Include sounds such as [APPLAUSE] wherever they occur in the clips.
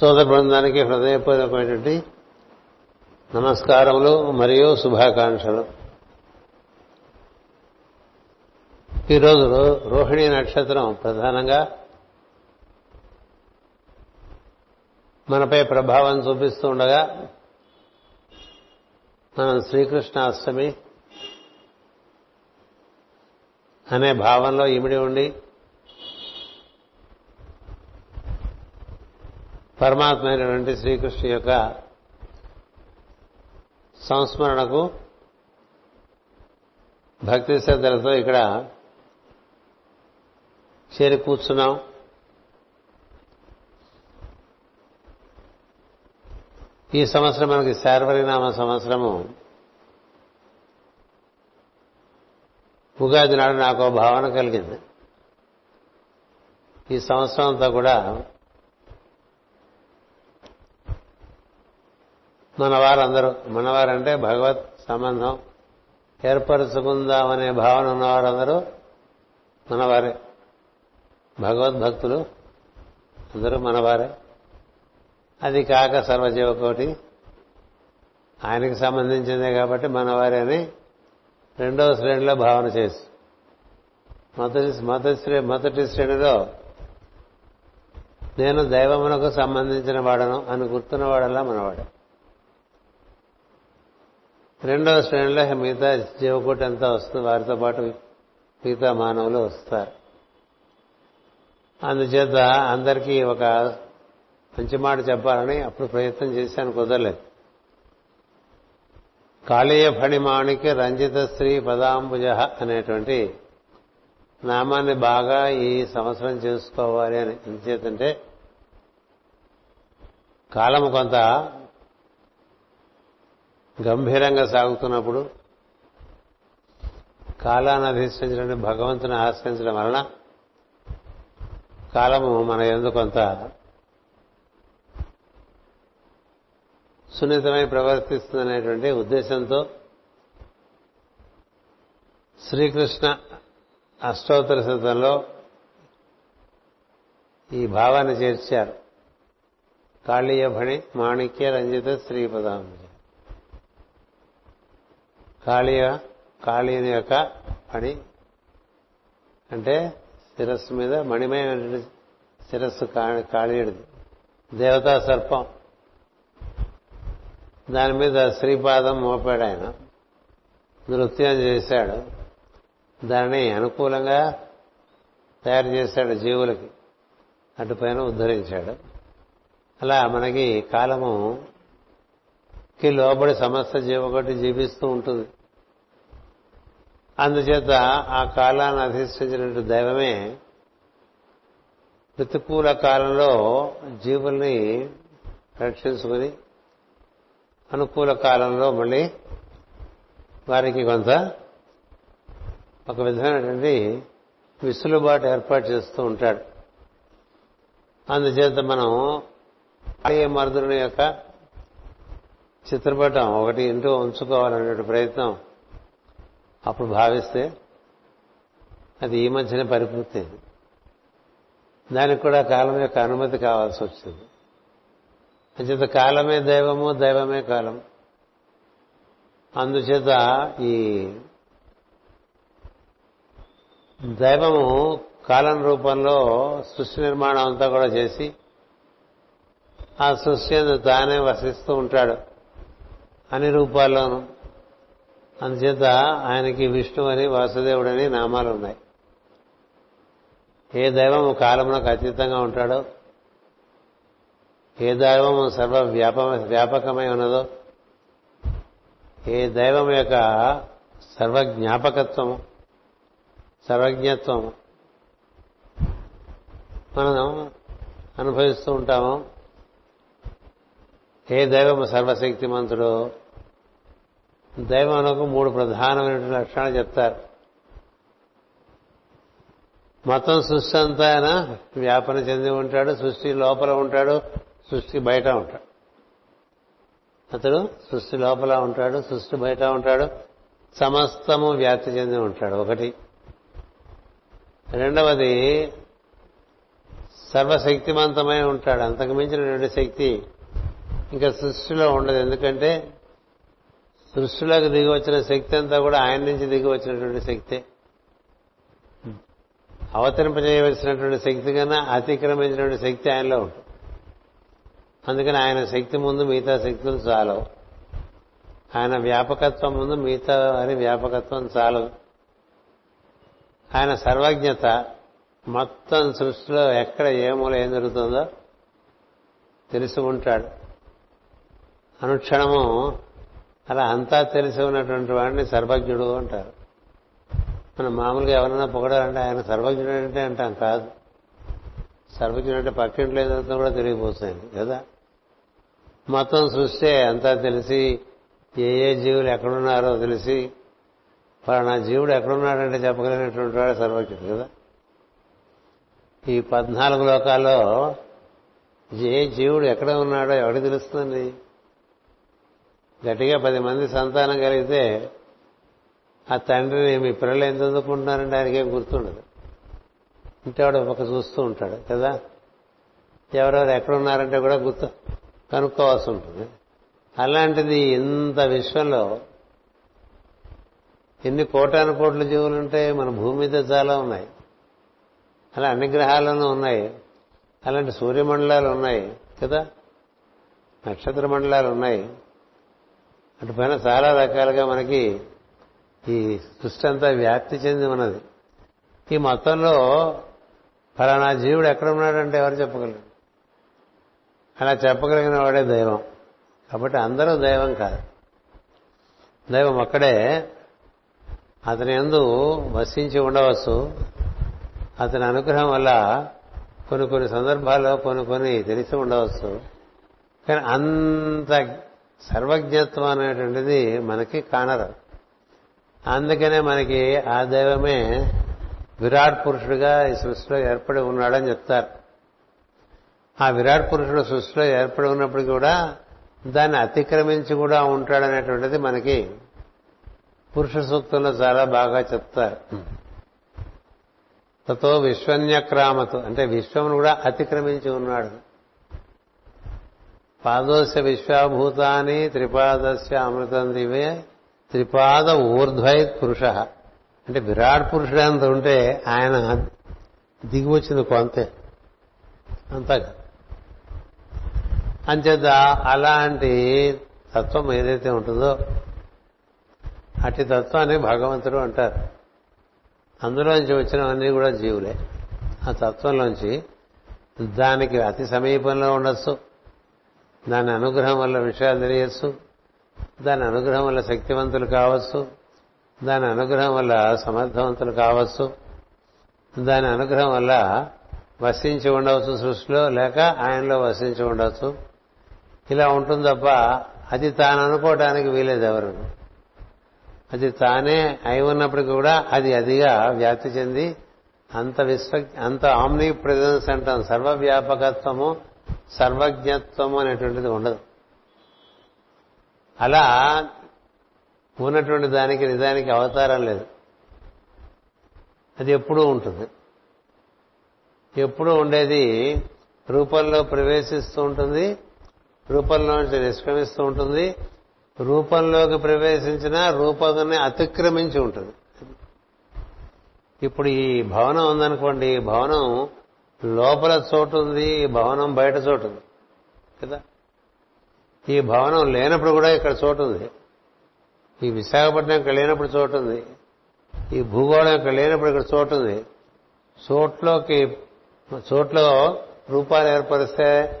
సోదర బృందానికి హృదయపూర్వకమైనటువంటి నమస్కారములు మరియు శుభాకాంక్షలు. ఈరోజు రోహిణి నక్షత్రం ప్రధానంగా మనపై ప్రభావం చూపిస్తూ ఉండగా మనం శ్రీకృష్ణ అష్టమి అనే భావంలో ఇమిడి ఉండి పరమాత్మ అయినటువంటి శ్రీకృష్ణు యొక్క సంస్మరణకు భక్తి శ్రద్ధలతో ఇక్కడ చేరి కూర్చున్నాం. ఈ సంవత్సరం మనకి శార్వరినామ సంవత్సరము. ఉగాది నాడు నాకు భావన కలిగింది. ఈ సంవత్సరం అంతా కూడా మన వారందరూ మనవారంటే భగవత్ సంబంధం. ఏర్పరచుకుందామనే భావన ఉన్నవారందరూ మనవారే. భగవద్భక్తులు అందరూ మనవారే. అది కాక సర్వజీవకోటి ఆయనకి సంబంధించిందే కాబట్టి మనవారే అని రెండవ శ్రేణిలో భావన చేసి మొదటి మొదటి శ్రే మొదటి శ్రేణిలో నేను దైవమునకు సంబంధించిన వాడను అని గుర్తున్నవాడల్లా మనవాడే. రెండవ శ్రేణిలో మిగతా జీవకోటి అంతా వస్తుంది. వారితో పాటు మిగతా మానవులు వస్తారు. అందుచేత అందరికీ ఒక మంచి మాట చెప్పాలని అప్పుడు ప్రయత్నం చేశాను కుదరలేదు. కాళీయ ఫణిమాణికి రంజిత శ్రీ పదాంబుజ అనేటువంటి నామాన్ని బాగా ఈ సంవత్సరం చేసుకోవాలి అని. ఎందుచేతంటే కాలము కొంత గంభీరంగా సాగుతున్నప్పుడు కాలాన్ని అధిష్ఠించడం భగవంతుని ఆశ్రయించడం వలన కాలము మన ఎందు కొంత సున్నితమై ప్రవర్తిస్తుందనేటువంటి ఉద్దేశంతో శ్రీకృష్ణ అష్టోత్తర శతంలో ఈ భావాన్ని చేర్చారు. కాళీయ భణి మాణిక్య రంజిత శ్రీపదాంబుజ. కాళీ కాళీని యొక్క పని అంటే శిరస్సు మీద మణిమయ శిరస్సు కాళీయుడిది దేవతా సర్పం. దాని మీద శ్రీపాదం మోపాడు ఆయన. నృత్యం చేశాడు. దానిని అనుకూలంగా తయారు చేశాడు జీవులకి. అటుపైన ఉద్ధరించాడు. అలా మనకి కాలము కి లోబడి సమస్త జీవకొట్టి జీవిస్తూ ఉంటుంది. అందుచేత ఆ కాలాన్ని అధిష్ఠించినట్టు దైవమే ప్రతికూల కాలంలో జీవుల్ని రక్షించుకుని అనుకూల కాలంలో మళ్ళీ వారికి కొంత ఒక విధమైనటువంటి విసులుబాటు ఏర్పాటు చేస్తూ ఉంటాడు. అందుచేత మనం మరుదుని యొక్క చిత్రపటం ఒకటి ఇంటూ ఉంచుకోవాలనే ప్రయత్నం అప్పుడు భావిస్తే అది ఈ మధ్యనే పరిపూర్తి దానికి కూడా కాలం యొక్క అనుమతి కావాల్సి వచ్చింది. అంచేత కాలమే దైవము దైవమే కాలం. అందుచేత ఈ దైవము కాలం రూపంలో సృష్టి నిర్మాణం అంతా కూడా చేసి ఆ సృష్టి తానే వసిస్తూ ఉంటాడు. అన్ని రూపాల్లోనూ. అందుచేత ఆయనకి విష్ణు అని వాసుదేవుడని నామాలు ఉన్నాయి. ఏ దైవము కాలమునకు అతీతంగా ఉంటాడో ఏ దైవము సర్వ వ్యాప వ్యాపకమై ఉన్నదో ఏ దైవం యొక్క సర్వజ్ఞాపకత్వము సర్వజ్ఞత్వము మనం అనుభవిస్తూ ఉంటాము. ఏ దైవము సర్వశక్తిమంతుడు. దైవమునకు మూడు ప్రధానమైనటువంటి లక్షణాలు చెప్తారు. మొత్తం సృష్టి అంతా ఆయన వ్యాపన చెంది ఉంటాడు సృష్టి లోపల ఉంటాడు సృష్టి బయట ఉంటాడు. అతడు సృష్టి లోపల ఉంటాడు సృష్టి బయట ఉంటాడు సమస్తము వ్యాప్తి చెంది ఉంటాడు. ఒకటి. రెండవది సర్వశక్తివంతమై ఉంటాడు. అంతకు మించినటువంటి శక్తి ఇంకా సృష్టిలో ఉండదు. ఎందుకంటే సృష్టిలోకి దిగి వచ్చిన శక్తి అంతా కూడా ఆయన నుంచి దిగి వచ్చినటువంటి శక్తే. అవతరింపజేయవలసినటువంటి శక్తి కన్నా అతిక్రమించినటువంటి శక్తి ఆయనలో ఉంటుంది. అందుకని ఆయన శక్తి ముందు మిగతా శక్తులు చాలవు. ఆయన వ్యాపకత్వం ముందు మిగతా వారి వ్యాపకత్వం చాలదు. ఆయన సర్వజ్ఞత మొత్తం సృష్టిలో ఎక్కడ ఏ మూల ఏం జరుగుతుందో తెలిసి ఉంటాడు. అనుక్షణము అలా అంతా తెలిసి ఉన్నటువంటి వాడిని సర్వజ్ఞుడు అంటారు. మనం మామూలుగా ఎవరైనా పొగడాలంటే ఆయన సర్వజ్ఞుడు అంటే అంటాం కాదు. సర్వజ్ఞుడు అంటే పక్కింట్లో ఏం కూడా తెలియపోతుంది కదా? మొత్తం సృష్టి అంతా తెలిసి ఏ ఏ జీవులు ఎక్కడున్నారో తెలిసి నా జీవుడు ఎక్కడున్నాడంటే చెప్పగలిగినటువంటి వాడు సర్వజ్ఞుడు కదా? ఈ పద్నాలుగు లోకాల్లో ఏ జీవుడు ఎక్కడ ఉన్నాడో ఎవరికి తెలుస్తుంది గట్టిగా పది మంది సంతానం కలిగితే ఆ తండ్రిని మీ పిల్లలు ఎంత చదువుకుంటున్నారంటే ఆయనకేం గుర్తుండదు. ఇంటే వాడు ఒక చూస్తూ ఉంటాడు కదా? ఎవరెవరు ఎక్కడున్నారంటే కూడా గుర్తు కనుక్కోవాల్సి ఉంటుంది. అలాంటిది ఇంత విశ్వంలో ఎన్ని కోటాను కోట్ల జీవులు ఉంటాయి మన భూమి మీద చాలా ఉన్నాయి. అలా అన్ని గ్రహాలను ఉన్నాయి. అలాంటి సూర్యమండలాలు ఉన్నాయి కదా? నక్షత్ర మండలాలు ఉన్నాయి. అటు పైన చాలా రకాలుగా మనకి ఈ సృష్టి అంతా వ్యాప్తి చెంది ఉన్నది. ఈ మొత్తంలో ఫలానా జీవుడు ఎక్కడ ఉన్నాడంటే ఎవరు చెప్పగలరు? అలా చెప్పగలిగిన వాడే దైవం. కాబట్టి అందరూ దైవం కాదు. దైవం ఒక్కడే. అతని ఎందు వసించి ఉండవచ్చు. అతని అనుగ్రహం వల్ల కొన్ని కొన్ని సందర్భాల్లో కొన్ని కొన్ని తెలిసి ఉండవచ్చు. కానీ అంత సర్వజ్ఞత్వం అనేటువంటిది మనకి కానరు. అందుకనే మనకి ఆ దైవమే విరాట్ పురుషుడిగా ఈ సృష్టిలో ఏర్పడి ఉన్నాడని చెప్తారు. ఆ విరాట్ పురుషుడు సృష్టిలో ఏర్పడి ఉన్నప్పుడు కూడా దాన్ని అతిక్రమించి కూడా ఉంటాడనేటువంటిది మనకి పురుష సూక్తంలో చాలా బాగా చెప్తారు. తతో విశ్వన్యక్రామతో అంటే విశ్వమును కూడా అతిక్రమించి ఉన్నాడు. పాదోస్య విశ్వభూతాని త్రిపాదస్య అమృతం దివే త్రిపాద ఊర్ధ్వై పురుష. అంటే విరాట్ పురుషుడు అంత ఉంటే ఆయన దిగి వచ్చింది కొంతే. అంతా అంచేత అలాంటి తత్వం ఏదైతే ఉంటుందో అట్టి తత్వాన్ని భగవంతుడు అంటారు. అందులోంచి వచ్చినవన్నీ కూడా జీవులే. ఆ తత్వంలోంచి దానికి అతి సమీపంలో ఉండొచ్చు. దాని అనుగ్రహం వల్ల విషయాలు తెలియచ్చు దాని అనుగ్రహం వల్ల శక్తివంతులు కావచ్చు దాని అనుగ్రహం వల్ల సమర్థవంతులు కావచ్చు దాని అనుగ్రహం వల్ల వసించి ఉండవచ్చు సృష్టిలో లేక ఆయనలో వసించి ఉండవచ్చు. ఇలా ఉంటుంది తప్ప అది తాను అనుకోవటానికి వీలేదు ఎవరు అది తానే అయి ఉన్నప్పటికీ కూడా అది అదిగా వ్యాప్తి చెంది అంత విశ్వ అంత ఆమ్ని ప్రెజెన్స్ అంటాం సర్వవ్యాపకత్వము సర్వజ్ఞత్వం అనేటువంటిది ఉండదు. అలా ఉన్నటువంటి దానికి నిజానికి అవతారం లేదు. అది ఎప్పుడూ ఉంటుంది. ఎప్పుడూ ఉండేది రూపంలో ప్రవేశిస్తూ ఉంటుంది రూపంలో నుంచి నిష్క్రమిస్తూ ఉంటుంది రూపంలోకి ప్రవేశించిన రూపాన్ని అతిక్రమించి ఉంటుంది. ఇప్పుడు ఈ భవనం ఉందనుకోండి ఈ భవనం లోపల చోటు ఉంది ఈ భవనం బయట చోటు ఉంది కదా? ఈ భవనం లేనప్పుడు కూడా ఇక్కడ చోటు ఉంది ఈ విశాఖపట్నం ఇక్కడ లేనప్పుడు చోటు ఉంది ఈ భూగోళం ఇక్కడ లేనప్పుడు ఇక్కడ చోటు ఉంది చోట్లోకి చోట్లో రూపాలు ఏర్పరిస్తే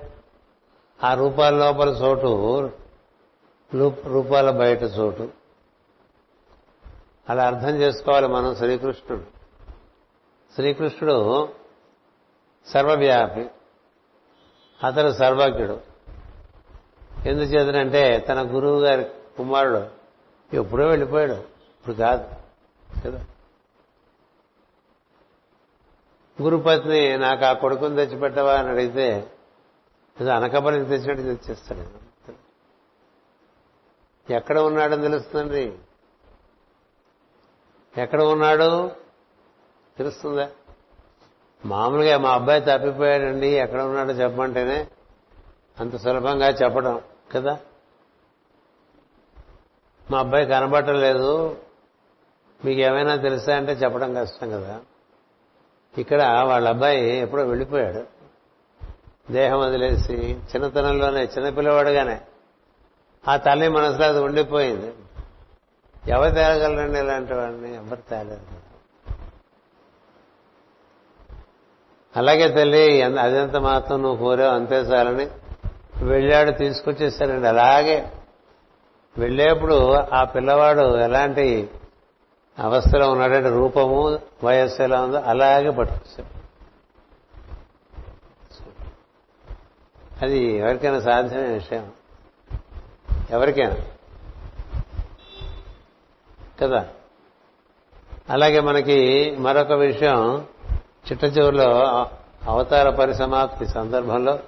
ఆ రూపాల లోపల చోటు రూపాల బయట చోటు. అలా అర్థం చేసుకోవాలి మనం శ్రీకృష్ణుడు. శ్రీకృష్ణుడు సర్వవ్యాపి. అతను సర్వజ్ఞుడు. ఎందుచేతనంటే తన గురువు గారి కుమారుడు ఎప్పుడో వెళ్ళిపోయాడు. ఇప్పుడు కాదు. కదా? గురుపత్ని నాకు ఆ కొడుకుని తెచ్చిపెట్టవా అని అడిగితే అది అనకబలికి తెచ్చినట్టు తెచ్చేస్తాడు. ఎక్కడ ఉన్నాడని తెలుస్తుంది ఎక్కడ ఉన్నాడు? తెలుస్తుందా? మామూలుగా మా అబ్బాయి తప్పిపోయాడండి ఎక్కడ ఉన్నాడో చెప్పమంటేనే అంత సులభంగా చెప్పడం కదా. మా అబ్బాయి కనబడటం లేదు. మీకు ఏమైనా తెలుసా అంటే చెప్పడం కష్టం కదా. ఇక్కడ వాళ్ళ అబ్బాయి ఎప్పుడో వెళ్ళిపోయాడు. దేహం వదిలేసి చిన్నతనంలోనే చిన్నపిల్లవాడుగానే ఆ తల్లి మనసులో అది ఉండిపోయింది. ఎవరు తేగలరండి ఇలాంటి వాడిని? ఎవరు తేలేదు? అలాగే తల్లి అదంత మాత్రం నువ్వు కోరావు అంతే చాలని వెళ్ళాడు తీసుకొచ్చేసారండి. అలాగే వెళ్ళేప్పుడు ఆ పిల్లవాడు ఎలాంటి అవస్థలో ఉన్నాడంటే రూపము వయస్సు ఎలా ఉందో అలాగే పట్టుకొచ్చాడు. అది ఎవరికైనా సాధ్యమైన విషయం. ఎవరికైనా. కదా? అలాగే మనకి మరొక విషయం. చిట్ట చివరిలో అవతార పరిసమాప్తి సందర్భంలో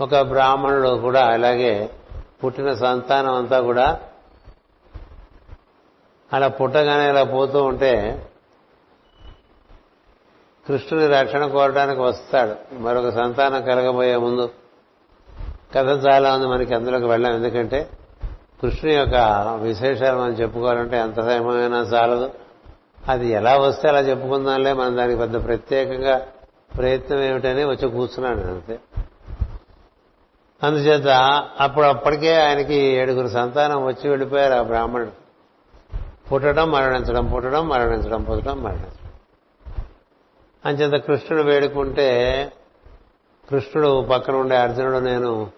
ఒక బ్రాహ్మణుడు కూడా అలాగే పుట్టిన సంతానం అంతా కూడా అలా పుట్టగానే ఇలా పోతూ ఉంటే కృష్ణుని రక్షణ కోరడానికి వస్తాడు. మరొక సంతానం కలగబోయే ముందు కథ చాలా ఉంది మనకి అందులోకి వెళ్ళాం. ఎందుకంటే కృష్ణుని యొక్క విశేషాలు మనం చెప్పుకోవాలంటే ఎంత సమయమైనా చాలదు. అది ఎలా వస్తే అలా చెప్పుకుందాంలే మనం దానికి పెద్ద ప్రత్యేకంగా ప్రయత్నం ఏమిటని వచ్చి కూర్చున్నాను అంతే. అందుచేత అప్పుడు అప్పటికే ఆయనకి ఏడుగురు సంతానం వచ్చి వెళ్ళిపోయారు ఆ బ్రాహ్మణుడు. పుట్టడం మరణించడం పుట్టడం మరణించడం పుట్టడం మరణించడం. అంచేత కృష్ణుడు వేడుకుంటే కృష్ణుడు పక్కన ఉండే అర్జునుడు నేను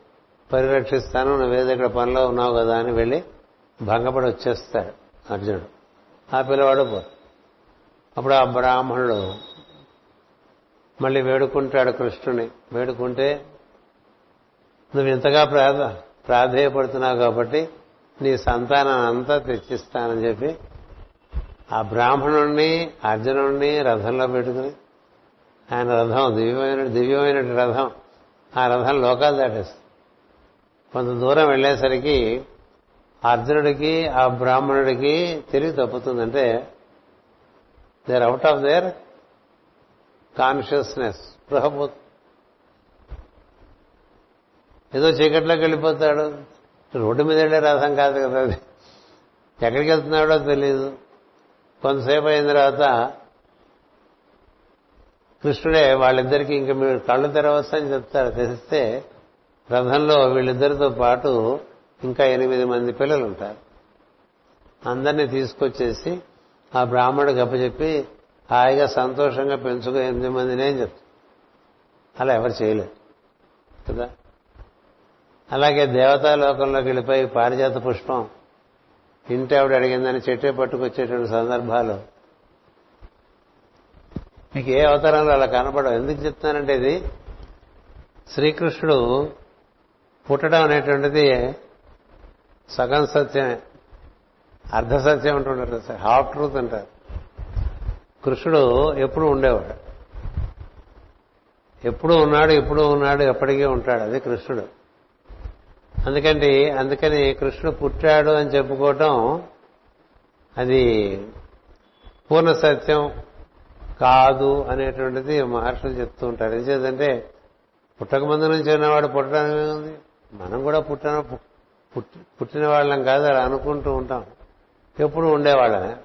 పరిరక్షిస్తాను నువ్వేదో ఇక్కడ పనిలో ఉన్నావు కదా అని వెళ్ళి భంగపడి వచ్చేస్తాడు అర్జునుడు. ఆ పిల్లవాడు పోతాడు. అప్పుడు ఆ బ్రాహ్మణుడు మళ్ళీ వేడుకుంటాడు కృష్ణుని. వేడుకుంటే నువ్వు ఇంతగా ప్రాధ ప్రాధేయపడుతున్నావు కాబట్టి నీ సంతానం అంతా తెచ్చిస్తానని చెప్పి ఆ బ్రాహ్మణుణ్ణి అర్జునుణ్ణి రథంలో పెట్టుకుని ఆయన రథం దివ్యమైన దివ్యమైన రథం ఆ రథం లోకాలు దాటేస్తుంది. కొంత దూరం వెళ్ళేసరికి అర్జునుడికి ఆ బ్రాహ్మణుడికి తెలివి తప్పుతుందంటే their out of their consciousness స్పృహపోతుంది ఏదో చీకట్లోకి వెళ్ళిపోతాడు. రోడ్డు మీద వెళ్ళే రథం కాదు కదా అది. ఎక్కడికి వెళ్తున్నాడో తెలియదు కొంతసేపు అయిన తర్వాత కృష్ణుడే వాళ్ళిద్దరికీ ఇంకా మీరు కళ్ళు తెరవచ్చని అని చెప్తారు. తెలిస్తే రథంలో వీళ్ళిద్దరితో పాటు ఇంకా ఎనిమిది మంది పిల్లలు ఉంటారు అందరినీ తీసుకొచ్చేసి ఆ బ్రాహ్మణుడు గప్ప చెప్పి హాయిగా సంతోషంగా పెంచుకో ఎనిమిది మందిని ఏం చెప్తారు అలా ఎవరు చేయలేదు. కదా? అలాగే దేవతాలోకంలోకి వెళ్ళిపోయి పారిజాత పుష్పం ఇంటి ఆవిడ అడిగిందని చెట్టే పట్టుకొచ్చేటువంటి సందర్భాలు. మీకు ఏ అవతారంలో అలా కనపడవు. ఎందుకు చెప్తానంటే ఇది శ్రీకృష్ణుడు పుట్టడం అనేటువంటిది సగం సత్యమే. అర్ధ సత్యం అంటుంటారు హాఫ్ ట్రూత్ అంటారు. కృష్ణుడు ఎప్పుడు ఉండేవాడు. ఎప్పుడు ఉన్నాడు ఎప్పుడు ఉన్నాడు ఎప్పటికీ ఉంటాడు అది కృష్ణుడు. అందుకండి అందుకని కృష్ణుడు పుట్టాడు అని చెప్పుకోవటం అది పూర్ణ సత్యం కాదు అనేటువంటిది మహర్షులు చెప్తూ ఉంటారు. ఎందుకంటే పుట్టక ముందు నుంచి ఉన్నవాడు పుట్టడం ఉంది. మనం కూడా పుట్టిన పుట్టిన వాళ్ళం కాదు అలా అనుకుంటూ ఉంటాం. ఎప్పుడు ఉండేవాళ్ళమే.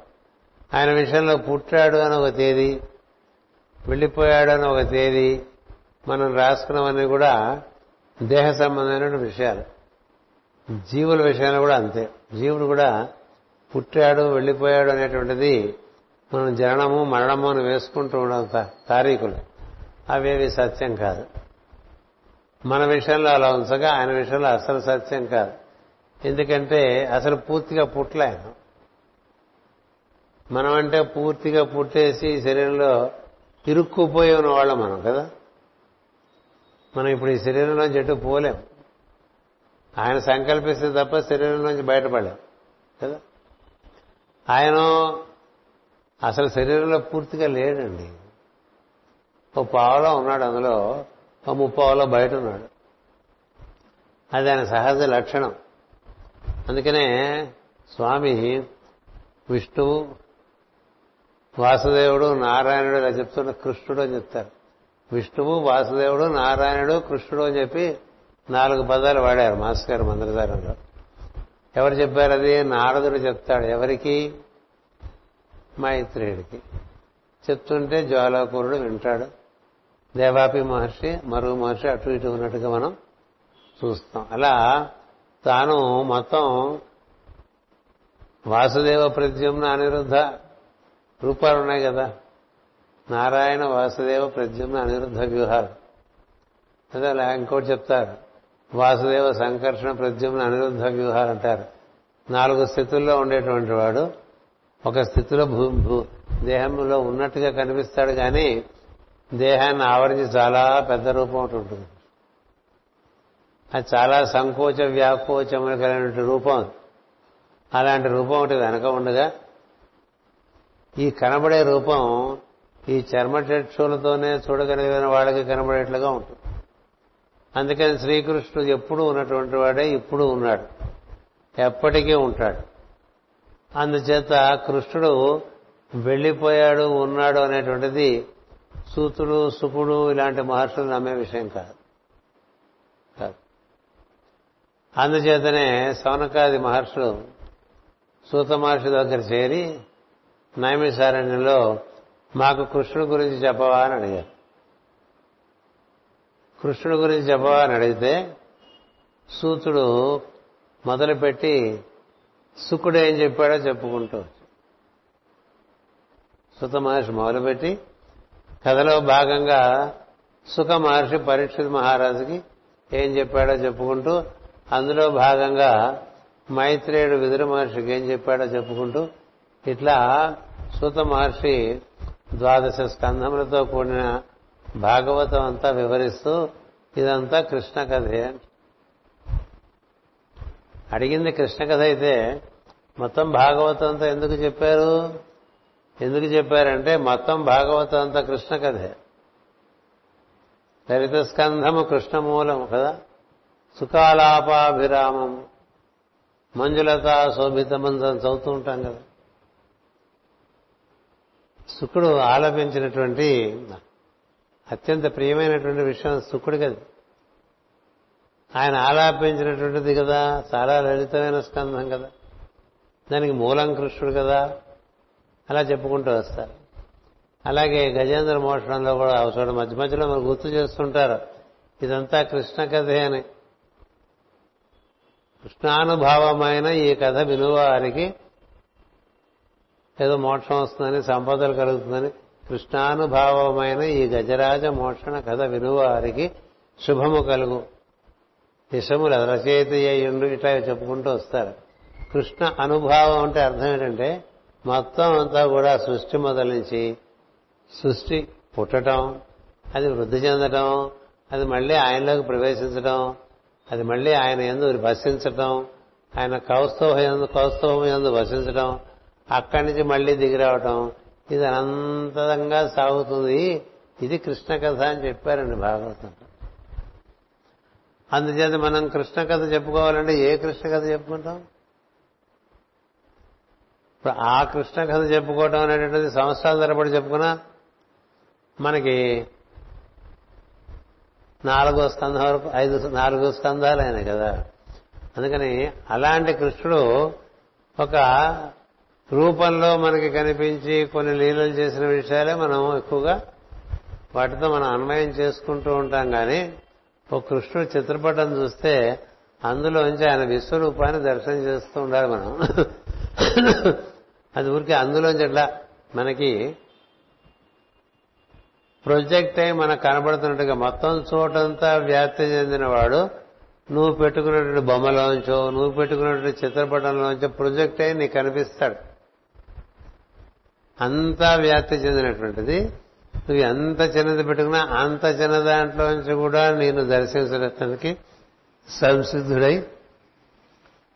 ఆయన విషయంలో పుట్టాడు అని ఒక తేదీ వెళ్ళిపోయాడు అని ఒక తేదీ మనం రాసుకున్నవన్నీ కూడా దేహ సంబంధమైన విషయాలు. జీవుల విషయంలో కూడా అంతే. జీవుడు కూడా పుట్టాడు వెళ్ళిపోయాడు అనేటువంటిది మనం జననము మరణము అని వేసుకుంటూ ఉండడం తారీఖులు. అవేవి సత్యం కాదు. మన విషయంలో అలా ఉంచగా ఆయన విషయంలో అసలు సత్యం కాదు. ఎందుకంటే అసలు పూర్తిగా పుట్టలే ఆయన. మనం అంటే పూర్తిగా పుట్టేసి శరీరంలో ఇరుక్కుపోయి ఉన్న వాళ్ళం మనం కదా? మనం ఇప్పుడు ఈ శరీరంలోంచి ఎటు పోలేం. ఆయన సంకల్పిస్తే తప్ప శరీరంలోంచి బయటపడలేం కదా? ఆయన అసలు శరీరంలో పూర్తిగా లేడండి. ఓ పావలో ఉన్నాడు అందులో ఓ ముప్పావలో బయట ఉన్నాడు. అది ఆయన సహజ లక్షణం. అందుకనే స్వామి విష్ణువు వాసుదేవుడు నారాయణుడు ఇలా చెప్తున్న కృష్ణుడు అని చెప్తారు. విష్ణువు వాసుదేవుడు నారాయణుడు కృష్ణుడు అని చెప్పి నాలుగు పదాలు వాడారు మాస్ గారు మంత్రధారంలో ఎవరు చెప్పారు అది? నారదుడు చెప్తాడు. ఎవరికి? మైత్రేయుడికి. చెప్తుంటే జ్వాలాకూరుడు వింటాడు. దేవాపి మహర్షి మరుగు మహర్షి అటు ఇటు ఉన్నట్టుగా మనం చూస్తాం. అలా తాను మొత్తం వాసుదేవ ప్రద్యుమ్న అనిరుద్ధ రూపాలు ఉన్నాయి కదా. నారాయణ వాసుదేవ ప్రద్యుమ్న అనిరుద్ధ వ్యూహాలు. అదే అలా ఇంకోటి చెప్తారు. వాసుదేవ సంకర్షణ ప్రద్యుమ్న అనిరుద్ధ వ్యూహాలు అంటారు. నాలుగు స్థితుల్లో ఉండేటువంటి వాడు ఒక స్థితిలో భూ భూ దేహంలో ఉన్నట్టుగా కనిపిస్తాడు కానీ దేహాన్ని ఆవరించి చాలా పెద్ద రూపం ఒకటి ఉంటుంది. అది చాలా సంకోచ వ్యాకోచములు కలిగినటువంటి రూపం. అలాంటి రూపం ఒకటి వెనక ఉండగా ఈ కనబడే రూపం ఈ చర్మ చక్షులతోనే చూడగలిగిన వాళ్ళకి కనబడేట్లుగా ఉంటుంది. అందుకని శ్రీకృష్ణుడు ఎప్పుడూ ఉన్నటువంటి వాడే ఇప్పుడు ఉన్నాడు. ఎప్పటికీ ఉంటాడు. అందుచేత కృష్ణుడు వెళ్ళిపోయాడు ఉన్నాడు అనేటువంటిది సూతుడు సుకుడు ఇలాంటి మహర్షులు నమ్మే విషయం కాదు. కాదు. అందుచేతనే సౌనకాది మహర్షులు సూత మహర్షి దగ్గర చేరి నైమిసారణ్యంలో మాకు కృష్ణుడు గురించి చెప్పవా అని అడిగారు. కృష్ణుడు గురించి చెప్పవా అని అడిగితే సూతుడు మొదలుపెట్టి సుకుడు ఏం చెప్పాడో చెప్పుకుంటూ సుత మహర్షి మొదలుపెట్టి కథలో భాగంగా సుఖ మహర్షి పరీక్షిత్ మహారాజుకి ఏం చెప్పాడో చెప్పుకుంటూ అందులో భాగంగా మైత్రేయుడు విదుర మహర్షికి ఏం చెప్పాడో చెప్పుకుంటూ ఇట్లా సూత మహర్షి ద్వాదశ స్కంధములతో కూడిన భాగవతం అంతా వివరిస్తూ ఇదంతా కృష్ణ కథే. అడిగింది కృష్ణ కథ అయితే మొత్తం భాగవతం అంతా ఎందుకు చెప్పారు? ఎందుకు చెప్పారంటే మొత్తం భాగవతం అంతా కృష్ణ కథే. లలిత స్కంధము కృష్ణమూలము కదా? సుఖాలాపాభిరామం. మంజులత శోభితమంతం చదువుతూ ఉంటాం కదా? శుకుడు ఆలపించినటువంటి అత్యంత ప్రియమైనటువంటి విషయం శుకుడు కదా ఆయన ఆలాపించినటువంటిది కదా చాలా లలితమైన స్కంధం కదా. దానికి మూలం కృష్ణుడు కదా అలా చెప్పుకుంటూ వస్తారు. అలాగే గజేంద్ర మోషణంలో కూడా అవసరం మధ్య మధ్యలో మనం గుర్తు చేస్తుంటారు. ఇదంతా కృష్ణ కథే అని. కృష్ణానుభావమైన ఈ కథ వినువారికి ఏదో మోక్షం వస్తుందని సంపదలు కలుగుతుందని కృష్ణానుభావమైన ఈ గజరాజ మోక్షణ కథ వినువారికి శుభము కలుగు. విషములు రచయిత అయ్యుండు ఇట్లా చెప్పుకుంటూ వస్తారు. కృష్ణ అనుభావం అంటే అర్థం ఏంటంటే మొత్తం అంతా కూడా సృష్టి మొదలు నుంచి సృష్టి పుట్టడం అది వృద్ధి చెందడం అది మళ్ళీ ఆయనలోకి ప్రవేశించడం అది మళ్ళీ ఆయన ఎందు వసించటం ఆయన కౌస్తవం ఎందు కౌస్తవం ఎందు వసించడం అక్కడి నుంచి మళ్ళీ దిగిరావటం ఇది అనంతంగా సాగుతుంది. ఇది కృష్ణ కథ అని చెప్పారండి భాగవతం. అందుచేత మనం కృష్ణ కథ చెప్పుకోవాలంటే ఏ కృష్ణ కథ చెప్పుకుంటాం? ఇప్పుడు ఆ కృష్ణ కథ చెప్పుకోవటం అనేటువంటిది సంవత్సరాల తరబడి చెప్పుకున్నా మనకి నాలుగో స్కంధం వరకు ఐదు నాలుగో స్కంధాలు అయినాయి కదా. అందుకని అలాంటి కృష్ణుడు ఒక రూపంలో మనకి కనిపించి కొన్ని లీలలు చేసిన విషయాలే మనం ఎక్కువగా వాటితో మనం అన్వయం చేసుకుంటూ ఉంటాం కానీ ఒక కృష్ణుడు చిత్రపటం చూస్తే అందులోంచి ఆయన విశ్వరూపాన్ని దర్శనం చేస్తూ ఉండాలి మనం. అది ఊరికి అందులోంచి అట్లా మనకి ప్రొజెక్ట్ అయి మనకు కనబడుతున్నట్టుగా మొత్తం చోటంతా వ్యాప్తి చెందినవాడు నువ్వు పెట్టుకున్నటువంటి బొమ్మలోంచో నువ్వు పెట్టుకున్నటువంటి చిత్రపటంలోంచో ప్రొజెక్ట్ అయి నీకు కనిపిస్తాడు. అంతా వ్యాప్తి చెందినటువంటిది. నువ్వు ఎంత చిన్నది పెట్టుకున్నా అంత చిన్న దాంట్లోంచి కూడా నేను దర్శించడానికి సంసిద్ధుడై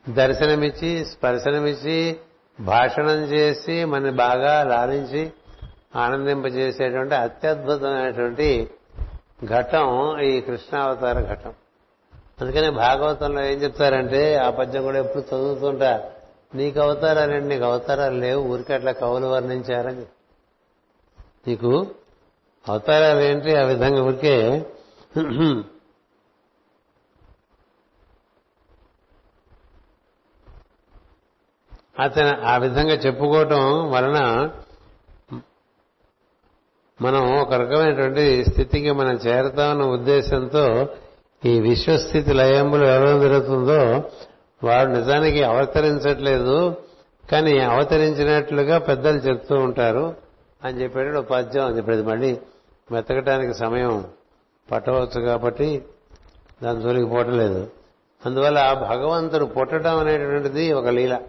దర్శనమిచ్చి స్పర్శనమిచ్చి భాషణం చేసి మన బాగా లాలించి ఆనందింపజేసేటువంటి అత్యద్భుతమైనటువంటి ఘటం ఈ కృష్ణావతార ఘటం. అందుకని భాగవతంలో ఏం చెప్తారంటే ఆ పద్యం కూడా ఎప్పుడు చదువుతుంటారు నీకు అవతారాలండి నీకు అవతారాలు లేవు ఊరికి అట్లా కవులు వర్ణించారని. నీకు అవతారాలు ఏంటి? ఆ విధంగా ఊరికే అతను ఆ విధంగా చెప్పుకోవటం వలన మనం ఒక రకమైనటువంటి స్థితికి మనం చేరతామన్న ఉద్దేశంతో ఈ విశ్వస్థితి లయంబులు ఎలా జరుగుతుందో వాడు నిజానికి అవతరించట్లేదు కానీ అవతరించినట్లుగా పెద్దలు చెప్తూ ఉంటారు. అని చెప్పాడు ఉపాధ్యాయం పద్యం అని చెప్పేది. మళ్ళీ మెతకటానికి సమయం పట్టవచ్చు కాబట్టి దాని జోలికి పోటలేదు అందువల్ల భగవంతుడు పుట్టడం అనేటువంటిది ఒక లీల.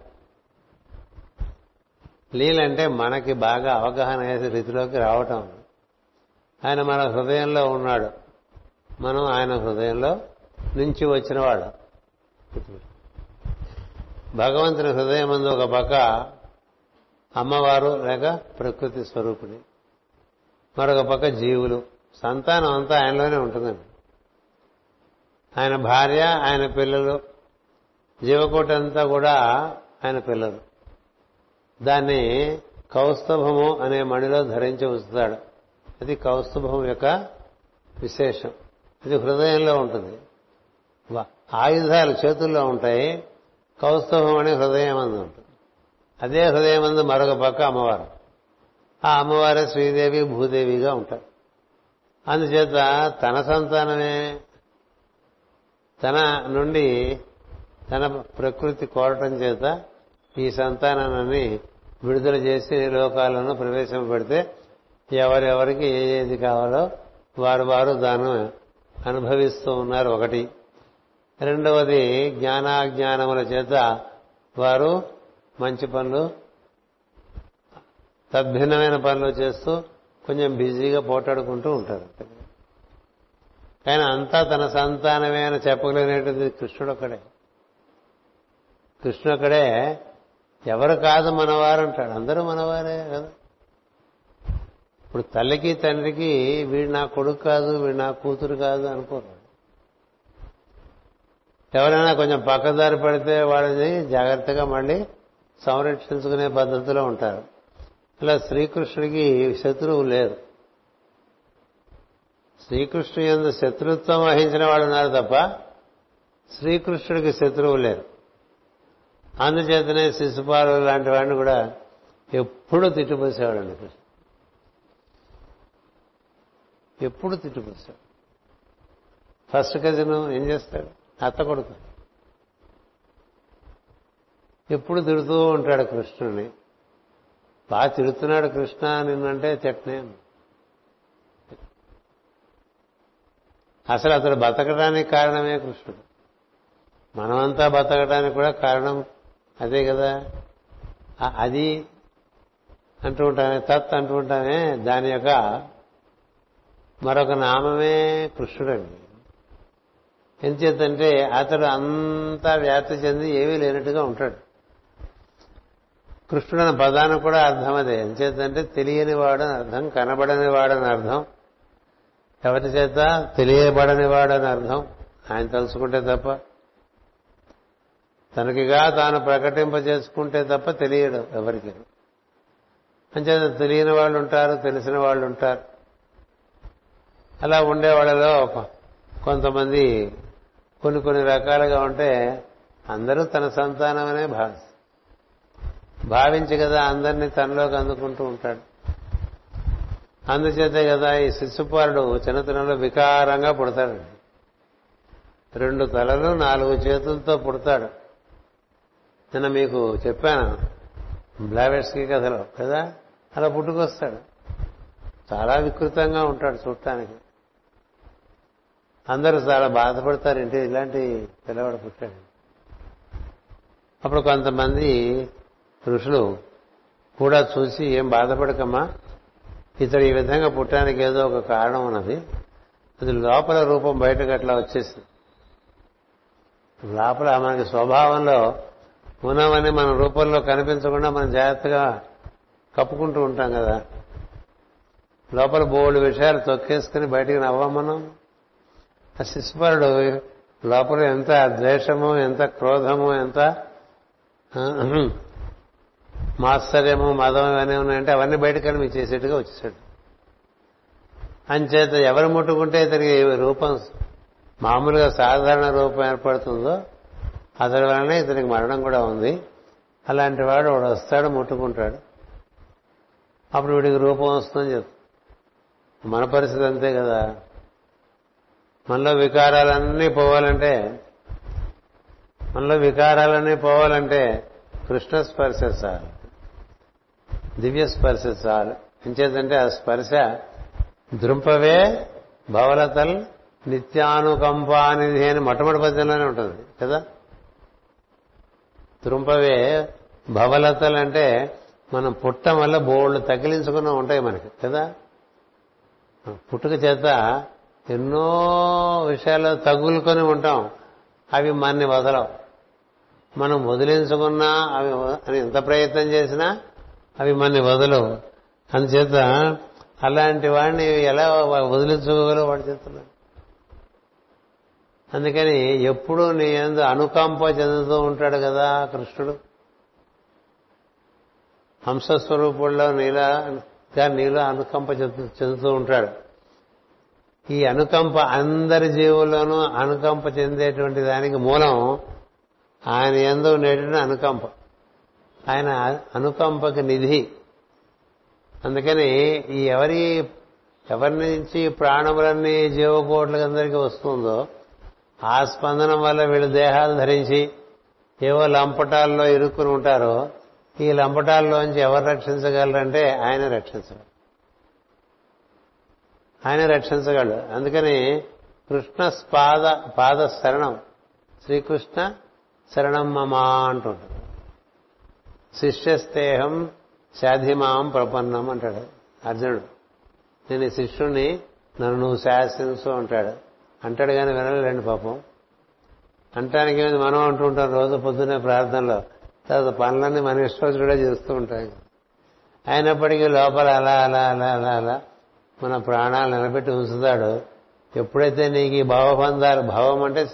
లీల అంటే మనకి బాగా అవగాహన అయ్యే రీతిలోకి రావటం. ఆయన మన హృదయంలో ఉన్నాడు. మనం ఆయన హృదయంలో నుంచి వచ్చినవాడు భగవంతుని హృదయం అందు ఒక పక్క అమ్మవారు లేక ప్రకృతి స్వరూపిణి మరొక పక్క జీవులు. సంతానం అంతా ఆయనలోనే ఉంటుందండి. ఆయన భార్య ఆయన పిల్లలు జీవకోటి అంతా కూడా ఆయన పిల్లలు. దాన్ని కౌస్తభము అనే మణిలో ధరించి ఉంచుతాడు. అది కౌస్తభం యొక్క విశేషం. ఇది హృదయంలో ఉంటుంది. ఆయుధాలు చేతుల్లో ఉంటాయి. కౌస్తభం అనే హృదయం అందు ఉంటుంది. అదే హృదయం అందు మరొక పక్క అమ్మవారు. ఆ అమ్మవారే శ్రీదేవి భూదేవిగా ఉంటారు. అందుచేత తన సంతానమే తన నుండి తన ప్రకృతి కోరటం చేత ఈ సంతానాన్ని విడుదల చేసి లోకాలను ప్రవేశం పెడితే ఎవరెవరికి ఏది కావాలో వారు వారు దాన్ని అనుభవిస్తూ ఉన్నారు ఒకటి. రెండవది జ్ఞానాజ్ఞానముల చేత వారు మంచి పనులు తద్భిన్నమైన పనులు చేస్తూ కొంచెం బిజీగా పోటాడుకుంటూ ఉంటారు. కానీ అంతా తన సంతానమే అని చెప్పగలిగినటువంటి కృష్ణుడు ఒక్కడే. కృష్ణుడు ఒక్కడే ఎవరు కాదు మనవారు అంటాడు. అందరూ మనవారే కదా. ఇప్పుడు తల్లికి తండ్రికి వీడు నా కొడుకు కాదు వీడు నా కూతురు కాదు అనుకోరు. ఎవరైనా కొంచెం పక్కదారి పడితే వాళ్ళని జాగ్రత్తగా మళ్ళీ సంరక్షించుకునే పద్ధతిలో ఉంటారు. ఇలా శ్రీకృష్ణుడికి శత్రువు లేరు శ్రీకృష్ణు ఎందు శత్రుత్వం వహించిన వాళ్ళు ఉన్నారు తప్ప శ్రీకృష్ణుడికి శత్రువు లేరు. అందుచేతనే శిశుపాలు లాంటి వాడిని కూడా ఎప్పుడూ తిట్టుపోసేవాడండి కృష్ణ ఎప్పుడు తిట్టుపోసాడు ఫస్ట్ కజిన్ ఏం చేస్తాడు? అత్త కొడుకు. ఎప్పుడు తిడుతూ ఉంటాడు కృష్ణుని. బాగా తిడుతున్నాడు కృష్ణ నిన్నంటే తిట్టనే అసలు అతడు బతకడానికి కారణమే కృష్ణుడు. మనమంతా బతకడానికి కూడా కారణం అదే కదా. అది అంటూ ఉంటానే తత్ అంటూ ఉంటానే దాని యొక్క మరొక నామమే కృష్ణుడండి. ఎంచేతంటే అతడు అంతా వ్యాప్తి చెంది ఏమీ లేనట్టుగా ఉంటాడు. కృష్ణుడు అన్న పదానికి కూడా అర్థం అదే ఎంచేతంటే తెలియని వాడని అర్థం కనబడని వాడని అర్థం. ఎవరి చేత? తెలియబడని వాడని అర్థం. ఆయన తెలుసుకుంటే తప్ప. తనకిగా తాను ప్రకటింప చేసుకుంటే తప్ప తెలియడు ఎవరికి. అంచేత తెలియని వాళ్ళు ఉంటారు తెలిసిన వాళ్ళు ఉంటారు అలా ఉండే వాళ్ళలో కొంతమంది కొన్ని కొన్ని రకాలుగా ఉంటే అందరూ తన సంతానమనే భావిస్తారు భావించి కదా అందరినీ తనలోకి అందుకుంటూ ఉంటాడు. అందుచేతే కదా ఈ శిశుపాలుడు చిన్నతనంలో వికారంగా పుడతాడు. రెండు తలలు నాలుగు చేతులతో పుడతాడు. నిన్న మీకు చెప్పాను బ్లావెట్స్కి కథలో కదా? అలా పుట్టుకొస్తాడు. చాలా వికృతంగా ఉంటాడు చూడటానికి. అందరూ చాలా బాధపడతారు. ఏంటి? ఇలాంటి పిల్లవాడు పుట్టాడు. అప్పుడు కొంతమంది ఋషులు కూడా చూసి ఏం బాధపడకమ్మా ఇతడు ఈ విధంగా పుట్టడానికి ఏదో ఒక కారణం ఉన్నది. అది లోపల రూపం బయటకు అట్లా వచ్చేసింది. లోపల మనకి స్వభావంలో ఉన్నామని మన రూపంలో కనిపించకుండా మనం జాగ్రత్తగా కప్పుకుంటూ ఉంటాం కదా. లోపల బోళ్ళు విషయాలు తొక్కేసుకుని బయటికి నవ్వం మనం ఆ శిశుపరుడు లోపల ఎంత ద్వేషము ఎంత క్రోధము ఎంత మాత్సర్యము మదం ఇవన్నీ ఉన్నాయంటే అవన్నీ బయట మీ చేసేట్టుగా వచ్చేసాడు. అంచేత ఎవరు ముట్టుకుంటే ఇతనికి రూపం మామూలుగా సాధారణ రూపం ఏర్పడుతుందో అతడి వలనే ఇతనికి మరణం కూడా ఉంది. అలాంటి వాడు వాడు వస్తాడు ముట్టుకుంటాడు. అప్పుడు వీడికి రూపం వస్తుందని చెప్తాడు మన పరిస్థితి అంతే కదా. మనలో వికారాలన్నీ పోవాలంటే మనలో వికారాలన్నీ పోవాలంటే కృష్ణ స్పర్శ చాలు. దివ్య స్పర్శ చాలు. ఎంచేతంటే ఆ స్పర్శ దృంపవే భవలతల్ నిత్యానుకంపానిధి అని మొట్టమొదటి పద్యంలోనే ఉంటుంది కదా? త్రుంపవే భవలతలు అంటే మనం పుట్టం వల్ల బోళ్ళు తగిలించుకున్న ఉంటాయి మనకి కదా? పుట్టుక చేత ఎన్నో విషయాలు తగులుకొని ఉంటాం. అవి మనని వదలవు. మనం వదిలించుకున్నా అవి అని ఎంత ప్రయత్నం చేసినా అవి మనని వదలవు. అందుచేత అలాంటి వాడిని ఎలా వదిలించుకోగలవు వాడు చెప్తున్నాడు అందుకని ఎప్పుడూ నీ ఎందు అనుకంప చెందుతూ ఉంటాడు కదా కృష్ణుడు. హంసస్వరూపుల్లో నీలా నీలో అనుకంప చెందుతూ ఉంటాడు. ఈ అనుకంప అందరి జీవుల్లోనూ అనుకంప చెందేటువంటి దానికి మూలం ఆయన ఎందు ఉండేటువంటి అనుకంప. ఆయన అనుకంపకి నిధి. అందుకని ఈ ఎవరి ఎవరి నుంచి ప్రాణములన్నీ జీవకోట్లందరికీ వస్తుందో ఆ స్పందనం వల్ల వీళ్ళు దేహాలు ధరించి ఏవో లంపటాల్లో ఇరుక్కుని ఉంటారో ఈ లంపటాల్లోంచి ఎవరు రక్షించగలరంటే ఆయన రక్షించరు ఆయన రక్షించగలడు. అందుకని కృష్ణ పాద పాద శరణం శ్రీకృష్ణ శరణం మమా అంటుంటాడు. శిష్యస్తేహం శాధిమాం ప్రపన్నం అంటాడు అర్జునుడు. నేను ఈ శిష్యుణ్ణి నన్ను నువ్వు శాసించు అంటాడు. అంటాడు కానీ వినలేండి పాపం. అంటానికి ఏమైంది? మనం అంటూ ఉంటాం రోజు పొద్దున్నే ప్రార్థనలో. తర్వాత పనులన్నీ మన ఇష్టం కూడా చేస్తూ ఉంటాం. అయినప్పటికీ లోపల అలా అలా అలా అలా అలా మన ప్రాణాలు నిలబెట్టి ఉంచుతాడు. ఎప్పుడైతే నీకు ఈ భావబంధాలు భావం అంటే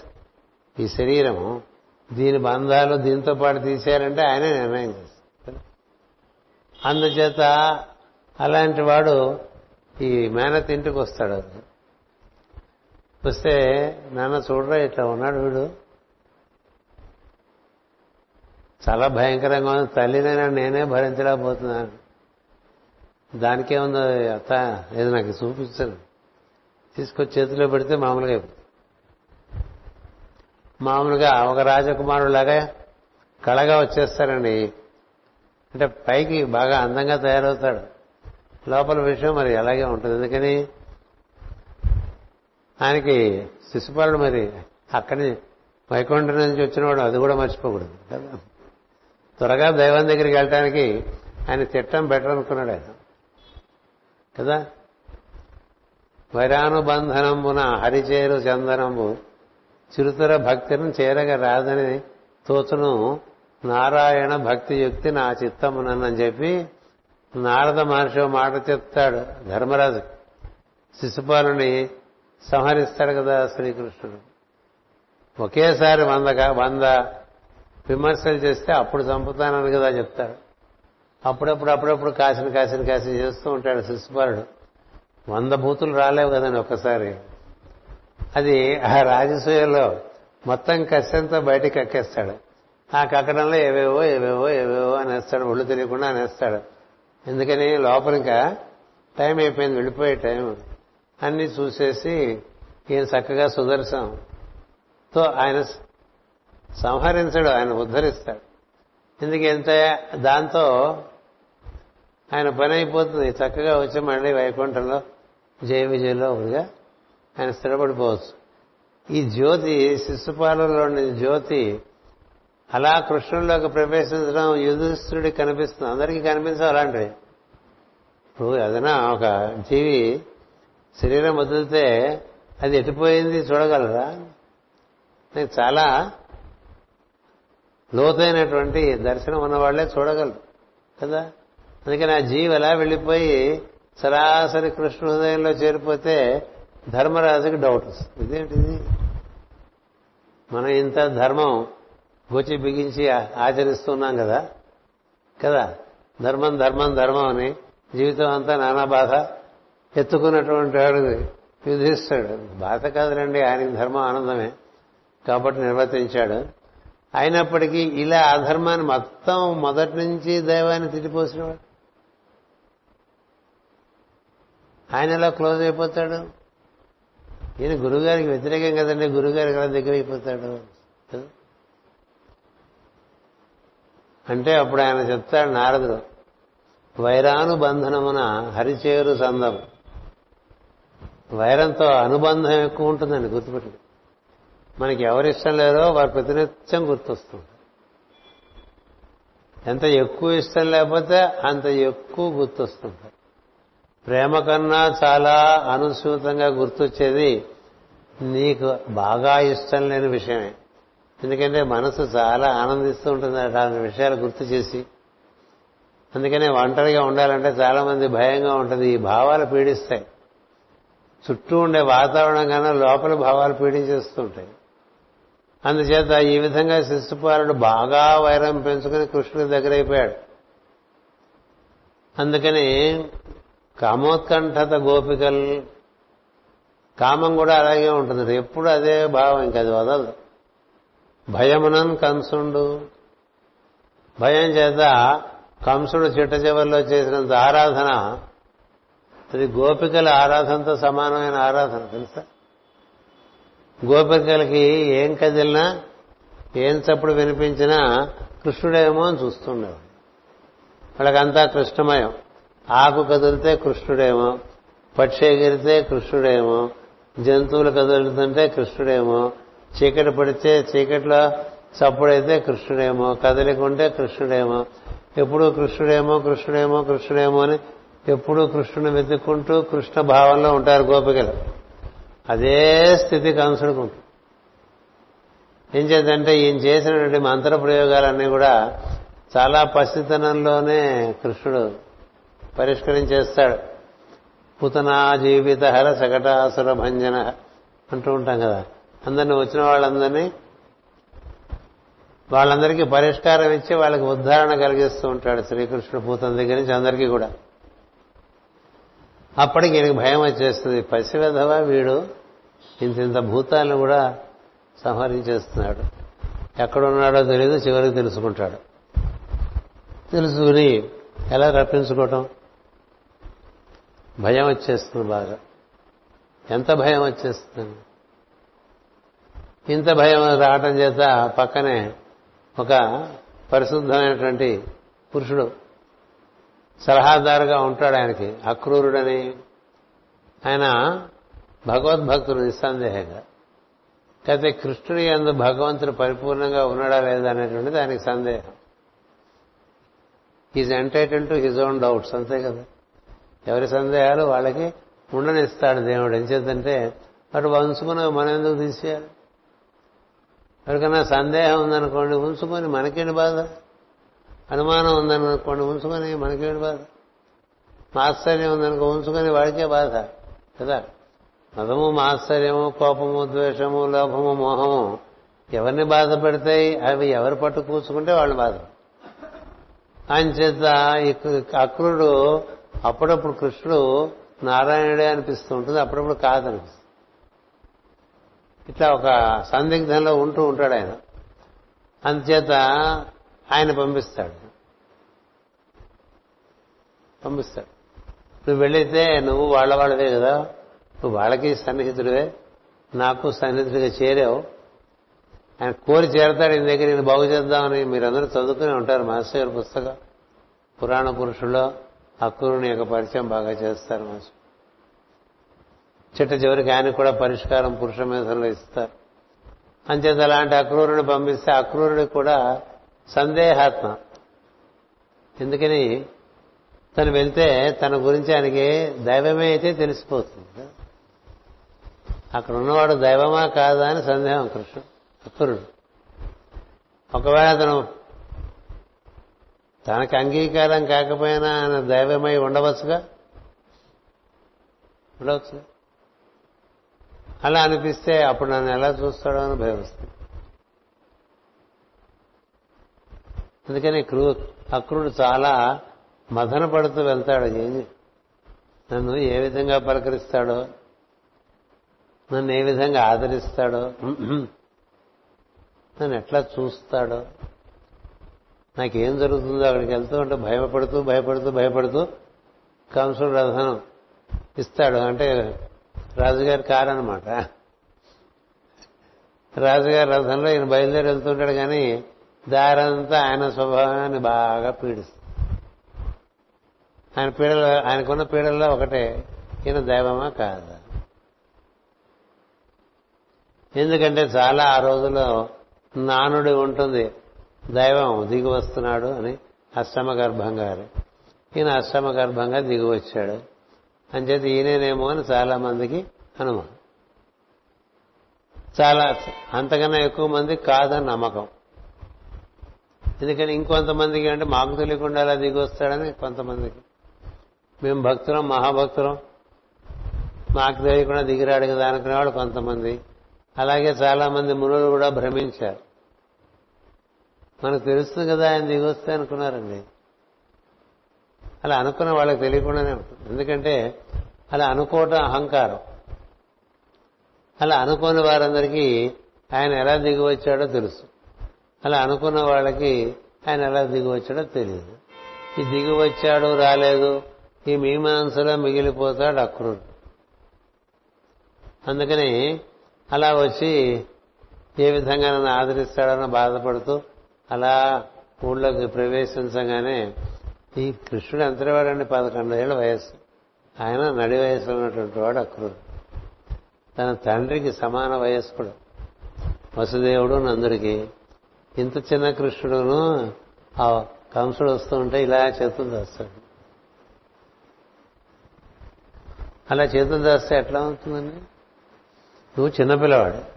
ఈ శరీరము దీని బంధాలు దీంతో పాటు తీశారంటే ఆయనే నిర్ణయం చేస్తారు అందుచేత అలాంటి వాడు ఈ మేనత్ ఇంటికి వస్తాడు వస్తే నాన్న చూడరా ఇట్లా ఉన్నాడు వీడు. చాలా భయంకరంగా ఉంది. తల్లినైనా నేనే భరించలేకపోతున్నాను. దానికేముందో అత్త? ఏది నాకు చూపించను తీసుకొచ్చి చేతిలో పెడితే మామూలుగా మామూలుగా ఒక రాజకుమారులాగా కళగా వచ్చేస్తారండి. అంటే పైకి బాగా అందంగా తయారవుతాడు. లోపల విషయం మరి అలాగే ఉంటుంది. ఎందుకని? ఆయనకి శిశుపాలుడు మరి అక్కడి వైకుంఠం నుంచి వచ్చినవాడు అది కూడా మర్చిపోకూడదు. కదా? త్వరగా దైవం దగ్గరికి వెళ్ళటానికి ఆయన తిట్టం బెటర్ అనుకున్నాడు ఆయన. కదా? వైరానుబంధనమున హరిచేరు చందనము. చిరుతర భక్తిని చేరగ రాదని తోచును నారాయణ భక్తి యుక్తి నా చిత్తమునని చెప్పి నారద మహర్షి మాట చెప్తాడు ధర్మరాజు. శిశుపాలుని సంహరిస్తాడు కదా శ్రీకృష్ణుడు. ఒకేసారి వంద వంద విమర్శలు చేస్తే అప్పుడు చంపుతానని కదా చెప్తాడు. అప్పుడప్పుడు అప్పుడప్పుడు కాసిన కాసిన కాసిన చేస్తూ ఉంటాడు శిశుపాలుడు. వంద బూతులు రాలేవు కదండి ఒక్కసారి. అది ఆ రాజసూయలో మొత్తం కష్టంతో బయటికి కక్కేస్తాడు. ఆ కక్కడంలో ఏవేవో ఏవేవో ఏవేవో అనేస్తాడు. ఒళ్ళు తెలియకుండా అనేస్తాడు. ఎందుకని లోపల ఇంకా టైం అయిపోయింది వెళ్ళిపోయే టైం. అన్ని చూసేసి ఈయన చక్కగా సుదర్శనంతో ఆయన సంహరించడు ఆయన ఉద్ధరిస్తాడు. ఎందుకు ఎంత దాంతో ఆయన పని అయిపోతుంది. చక్కగా వచ్చి మళ్ళీ వైకుంఠంలో జయ విజయంలో ఒకటిగా ఆయన స్థిరపడిపోవచ్చు. ఈ జ్యోతి శిశుపాలంలోని జ్యోతి అలా కృష్ణుల్లోకి ప్రవేశించడం యుధిష్ఠుడికి కనిపిస్తుంది. అందరికీ కనిపించవు అలాంటివి. ఇప్పుడు ఏదైనా ఒక జీవి శరీరం వదిలితే అది ఎటుపోయింది చూడగలరా? చాలా లోతైనటువంటి దర్శనం ఉన్నవాళ్ళే చూడగలరు కదా? అందుకని ఆ జీవి ఎలా వెళ్ళిపోయి సరాసరి కృష్ణ హృదయంలో చేరిపోతే ధర్మరాజుకి డౌట్ వస్తుంది. ఇదేంటిది? మనం ఇంత ధర్మం గోచి బిగించి ఆచరిస్తున్నాం కదా? కదా? ధర్మం ధర్మం ధర్మం అని జీవితం అంతా నానా బాధ ఎత్తుకున్నటువంటి వాడు యుధిస్తాడు బాధ కాదులండి ఆయనకి ధర్మం ఆనందమే కాబట్టి నిర్వర్తించాడు. అయినప్పటికీ ఇలా అధర్మాన్ని మొత్తం మొదటి నుంచి దైవాన్ని తిరిగిపోసినవాడు ఆయన ఎలా క్లోజ్ అయిపోతాడు? ఈయన గురుగారికి వ్యతిరేకం కదండి గురుగారికి ఎలా దగ్గర అయిపోతాడు. అంటే అప్పుడు ఆయన చెప్తాడు నారదుడు వైరానుబంధనమున హరిచేరు సందం. వైరంతో అనుబంధం ఎక్కువ ఉంటుందండి గుర్తుపెట్టు మనకి ఎవరిష్టం లేరో వారు ప్రతినిత్యం గుర్తొస్తుంది. ఎంత ఎక్కువ ఇష్టం లేకపోతే అంత ఎక్కువ గుర్తొస్తుంది. ప్రేమ కన్నా చాలా అనుసూతంగా గుర్తొచ్చేది నీకు బాగా ఇష్టం లేని విషయమే. ఎందుకంటే మనసు చాలా ఆనందిస్తూ ఉంటుంది అలాంటి విషయాలు గుర్తు చేసి. అందుకనే ఒంటరిగా ఉండాలంటే చాలా మంది భయంగా ఉంటుంది. ఈ భావాలు పీడిస్తాయి. చుట్టూ ఉండే వాతావరణం కన్నా లోపల భావాలు పీడించేస్తూ ఉంటాయి. అందుచేత ఈ విధంగా శిశుపాలుడు బాగా వైరం పెంచుకుని కృష్ణుడి దగ్గర అయిపోయాడు అందుకని కామోత్కంఠత గోపికల్ కామం కూడా అలాగే ఉంటుంది. ఎప్పుడు అదే భావం ఇంకా అది వదలదు. భయమునన్ కంసుండు. భయం చేత కంసుడు చిట్ట చివరిలో చేసినంత ఆరాధన అది గోపికల ఆరాధనతో సమానమైన ఆరాధన తెలుసా? గోపికలకి ఏం కదిలినా ఏం చప్పుడు వినిపించినా కృష్ణుడేమో అని చూస్తుండేవాడు. వాళ్ళకంతా కృష్ణమయం. ఆకు కదిలితే కృష్ణుడేమో పక్షి ఎగిరితే కృష్ణుడేమో జంతువులు కదులుతుంటే కృష్ణుడేమో చీకటి పడితే చీకట్లో చప్పుడైతే కృష్ణుడేమో కదలికుంటే కృష్ణుడేమో ఎప్పుడూ కృష్ణుడేమో కృష్ణుడేమో కృష్ణుడేమో అని ఎప్పుడూ కృష్ణుని వెతుక్కుంటూ కృష్ణ భావంలో ఉంటారు గోపికలు. అదే స్థితి కంసుడుకుంటుంది ఏం చేద్దంటే ఈయన చేసినటువంటి మంత్ర ప్రయోగాలన్నీ కూడా చాలా పసితనంలోనే కృష్ణుడు పరిష్కరించేస్తాడు. పుతనా జీవిత హర సకటాసుర భంజన అంటూ ఉంటాం కదా. అందరిని వచ్చిన వాళ్ళందరినీ వాళ్ళందరికీ పరిష్కారం ఇచ్చి వాళ్ళకి ఉద్ధారణ కలిగిస్తూ ఉంటాడు శ్రీకృష్ణుడు పూతన దగ్గర నుంచి అందరికీ కూడా. అప్పటికి ఈయనకి భయం వచ్చేస్తుంది. పసివెధవా వీడు ఇంత ఇంత భూతాలను కూడా సంహరించేస్తున్నాడు. ఎక్కడున్నాడో తెలియదు చివరికి తెలుసుకుంటాడు. తెలుసుకుని ఎలా రప్పించుకోవటం? భయం వచ్చేస్తుంది బాగా. ఎంత భయం వచ్చేస్తుంది? ఇంత భయం రావటం చేత పక్కనే ఒక పరిశుద్ధమైనటువంటి పురుషుడు సలహాదారుగా ఉంటాడు ఆయనకి అక్రూరుడని. ఆయన భగవద్భక్తుడు నిస్సందేహంగా. కాకపోతే కృష్ణుడి అందు భగవంతుడు పరిపూర్ణంగా ఉన్నాడా లేదా అనేటువంటిది ఆయనకి సందేహం. Is entitled to his own doubts అంతే కదా. ఎవరి సందేహాలు వాళ్ళకి ఉండనిస్తాడు దేవుడు. ఏం చేద్దంటే వాడు వంచుకుని మనం ఎందుకు తీసేయాలి? ఎవరికైనా సందేహం ఉందనుకోండి ఉంచుకొని మనకేంటి బాధ? అనుమానం ఉందనుకోండి ఉంచుకొని మనకేంటి బాధ? మాత్సర్యం ఉందనుకో ఉంచుకొని వాడికే బాధ కదా? మదము మాత్సర్యము కోపము ద్వేషము లోభము మోహము ఎవరిని బాధ పెడతాయి? అవి ఎవరు పట్టు కూర్చుకుంటే వాళ్ళు బాధ. చేత అక్రుడు అప్పుడప్పుడు కృష్ణుడు నారాయణుడే అనిపిస్తూ ఉంటుంది అప్పుడప్పుడు కాదనిపిస్తుంది ఇట్లా ఒక సందిగ్ధంలో ఉంటూ ఉంటాడు ఆయన. అందుచేత ఆయన పంపిస్తాడు. పంపిస్తాడు. నువ్వు వెళ్ళితే నువ్వు వాళ్ళ వాళ్ళదే కదా. నువ్వు వాళ్ళకి సన్నిహితుడివే. నాకు సన్నిహితుడిగా చేరావు. ఆయన కోరి చేరతాడు ఈయన దగ్గర నేను బాగు చేద్దామని మీరందరూ చదువుకునే ఉంటారు మాస్టర్ గారి పుస్తకం. పురాణ పురుషుల్లో అక్రూరుని యొక్క పరిచయం బాగా చేస్తారు మాస్టర్. చిట్ట చివరికి ఆయన కూడా పరిష్కారం పురుష ఇస్తారు. అంచేత అలాంటి అక్రూరుని పంపిస్తే అక్రూరుడు కూడా సందేహాత్మ. ఎందుకని? తను వెళ్తే తన గురించి ఆయనకి దైవమే అయితే తెలిసిపోతుంది. అక్కడ ఉన్నవాడు దైవమా కాదా అని సందేహం కృష్ణ అక్రూరుడు. ఒకవేళ అతను తనకు అంగీకారం కాకపోయినా ఆయన దైవమై ఉండవచ్చుగా? ఉండవచ్చు అలా అనిపిస్తే అప్పుడు నన్ను ఎలా చూస్తాడో అని భయం అందుకని క్రూ అక్రుడు చాలా మదన పడుతూ వెళ్తాడు. ఏం నన్ను ఏ విధంగా పలకరిస్తాడో? నన్ను ఏ విధంగా ఆదరిస్తాడో? నన్ను ఎట్లా చూస్తాడో? నాకేం జరుగుతుందో అక్కడికి వెళ్తూ ఉంటే భయపడుతూ భయపడుతూ భయపడుతూ కంసుడు రథనం ఇస్తాడు. అంటే రాజుగారి కారు అనమాట రాజుగారి రథంలో ఈయన బయలుదేరి వెళ్తుంటాడు కానీ దారంతా ఆయన స్వభావాన్ని బాగా పీడిస్తుంది. ఆయన పీడలు ఆయనకున్న పీడల్లో ఒకటే. ఈయన దైవమా కాదా? ఎందుకంటే చాలా ఆ రోజుల్లో నానుడి ఉంటుంది. దైవం దిగి వస్తున్నాడు అని అష్టమ గర్భంగా ఈయన అష్టమ గర్భంగా దిగి వచ్చాడు అంచేది ఈయనేనేమో అని చాలా మందికి అనుమానం. చాలా అంతకన్నా ఎక్కువ మంది కాదని నమ్మకం. ఎందుకని ఇంకొంతమందికి అంటే మాకు తెలియకుండా అలా దిగి వస్తాడని కొంతమందికి. మేము భక్తులం మహాభక్తులం. మాకు తెలియకుండా దిగిరాడు కదా అనుకునేవాడు కొంతమంది. అలాగే చాలా మంది మునులు కూడా భ్రమించారు. మనకు తెలుస్తుంది కదా ఆయన దిగొస్తే అనుకున్నారండి. అలా అనుకున్న వాళ్ళకి తెలియకుండానే ఉంటుంది. ఎందుకంటే అలా అనుకోవటం అహంకారం. అలా అనుకోని వారందరికీ ఆయన ఎలా దిగి వచ్చాడో తెలుసు. అలా అనుకున్న వాళ్ళకి ఆయన ఎలా దిగి వచ్చాడో తెలియదు. ఈ దిగి వచ్చాడు రాలేదు ఈ మీమాంసలో మిగిలిపోతాడు అక్రుడు అందుకని అలా వచ్చి ఏ విధంగా నన్ను ఆదరిస్తాడని బాధపడుతూ అలా ఊళ్ళోకి ప్రవేశించగానే ఈ కృష్ణుడు ఎంతవాడండి పదకొండు ఏళ్ళ వయస్సు. ఆయన నడి వయసులో ఉన్నటువంటి వాడు అక్రుడు తన తండ్రికి సమాన వయస్కుడు. వసుదేవుడు నందుడికి ఇంత చిన్న కృష్ణుడును ఆ కంసుడు వస్తూ ఉంటే ఇలా చేతులు దాస్తాడు. అలా చేతులు దాస్తే ఎట్లా అవుతుందండి? నువ్వు చిన్నపిల్లవాడు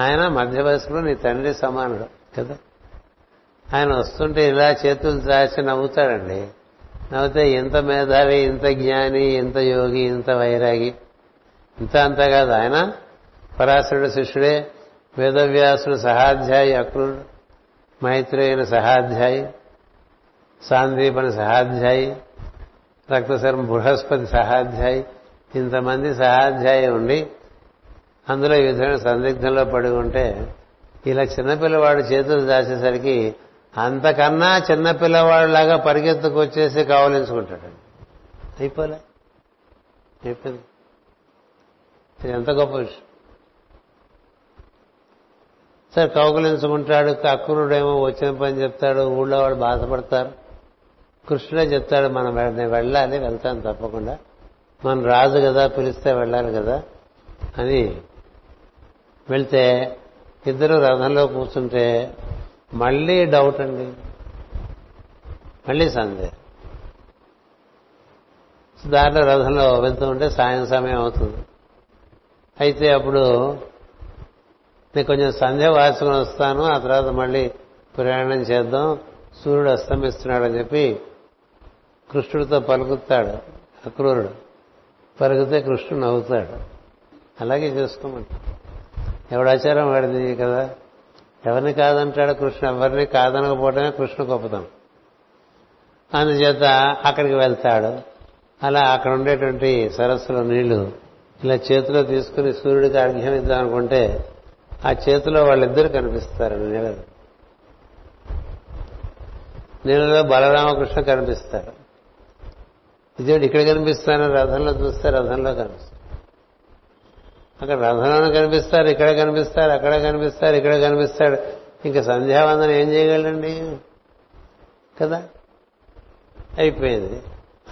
ఆయన మధ్య వయసులో నీ తండ్రి సమానుడు. కదా? ఆయన వస్తుంటే ఇలా చేతులు చాచి నవ్వుతాడండి. నవ్వితే ఇంత మేధావి ఇంత జ్ఞాని ఇంత యోగి ఇంత వైరాగి. ఇంత అంత కాదు ఆయన. పరాశరుడు శిష్యుడే వేదవ్యాసుడు సహాధ్యాయి అక్రుడు మైత్రేయుని సహాధ్యాయి సాందీపని సహాధ్యాయి రక్తశర్మ బృహస్పతి సహాధ్యాయి ఇంతమంది సహాధ్యాయి ఉండి అందులో ఈ విధమైన సందిగ్ధంలో పడి ఉంటే ఇలా చిన్నపిల్లవాడు చేతులు దాచేసరికి అంతకన్నా చిన్నపిల్లవాడిలాగా పరిగెత్తుకొచ్చేసి కావలించుకుంటాడు. అయిపోలే. అయిపోయింది. ఇది ఎంత గొప్ప విషయం. సార్ కౌగులించుకుంటాడు అక్కురుడేమో వచ్చిన పని చెప్తాడు ఊళ్ళో వాడు బాధపడతారు. కృష్ణుడే చెప్తాడు మనం నేను వెళ్ళాలి వెళ్తాను తప్పకుండా. మనం రాజు కదా పిలిస్తే వెళ్ళాలి కదా అని వెళ్తే ఇద్దరు రథంలో కూర్చుంటే మళ్ళీ డౌట్ అండి. మళ్ళీ సందేహం. దారిలో రథంలో వెళ్తూ ఉంటే సాయం సమయం అవుతుంది. అయితే అప్పుడు నేను కొంచెం సంధ్య వాసుకుని వస్తాను ఆ తర్వాత మళ్ళీ ప్రయాణం చేద్దాం సూర్యుడు అస్తమిస్తున్నాడని చెప్పి కృష్ణుడితో పలుకుతాడు అక్రూరుడు. పలికితే కృష్ణుడు నవ్వుతాడు. అలాగే ఎవడు ఎవడాచారం వాడిది కదా? ఎవరిని కాదంటాడు కృష్ణ? ఎవరిని కాదనకపోవటమే కృష్ణ గొప్పతనం. అందుచేత అక్కడికి వెళ్తాడు. అలా అక్కడ ఉండేటువంటి సరస్సులో నీళ్ళు ఇలా చేతిలో తీసుకుని సూర్యుడికి అర్ఘ్యం ఇద్దాం అనుకుంటే ఆ చేతిలో వాళ్ళిద్దరు కనిపిస్తారు నీళ్ళలో. నీళ్ళలో బలరామకృష్ణ కనిపిస్తారు. ఇదేంటి ఇక్కడ కనిపిస్తాను రథంలో చూస్తే రథంలో కనిపిస్తారు అక్కడ రథంలో కనిపిస్తారు ఇక్కడ కనిపిస్తారు అక్కడ కనిపిస్తారు ఇక్కడ కనిపిస్తాడు. ఇంకా సంధ్యావందనం ఏం చేయగలండి కదా? అయిపోయింది.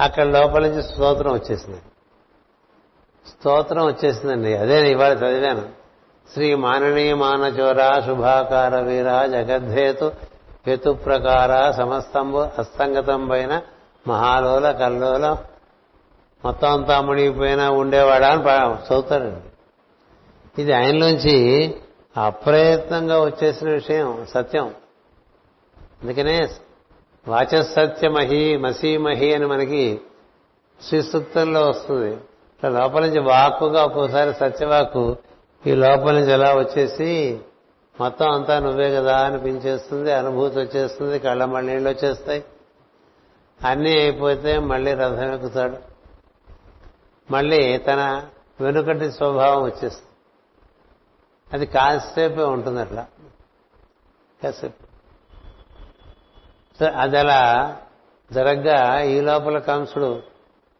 అక్కడ లోపల నుంచి స్తోత్రం వచ్చేసింది. స్తోత్రం వచ్చేసిందండి. అదే ఇవాళ చదివాను. శ్రీ మాననీయ మానచోర శుభాకార వీర జగద్ధేతు హేతు ప్రకార సమస్తంబు అస్తంగతం పైన మహాలోల కల్లోల. మొత్తం అంతా మునిగిపోయినా ఉండేవాడా అని చదువుతాడండి ఇది ఆయనలోంచి అప్రయత్నంగా వచ్చేసిన విషయం సత్యం. అందుకనే వాచసత్యమహి మసీమహి అని మనకి శ్రీసూక్తంలో వస్తుంది. ఇట్లా లోపల నుంచి వాక్కుగా ఒక్కోసారి సత్యవాకు ఈ లోపల నుంచి ఎలా వచ్చేసి మొత్తం అంతా నువ్వే కదా అనిపించేస్తుంది అనుభూతి వచ్చేస్తుంది కళ్ళ మళ్ళీ వచ్చేస్తాయి. అన్నీ అయిపోతే మళ్ళీ రథం ఎక్కుతాడు. మళ్ళీ తన వెనుకటి స్వభావం వచ్చేస్తుంది. అది కాసేపే ఉంటుంది అట్లా. కాసేపు. అది అలా జరగ్గా ఈ లోపల కంసుడు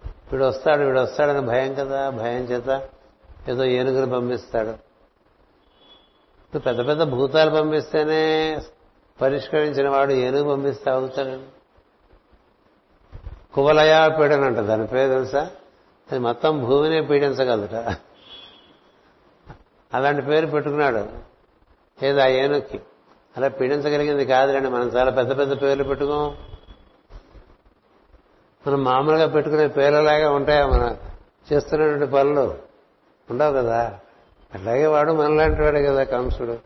వీడు వస్తాడు వీడు వస్తాడని భయం కదా భయం చేత ఏదో ఏనుగులు పంపిస్తాడు. పెద్ద పెద్ద భూతాలు పంపిస్తేనే పరిష్కరించిన వాడు ఏనుగు పంపిస్తే అవుతాడండి కువలయా పీడన అంట దాని పేరు తెలుసా? అది మొత్తం భూమినే పీడించగలట అలాంటి పేరు పెట్టుకున్నాడు. ఏదో ఆ ఏనుక్కి. అలా పీడించగలిగింది కాదులేండి మనం చాలా పెద్ద పెద్ద పేర్లు పెట్టుకోం. మనం మామూలుగా పెట్టుకునే పేర్లలాగా ఉంటాయా మన చేస్తున్నటువంటి పనులు? ఉండవు కదా. అట్లాగే వాడు మనలాంటి వాడే కదా కంసుడు.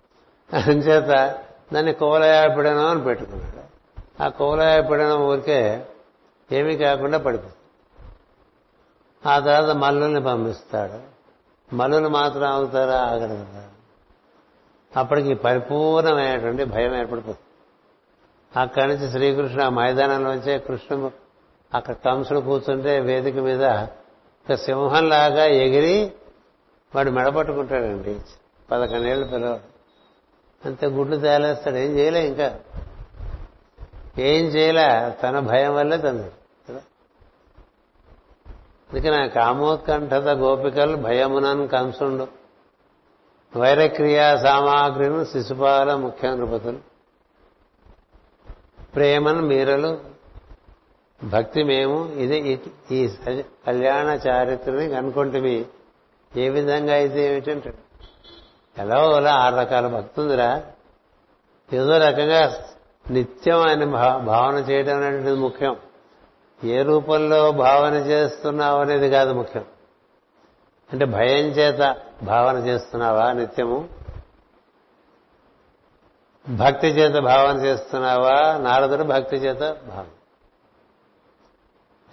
అంచేత దాన్ని కోలయాపిడనం అని పెట్టుకున్నాడు. ఆ కోలయాపిడనం ఊరికే ఏమీ కాకుండా పడిపోతుంది. ఆ తర్వాత మల్లుల్ని పంపిస్తాడు. మనులు మాత్రం ఆగుతారా? ఆగరు కదా. అప్పటికి పరిపూర్ణమైనటువంటి భయం ఏర్పడిపోతుంది. అక్కడి నుంచి శ్రీకృష్ణుడు ఆ మైదానంలోంచే కృష్ణుడు అక్కడ కంసుడు కూర్చుంటే వేదిక మీద ఒక సింహంలాగా ఎగిరి వాడు మెడపట్టుకుంటాడండి. పదకొండేళ్ళ పిల్లవాడు అంతే గుడ్లు తేలేస్తాడు. ఏం చేయలే ఇంకా. ఏం చేయలే. తన భయం వల్లే తండ్రి అందుకే నా కామోత్కంఠత గోపికలు భయమునన్ కంసుండు. వైరక్రియా సామాగ్రిను శిశుపాల ముఖ్య నృపతులు ప్రేమను మీరలు భక్తి మేము ఇది ఈ కళ్యాణ చారిత్రని కనుకుంటే ఏ విధంగా అయితే ఏమిటంటే ఎలా ఓలా ఆరు రకాల భక్తుందిరా. ఏదో రకంగా నిత్యం ఆయన భావన చేయడం అనేటువంటిది ముఖ్యం. ఏ రూపంలో భావన చేస్తున్నావు అనేది కాదు ముఖ్యం. అంటే భయం చేత భావన చేస్తున్నావా నిత్యము? భక్తి చేత భావన చేస్తున్నావా? నారదుడు భక్తి చేత భావన.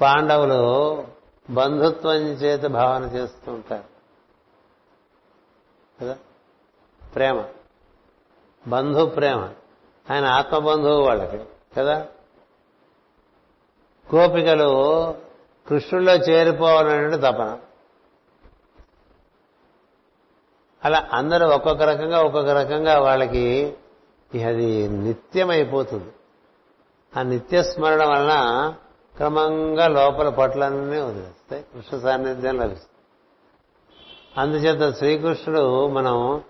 పాండవులు బంధుత్వం చేత భావన చేస్తూ ఉంటారు. కదా? ప్రేమ. బంధు ప్రేమ. ఆయన ఆత్మబంధువు వాళ్ళకి. కదా? గోపికలు కృష్ణుల్లో చేరిపోవాలనే తపన. అలా అందరూ ఒక్కొక్క రకంగా ఒక్కొక్క రకంగా వాళ్ళకి అది నిత్యమైపోతుంది. ఆ నిత్య స్మరణ వలన క్రమంగా లోపల పట్లన్నీ వదిలేస్తాయి. కృష్ణ సాన్నిధ్యం లభిస్తుంది. అందుచేత శ్రీకృష్ణుడు మనం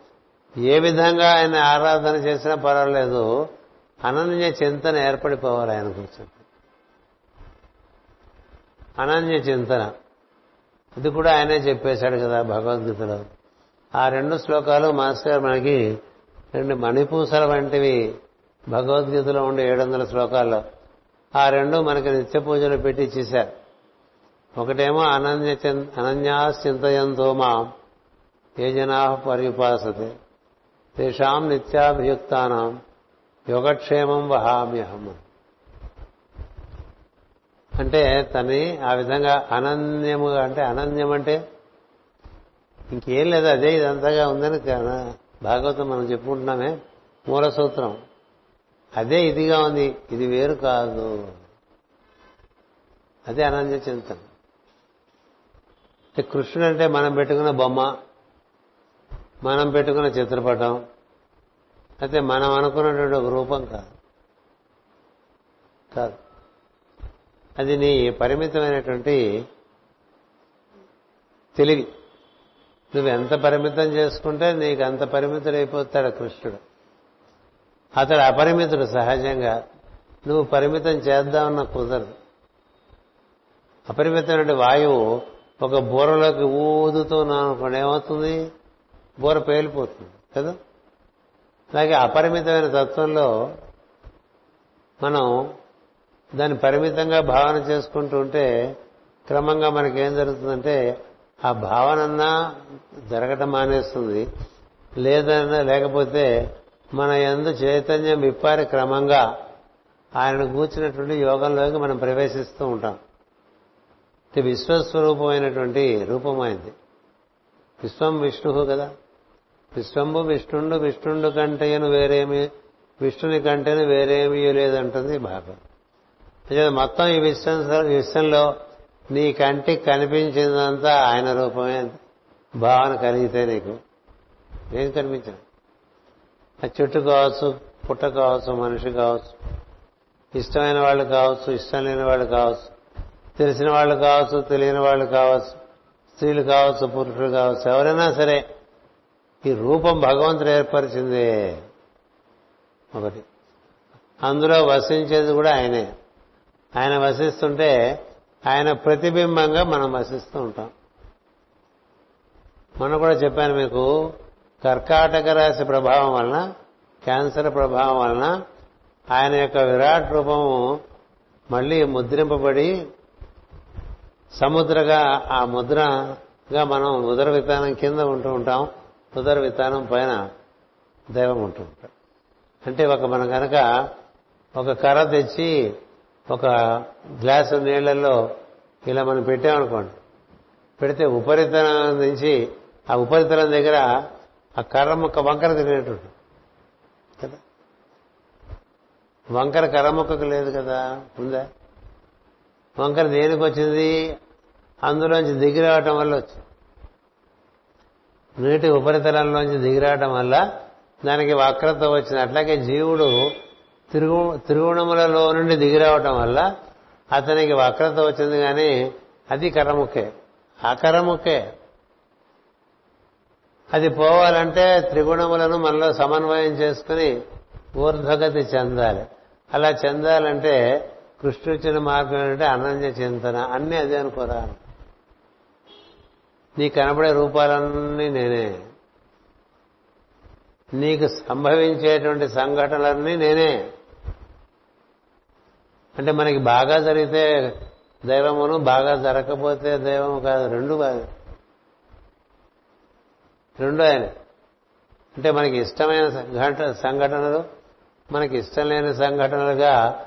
ఏ విధంగా ఆయన ఆరాధన చేసినా పర్వాలేదు అనన్య చింతన ఏర్పడిపోవాలి ఆయన కూర్చొని అనన్య చింతన. ఇది కూడా ఆయనే చెప్పేశాడు కదా భగవద్గీతలో. ఆ రెండు శ్లోకాలు మాస్టర్ మనకి రెండు మణిపూసల వంటివి భగవద్గీతలో ఉండే ఏడు వందల శ్లోకాల్లో. ఆ రెండు మనకి నిత్య పూజలు పెట్టి ఇచ్చేశారు. ఒకటేమో అనన్య అనన్యా చింతయంతో మా ఏ జనా పర్యుపాసతే తేషాం నిత్యాభియుక్తానం యోగక్షేమం వహామ్యహం అంటే తని ఆ విధంగా అనన్యముగా అంటే అనన్యం అంటే ఇంకేం లేదు అదే ఇదంతగా ఉందని భాగవతం మనం చెప్పుకుంటున్నామే. మూల సూత్రం. అదే ఇదిగా ఉంది ఇది వేరు కాదు. అదే అనన్య చింతన. అంటే కృష్ణుడు అంటే మనం పెట్టుకున్న బొమ్మ మనం పెట్టుకున్న చిత్రపటం అయితే మనం అనుకున్నటువంటి ఒక రూపం కాదు. కాదు. అది నీ పరిమితమైనటువంటి తెలివి. నువ్వు ఎంత పరిమితం చేసుకుంటే నీకు అంత పరిమితుడైపోతాడు కృష్ణుడు. అతడు అపరిమితుడు సహజంగా. నువ్వు పరిమితం చేద్దామన్న కుదరదు. అపరిమితమైన వాయువు ఒక బూరలోకి ఊదుతున్నాను అనుకోండి ఏమవుతుంది? బూర పేలిపోతుంది కదా? అలాగే అపరిమితమైన తత్వంలో మనం దాన్ని పరిమితంగా భావన చేసుకుంటూ ఉంటే క్రమంగా మనకేం జరుగుతుందంటే ఆ భావనన్నా జరగటం మానేస్తుంది. లేదన్నా లేకపోతే మన ఎందు చైతన్యం విప్పారి క్రమంగా ఆయన కూర్చున్నటువంటి యోగంలోకి మనం ప్రవేశిస్తూ ఉంటాం. ఇది విశ్వస్వరూపమైనటువంటి రూపమైంది. విశ్వం విష్ణు కదా. విశ్వంబు విష్ణుండు విష్ణుండు కంటేను వేరేమి విష్ణుని కంటేను వేరేమీ లేదంటుంది భాగం. మొత్తం ఈ విశ్వం విశ్వంలో నీ కంటికి కనిపించిందంతా ఆయన రూపమే భావన కలిగితే నీకు. ఏం కనిపించదు? ఆ చెట్టు కావచ్చు పుట్ట కావచ్చు మనిషి కావచ్చు ఇష్టమైన వాళ్ళు కావచ్చు ఇష్టం లేని వాళ్ళు కావచ్చు తెలిసిన వాళ్ళు కావచ్చు తెలియని వాళ్ళు కావచ్చు స్త్రీలు కావచ్చు పురుషులు కావచ్చు ఎవరైనా సరే ఈ రూపం భగవంతుడు ఏర్పరిచిందే. ఒకటి. అందులో వసించేది కూడా ఆయనే. ఆయన వసిస్తుంటే ఆయన ప్రతిబింబంగా మనం వసిస్తూ ఉంటాం. మొన్న కూడా చెప్పాను మీకు కర్కాటక రాశి ప్రభావం వలన క్యాన్సర్ ప్రభావం వలన ఆయన యొక్క విరాట్ రూపము మళ్ళీ ముద్రింపబడి సముద్రగా ఆ ముద్రగా మనం ఉదర విధానం కింద ఉంటూ ఉంటాం. ఉదర విధానం పైన దైవం ఉంటూ ఉంటాం అంటే ఒక మనం కనుక ఒక కర్ర తెచ్చి ఒక గ్లాసు నీళ్ళలో ఇలా మనం పెట్టామనుకోండి పెడితే ఉపరితలం నుంచి ఆ ఉపరితలం దగ్గర ఆ కర్ర ముక్క వంకర తిరిగినట్టు కదా? వంకర కర్ర ముక్కకు లేదు కదా? ఉందా? వంకర దేనికి వచ్చింది? అందులోంచి దిగిరావటం వల్ల వచ్చింది. నీటి ఉపరితలంలోంచి దిగిరావటం వల్ల దానికి వక్రత వచ్చింది. అట్లాగే జీవుడు తిరుగు తిరుగుణములలో నుండి దిగిరావటం వల్ల అతనికి వక్రత వచ్చింది కానీ అది కరముఖే అకరముఖే అది పోవాలంటే త్రిగుణములను మనలో సమన్వయం చేసుకుని ఊర్ధ్వగతి చెందాలి. అలా చెందాలంటే కృష్ణుచ్చిన మార్గం ఏంటంటే అనన్య చింతన. అన్నీ అదే అనుకోరా నీ కనబడే రూపాలన్నీ నేనే. నీకు సంభవించేటువంటి సంఘటనలన్నీ నేనే. అంటే మనకి బాగా జరిగితే దైవమును బాగా జరగకపోతే దైవము కాదు రెండు కాదు. రెండు ఆయన. అంటే మనకి ఇష్టమైన సంఘటనలు మనకి ఇష్టం లేని సంఘటనలుగా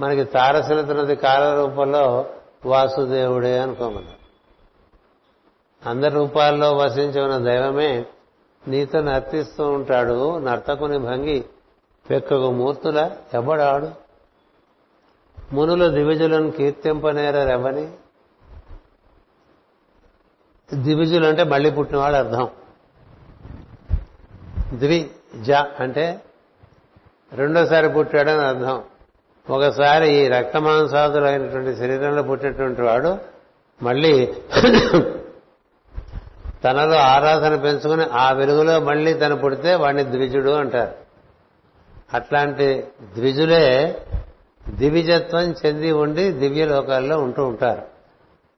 మనకి తారసిల్లుతున్నది కాల రూపంలో వాసుదేవుడే అనుకోమన్నారు అందరి రూపాల్లో వసించి ఉన్న దైవమే నీతో నర్తిస్తూ ఉంటాడు నర్తకుని భంగి పెక్కకు మూర్తుల ఎవడాడు? మునులు దివిజులను కీర్తింపనేరెవని దివిజులు అంటే మళ్ళీ పుట్టినవాడు అర్థం. ద్వి జ అంటే రెండోసారి పుట్టాడని అర్థం. ఒకసారి ఈ రక్తమాంసాదులైనటువంటి శరీరంలో పుట్టినటువంటి వాడు మళ్ళీ తనలో ఆరాధన పెంచుకుని ఆ వెలుగులో మళ్ళీ తను పుడితే వాడిని ద్విజుడు అంటారు. అట్లాంటి ద్విజులే దివిజత్వం చెంది ఉండి దివ్య లోకాల్లో ఉంటూ ఉంటారు.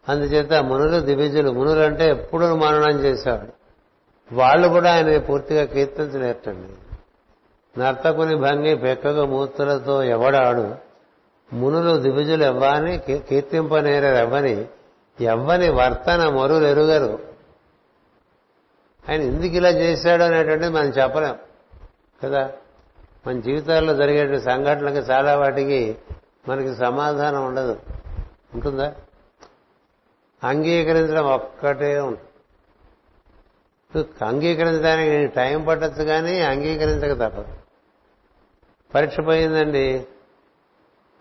అందుచేత మునులు దివిజులు మునులు అంటే ఎప్పుడు మననం చేసేవాడు వాళ్ళు కూడా ఆయన పూర్తిగా కీర్తించలేటండి నర్తకుని భంగి పెక్కగ మూర్తులతో ఎవడాడు? మునులు దివిజులు ఎవ్వని కీర్తింపనేరెవ్వని ఎవ్వని వర్తన మరులు ఎరుగరు. ఆయన ఎందుకు ఇలా చేశాడు అనేటువంటిది మనం చెప్పలేం. కదా? మన జీవితాల్లో జరిగే సంఘటనలకి చాలా వాటికి మనకి సమాధానం ఉండదు. ఉంటుందా? అంగీకరించడం ఒక్కటే ఉంటుంది. అంగీకరించడానికి టైం పట్టచ్చు కానీ అంగీకరించక తప్పదు. పరీక్ష పోయిందండి.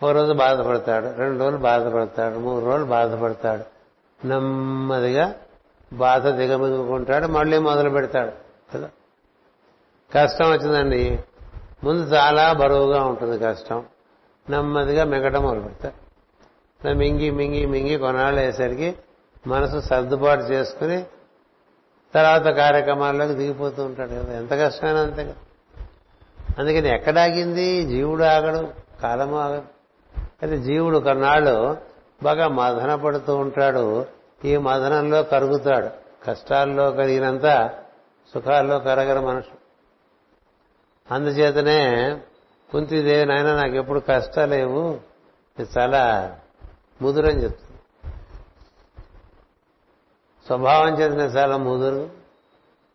ఓ రోజు బాధపడతాడు రెండు రోజులు బాధపడతాడు మూడు రోజులు బాధపడతాడు. నెమ్మదిగా బాధ దిగమింగుకుంటాడు మళ్ళీ మొదలు పెడతాడు. కదా? కష్టం వచ్చిందండి. ముందు చాలా బరువుగా ఉంటుంది కష్టం. నెమ్మదిగా మిగటం మొదలుపెడతారు. మింగి మింగి మింగి కొనాళ్ళు అయ్యేసరికి మనసు సర్దుబాటు చేసుకుని తర్వాత కార్యక్రమాల్లోకి దిగిపోతూ ఉంటాడు కదా. ఎంత కష్టమైనా అంతే కదా అందుకని ఎక్కడాగింది జీవుడు ఆగడు కాలము ఆగడు అయితే జీవుడు కొన్నాళ్ళు బాగా మదన పడుతూ ఉంటాడు. ఈ మదనంలో కరుగుతాడు. కష్టాల్లో కలిగినంత సుఖాల్లో కరగర మనుషు అందుచేతనే కుంతిదేవి నాయన నాకు ఎప్పుడు కష్టాలేవు. ఇది చాలా ముదురని చెప్తుంది. స్వభావం చేసిన చాలా ముదురు.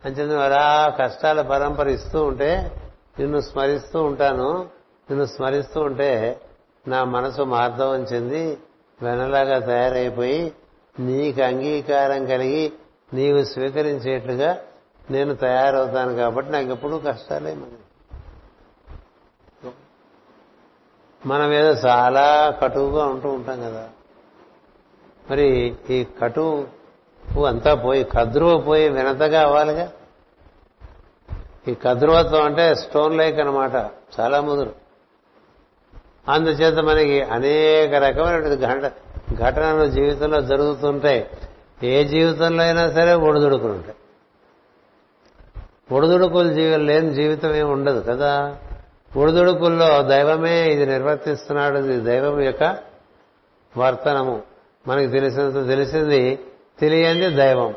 అంచేత అలా కష్టాల పరంపర ఇస్తూ ఉంటే నిన్ను స్మరిస్తూ ఉంటాను. నిన్ను స్మరిస్తూ ఉంటే నా మనసు మార్దవం చెంది వెనలాగా తయారైపోయి నీకు అంగీకారం కలిగి నీవు స్వీకరించేట్లుగా నేను తయారవుతాను కాబట్టి నాకు ఎప్పుడూ కష్టాలే మరి మనం ఏదో చాలా కటువుగా ఉంటూ ఉంటాం కదా. మరి ఈ కటువు అంతా పోయి కద్రువ పోయి వినతగా అవ్వాలిగా? ఈ కద్రువత్వం అంటే స్టోన్ లైక్ అనమాట చాలా ముదురు. అందుచేత మనకి అనేక రకమైనటువంటి ఘట ఘటనలు జీవితంలో జరుగుతుంటాయి. ఏ జీవితంలో అయినా సరే ఒడిదుడుకులు ఉంటాయి. ఒడిదుడుకులు జీవితం లేని జీవితం ఏమి ఉండదు కదా. ఉడుదుడుకుల్లో దైవమే ఇది నిర్వర్తిస్తున్నాడు ఇది దైవం యొక్క వర్తనము. మనకి తెలిసినంత తెలిసింది తెలియంది దైవం.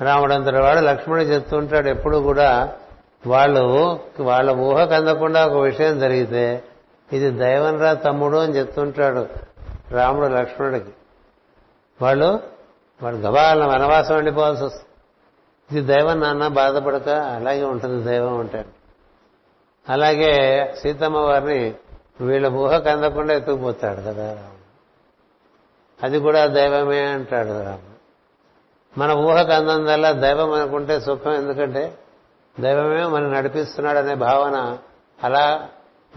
రాముడంతటి వాడు లక్ష్మణుడు చెప్తుంటాడు ఎప్పుడు కూడా వాళ్ళు వాళ్ళ ఊహకు అందకుండా ఒక విషయం జరిగితే ఇది దైవంరా తమ్ముడు అని చెప్తుంటాడు రాముడు లక్ష్మణుడికి. వాళ్ళు వాడు గబాల వనవాసం వెళ్ళిపోవాల్సి వస్తుంది. ఇది దైవం నాన్న బాధపడక అలాగే ఉంటుంది దైవం అంటాడు అలాగే సీతమ్మ వారిని వీళ్ళ ఊహకు అందకుండా ఎత్తుకుపోతాడు కదా. అది కూడా దైవమే అంటాడు రాముడు మన ఊహకు అందందల్లా దైవం అనుకుంటే సుఖం ఎందుకంటే దైవమే మనం నడిపిస్తున్నాడు అనే భావన అలా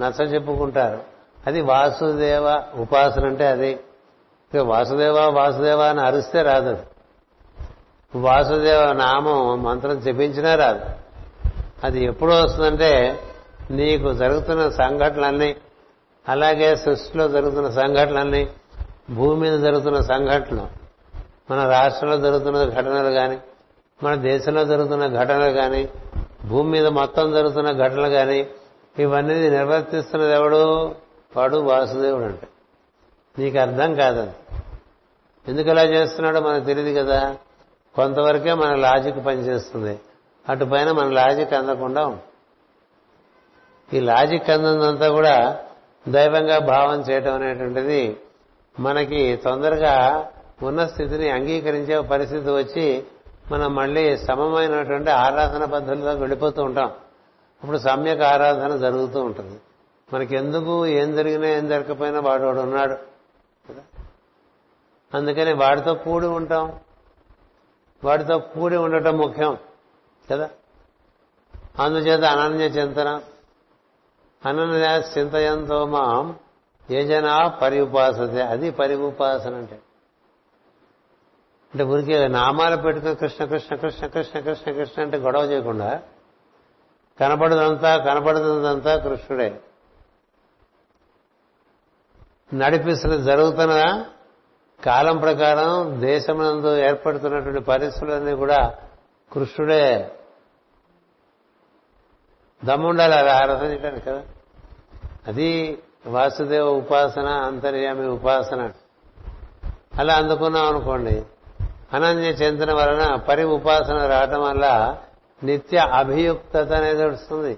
నచ్చ చెప్పుకుంటారు. అది వాసుదేవ ఉపాసన అంటే అది. వాసుదేవ వాసుదేవ అని అరిస్తే రాదు అది. వాసుదేవ నామం మంత్రం చెప్పించినా రాదు. అది ఎప్పుడు వస్తుందంటే నీకు జరుగుతున్న సంఘటనలన్నీ అలాగే సృష్టిలో జరుగుతున్న సంఘటనలన్నీ భూమి మీద జరుగుతున్న సంఘటనలు మన రాష్ట్రంలో జరుగుతున్న ఘటనలు కానీ మన దేశంలో జరుగుతున్న ఘటనలు కానీ భూమి మీద మొత్తం జరుగుతున్న ఘటనలు కానీ ఇవన్నీ నిర్వర్తిస్తున్నది ఎవడు? వాడు వాసుదేవుడు అంటే. నీకు అర్థం కాదండి. ఎందుకు ఇలా చేస్తున్నాడో మనకు తెలియదు కదా. కొంతవరకే మన లాజిక్ పనిచేస్తుంది. అటు పైన మన లాజిక్ అందకుండా ఈ లాజిక్ అందంతా కూడా దైవంగా భావం చేయటం అనేటువంటిది మనకి తొందరగా ఉన్న స్థితిని అంగీకరించే పరిస్థితి వచ్చి మనం మళ్ళీ సమమైనటువంటి ఆరాధన పద్ధతిలో వెళ్ళిపోతూ ఉంటాం. అప్పుడు సమ్యక్ ఆరాధన జరుగుతూ ఉంటుంది. మనకి ఎందుకు ఏం జరిగినా ఏం జరగకపోయినా వాడు వాడు ఉన్నాడు. అందుకని వాడితో కూడి ఉంటాం. వాటితో కూడి ఉండటం ముఖ్యం కదా? అందుచేత అనన్య చింతన. అనన్య చింతయంతో మాం ఏ జనా పరిఉపాసతే అది పరిఉపాసన అంటే. అంటే ఊరికే నామాలు పెట్టుకుని కృష్ణ కృష్ణ కృష్ణ కృష్ణ కృష్ణ కృష్ణ అంటే గొడవ చేయకుండా కనపడదంతా కనపడదంతా కృష్ణుడే. నడిపిస్తున్న జరుగుతున్న కాలం ప్రకారం దేశమునందు ఏర్పడుతున్నటువంటి పరిస్థితులన్నీ కూడా కృష్ణుడే దమ్ముండాలి అది ఆరాధన చేయడానికి కదా? అది వాసుదేవ ఉపాసన అంతర్యామి ఉపాసన. అలా అందుకున్నాం అనుకోండి. అనన్య చింతన వలన పరి ఉపాసన రావటం వల్ల నిత్య అభియుక్తత అనేది వస్తుంది.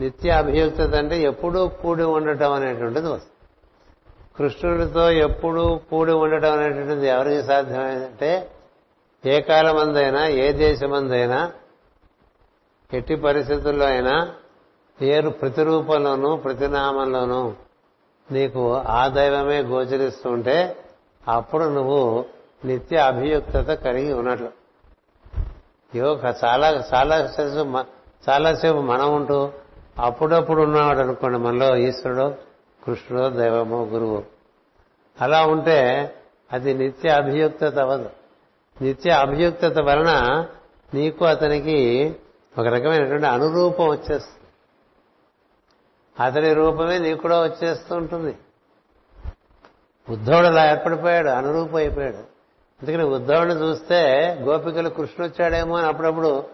నిత్య అభియుక్తత అంటే ఎప్పుడూ కూడి ఉండటం అనేటువంటిది వస్తుంది. కృష్ణుడితో ఎప్పుడూ కూడి ఉండటం అనేటువంటిది ఎవరికి సాధ్యమైందంటే ఏ కాలమందైనా ఏ దేశమందైనా ఎట్టి పరిస్థితుల్లో అయినా ఏ ప్రతిరూపంలోనూ ప్రతినామంలోనూ నీకు ఆ దైవమే గోచరిస్తుంటే అప్పుడు నువ్వు నిత్య అభియుక్తత కలిగి ఉన్నట్లు. ఏవో చాలా చాలా చాలాసేపు మనం ఉంటూ అప్పుడప్పుడు ఉన్నాడు అనుకోండి మనలో ఈశ్వరుడు కృష్ణుడు దైవము గురువు. అలా ఉంటే అది నిత్య అభియుక్తత అవ్వదు. నిత్య అభియుక్తత వలన నీకు అతనికి ఒక రకమైనటువంటి అనురూపం వచ్చేస్తుంది. అతని రూపమే నీకు కూడా వచ్చేస్తూ ఉంటుంది. ఉద్ధవుడు అలా ఏర్పడిపోయాడు అనురూపం అయిపోయాడు. అందుకని ఉద్ధవుడిని చూస్తే గోపికలు కృష్ణుడు వచ్చాడేమో అని అప్పుడప్పుడు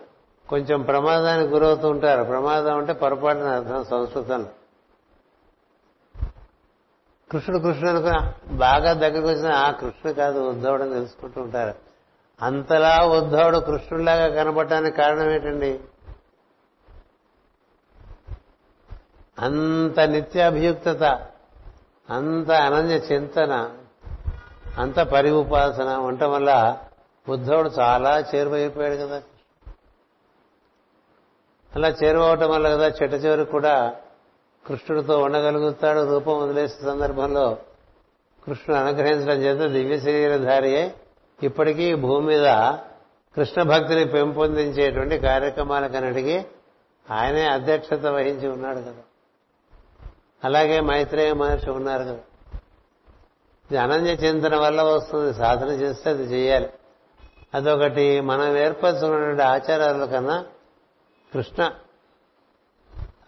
కొంచెం ప్రమాదానికి గురవుతూ ఉంటారు. ప్రమాదం అంటే పొరపాటున అర్థం సంస్కృతంలో. కృష్ణుడు కృష్ణుడు బాగా దగ్గరకు వచ్చిన ఆ కృష్ణుడు కాదు ఉద్ధవుడు తెలుసుకుంటూ ఉంటారు. అంతలా ఉద్ధవుడు కృష్ణుడిలాగా కనపడటానికి కారణం ఏంటండి? అంత నిత్యాభియుక్తత అంత అనన్య చింతన అంత పరి ఉపాసన ఉండటం వల్ల ఉద్ధవుడు చాలా చేరువైపోయాడు కదా. అలా చేరువవటం వల్ల కదా చెట్ట చివరికి కూడా కృష్ణుడితో ఉండగలుగుతాడు రూపం వదిలేసే సందర్భంలో కృష్ణుడు అనుగ్రహించడం చేత దివ్య శరీరధారి ఇప్పటికీ భూమి మీద కృష్ణ భక్తిని పెంపొందించేటువంటి కార్యక్రమాలకన్నిటికీ ఆయనే అధ్యక్షత వహించి ఉన్నాడు కదా. అలాగే మైత్రేయ మహర్షి ఉన్నారు కదా. ఇది అనన్య చింతన వల్ల వస్తుంది. సాధన చేస్తే అది చేయాలి. అదొకటి మనం ఏర్పరచుకున్నటువంటి ఆచారాల కన్నా కృష్ణ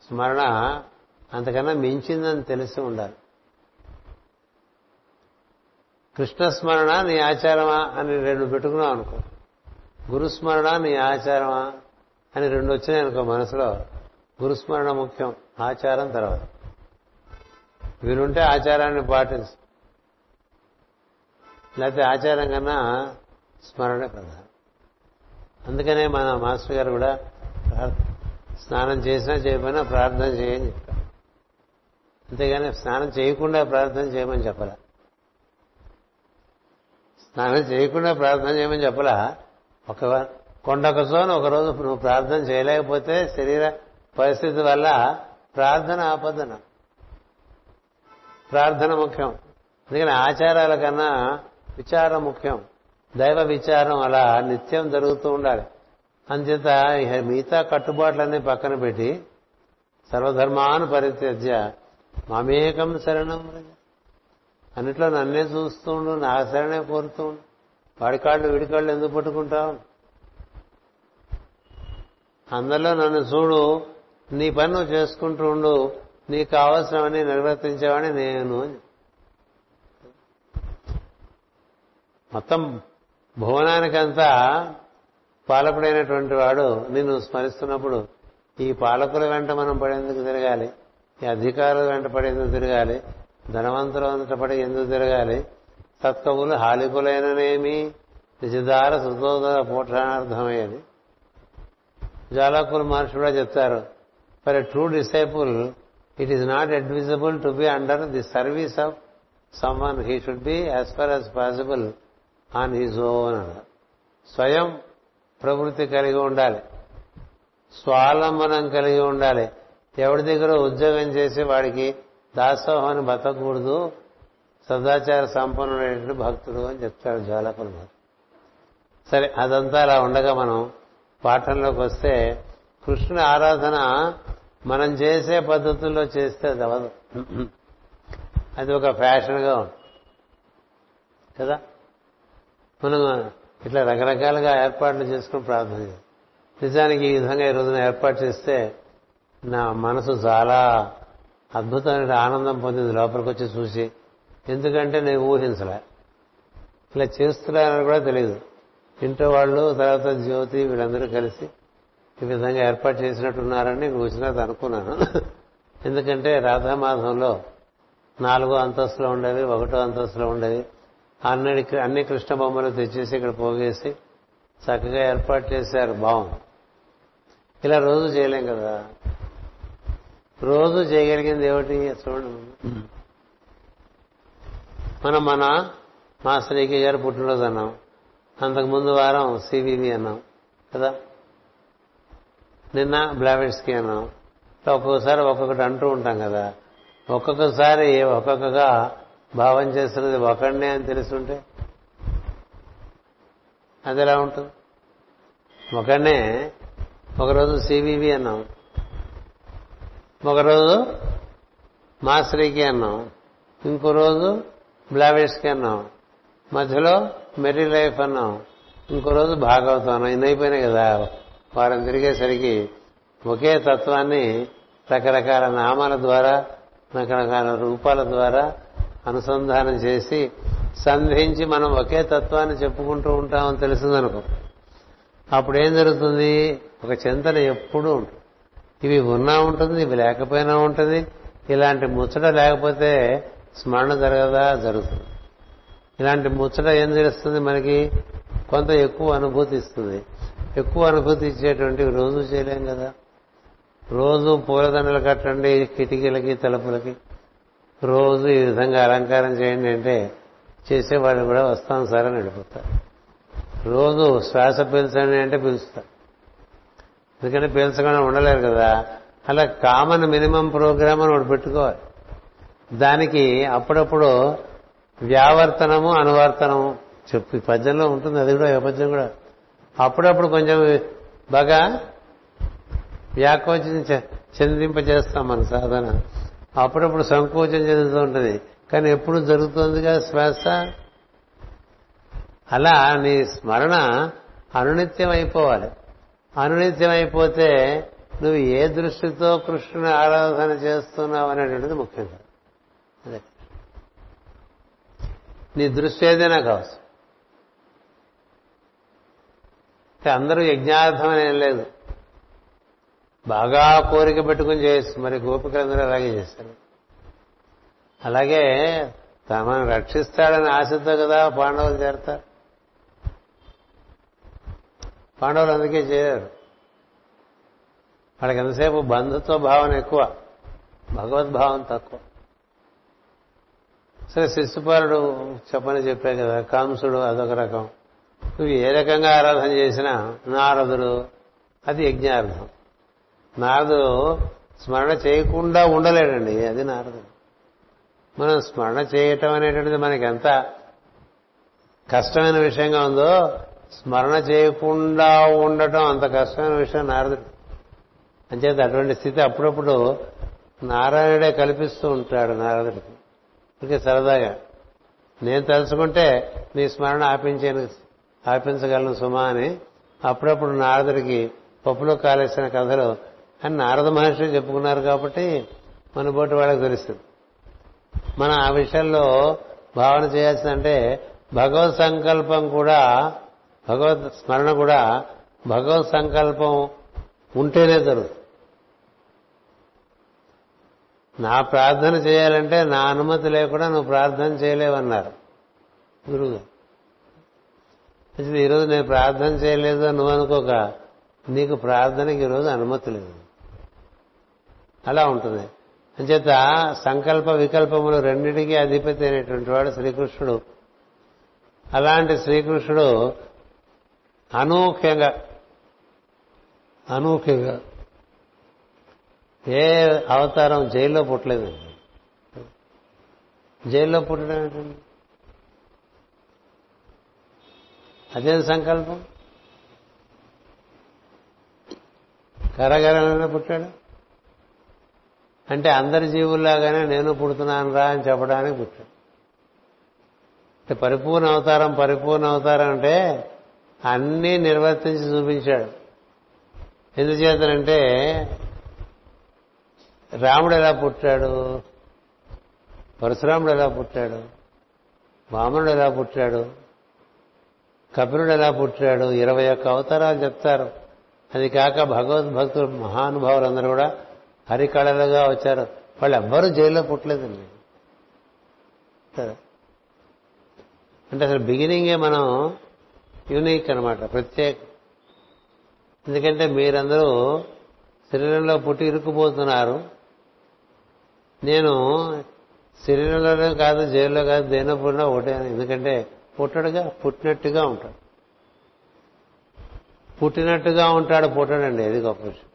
స్మరణ అంతకన్నా మించిందని తెలిసి ఉండాలి. కృష్ణ స్మరణ నీ ఆచారమా అని రెండు పెట్టుకున్నావు అనుకో. గురుస్మరణ నీ ఆచారమా అని రెండు వచ్చినాయి అనుకో మనసులో. గురుస్మరణ ముఖ్యం ఆచారం తర్వాత. వీరుంటే ఆచారాన్ని పాటించు. లేకపోతే ఆచారం కన్నా స్మరణ ప్రధానం. అందుకనే మన మాస్టర్ గారు కూడా స్నానం చేసినా చేయకపోయినా ప్రార్థన చేయని చెప్పారు అంతేగాని స్నానం చేయకుండా ప్రార్థన చేయమని చెప్పలా? స్నానం చేయకుండా ప్రార్థన చేయమని చెప్పలా? ఒక కొండొకసోని ఒకరోజు నువ్వు ప్రార్థన చేయలేకపోతే శరీర పరిస్థితి వల్ల ప్రార్థన ఆపదన. ప్రార్థన ముఖ్యం. అందుకని ఆచారాల కన్నా విచారం ముఖ్యం. దైవ విచారం అలా నిత్యం జరుగుతూ ఉండాలి. అంచేత మిగతా కట్టుబాట్లన్నీ పక్కన పెట్టి సర్వధర్మాను పరిత్యజ్య మమేకం శరణం అన్నిట్లో నన్నే చూస్తూ ఉండు నా శరణే కోరుతూ ఉండు. వాడి కాళ్ళు వీడి కాళ్ళు ఎందుకు పట్టుకుంటావు? అందరిలో నన్ను చూడు నీ పని నువ్వు చేసుకుంటూ ఉండు నీకు కావాల్సినవన్నీ నిర్వర్తించేవాడిని నేను మొత్తం భువనానికంతా పాలకుడైనటువంటి వాడు నిన్ను స్మరిస్తున్నప్పుడు ఈ పాలకుల వెంట మనం పడేందుకు తిరగాలి. ఈ అధికారుల వెంట ఎందుకు తిరగాలి? ధనవంతుల వెంట పడి ఎందుకు తిరగాలి? సత్కవులు హాలికులైననేమి? నిజదార సుతోదర పోషణార్థమయ్యేది జాలకులు మహర్షి కూడా చెప్తారు for a true disciple it is not advisable to be under the service of someone he should be as far as possible on his own స్వయం ప్రవృత్తి కలిగి ఉండాలి స్వాలంబనం కలిగి ఉండాలి ఎవరి దగ్గర ఉద్యోగం చేసి వాడికి దాసోహాన్ని బతకూడదు సదాచార సంపన్నుడైనటువంటి భక్తుడు అని చెప్తాడు జ్వాలకులు సరే అదంతా అలా ఉండగా మనం పాఠంలోకి వస్తే కృష్ణుని ఆరాధన మనం చేసే పద్ధతుల్లో చేస్తే అది అవదు అది ఒక ఫ్యాషన్గా ఉంది కదా? మనం ఇట్లా రకరకాలుగా ఏర్పాట్లు చేసుకుని ప్రార్థన చేస్తాం నిజానికి ఈ విధంగా ఈ రోజున ఏర్పాటు చేస్తే నా మనసు చాలా అద్భుతమైన ఆనందం పొందింది లోపలికి వచ్చి చూసి. ఎందుకంటే నేను ఊహించలే. ఇలా చేస్తున్నారని కూడా తెలియదు ఇంట్లో వాళ్ళు తర్వాత జ్యోతి వీళ్ళందరూ కలిసి ఈ విధంగా ఏర్పాటు చేసినట్టున్నారని నేను వచ్చినది అనుకున్నాను. ఎందుకంటే రాధామాధంలో నాలుగో అంతస్తులో ఉండేవి ఒకటో అంతస్తులో ఉండేవి అన్ని అన్ని కృష్ణ బొమ్మలు తెచ్చేసి ఇక్కడ పోగేసి చక్కగా ఏర్పాటు చేశారు. బాగుంది. ఇలా రోజు చేయలేం కదా. రోజు చేయగలిగింది ఏమిటి? చూడండి మనం మన మాస్టర్ ఏకే గారు పుట్టినరోజు అన్నాం. అంతకు ముందు వారం సివివి అన్నాం. కదా? నిన్న బ్లావెట్స్కి అన్నాం. ఒక్కొక్కసారి ఒక్కొక్కటి అంటూ ఉంటాం కదా. ఒక్కొక్కసారి ఒక్కొక్కగా భావం చేస్తున్నది ఒకడినే అని తెలుసుంటే? అది ఎలా ఉంటుంది? ఒకనే ఒకరోజు సివివి అన్నాం. ఒకరోజు మాస్టరీకి అన్నాం. ఇంకో రోజు బ్లావెట్స్కి అన్నాం. మధ్యలో మెరీ లైఫ్ అన్నాం. ఇంకో రోజు భాగవతం అన్నాం. ఇన్ని అయిపోయినాయి కదా. వారం తిరిగేసరికి ఒకే తత్వాన్ని రకరకాల నామాల ద్వారా రకరకాల రూపాల ద్వారా అనుసంధానం చేసి సంధించి మనం ఒకే తత్వాన్ని చెప్పుకుంటూ ఉంటామని తెలిసిందనుకో. అప్పుడు ఏం జరుగుతుంది? ఒక చింతన ఎప్పుడూ ఉంటుంది. ఇవి ఉన్నా ఉంటుంది ఇవి లేకపోయినా ఉంటుంది. ఇలాంటి ముచ్చట లేకపోతే స్మరణ జరగదా జరుగుతుంది. ఇలాంటి ముచ్చట ఏం తెలుస్తుంది మనకి? కొంత ఎక్కువ అనుభూతి ఇస్తుంది. ఎక్కువ అనుభూతి ఇచ్చేటువంటి రోజు చేయలేం కదా. రోజు పూలదండలు కట్టండి కిటికీలకి తలుపులకి. రోజు ఈ విధంగా అలంకారం చేయండి అంటే చేసేవాళ్ళు కూడా వస్తాం సరే అని వెళ్ళిపోతారు. రోజు శ్వాస పీల్చండి అంటే పిలుస్తారు ఎందుకంటే పీల్చకుండా ఉండలేరు కదా. అలా కామన్ మినిమం ప్రోగ్రామ్ అని ఒకటి పెట్టుకోవాలి. దానికి అప్పుడప్పుడు వ్యావర్తనము అనువర్తనము చెప్పు పద్యంలో ఉంటుంది అది కూడా పద్యం కూడా. అప్పుడప్పుడు కొంచెం బాగా వ్యాకోచం చెందింపజేస్తాం మన సాధన. అప్పుడప్పుడు సంకోచం చెందుతూ ఉంటుంది. కానీ ఎప్పుడు జరుగుతుందిగా శ్వాస? అలా నీ స్మరణ అనునిత్యం అయిపోవాలి. అనునిత్యం అయిపోతే నువ్వు ఏ దృష్టితో కృష్ణుని ఆరాధన చేస్తున్నావు అనేటువంటిది ముఖ్యం. కాదు అదే. నీ దృష్టి ఏదైనా కావచ్చు. అందరూ యజ్ఞార్థం ఏం లేదు. బాగా కోరిక పెట్టుకుని చేయొచ్చు. మరి గోపికలందరూ అలాగే చేశారు అలాగే తమను రక్షిస్తాడని ఆశతో కదా పాండవులు చేరతారు. పాండవులు అందుకే చేయరు వాళ్ళకి ఎంతసేపు బంధుత్వ భావన ఎక్కువ భగవద్భావం తక్కువ. సరే శిశుపాలుడు చెప్పని చెప్పే కదా కాంసుడు అదొక రకం. నువ్వు ఏ రకంగా ఆరాధన చేసినా నారదుడు అది యజ్ఞార్థం. నారదుడు స్మరణ చేయకుండా ఉండలేడండి అది నారదుడు. మనం స్మరణ చేయటం అనేటువంటిది మనకి ఎంత కష్టమైన విషయంగా ఉందో స్మరణ చేయకుండా ఉండటం అంత కష్టమైన విషయం నారదుడు. అంచేత అటువంటి స్థితి అప్పుడప్పుడు నారాయణుడే కల్పిస్తూ ఉంటాడు నారదుడికి. ఇంకే సరదాగా నేను తలుచుకుంటే నీ స్మరణ ఆపించాను ఆపించగలను సుమా అని అప్పుడప్పుడు నారదుడికి పప్పులో కాలేసిన కథలు. అని నారద మహర్షి చెప్పుకున్నారు కాబట్టి మన బోటి వాళ్ళకి తెలుస్తుంది. మనం ఆ విషయంలో భావన చేయాల్సిందంటే భగవత్ సంకల్పం కూడా భగవత్ స్మరణ కూడా భగవత్ సంకల్పం ఉంటేనే జరుగుతుంది. నా ప్రార్థన చేయాలంటే నా అనుమతి లేకుండా నువ్వు ప్రార్థన చేయలేవన్నారు గురువు ఈరోజు నేను ప్రార్థన చేయలేదు నువ్వు అనుకోక నీకు ప్రార్థనకి ఈరోజు అనుమతి లేదు. అలా ఉంటుంది. అంచేత సంకల్ప వికల్పములు రెండింటికి అధిపతి అయినటువంటి వాడు శ్రీకృష్ణుడు. అలాంటి శ్రీకృష్ణుడు అనూహ్యంగా అనూహ్యంగా. ఏ అవతారం జైల్లో పుట్టలేదండి. జైల్లో పుట్టడం ఏంటండి? అదేం సంకల్పం? కరగరనే పుట్టాడు? అంటే అందరి జీవుల్లాగానే నేను పుడుతున్నాను రా అని చెప్పడానికి పుట్టాడు. అంటే పరిపూర్ణ అవతారం పరిపూర్ణ అవతారం అంటే అన్నీ నిర్వర్తించి చూపించాడు. ఎందుచేతనంటే రాముడు ఎలా పుట్టాడు? పరశురాముడు ఎలా పుట్టాడు? వామనుడు ఎలా పుట్టాడు? కపిలుడు ఎలా పుట్టాడు? ఇరవై ఒక్క అవతారాలు చెప్తారు. అది కాక భగవద్భక్తులు మహానుభావులందరూ కూడా హరికళలుగా వచ్చారు. వాళ్ళు ఎవ్వరూ జైల్లో పుట్టలేదండి. అంటే అసలు బిగినింగే మనం యూనిక్ అనమాట ప్రత్యేక. ఎందుకంటే మీరందరూ శరీరంలో పుట్టి ఇరుక్కుపోతున్నారు. నేను శరీరంలోనే కాదు జైల్లో కాదు దేనో పుట్టినా ఒకటే. ఎందుకంటే పుట్టడుగా పుట్టినట్టుగా ఉంటాడు. పుట్టినట్టుగా ఉంటాడు పుట్టడండి అది గొప్ప విషయం.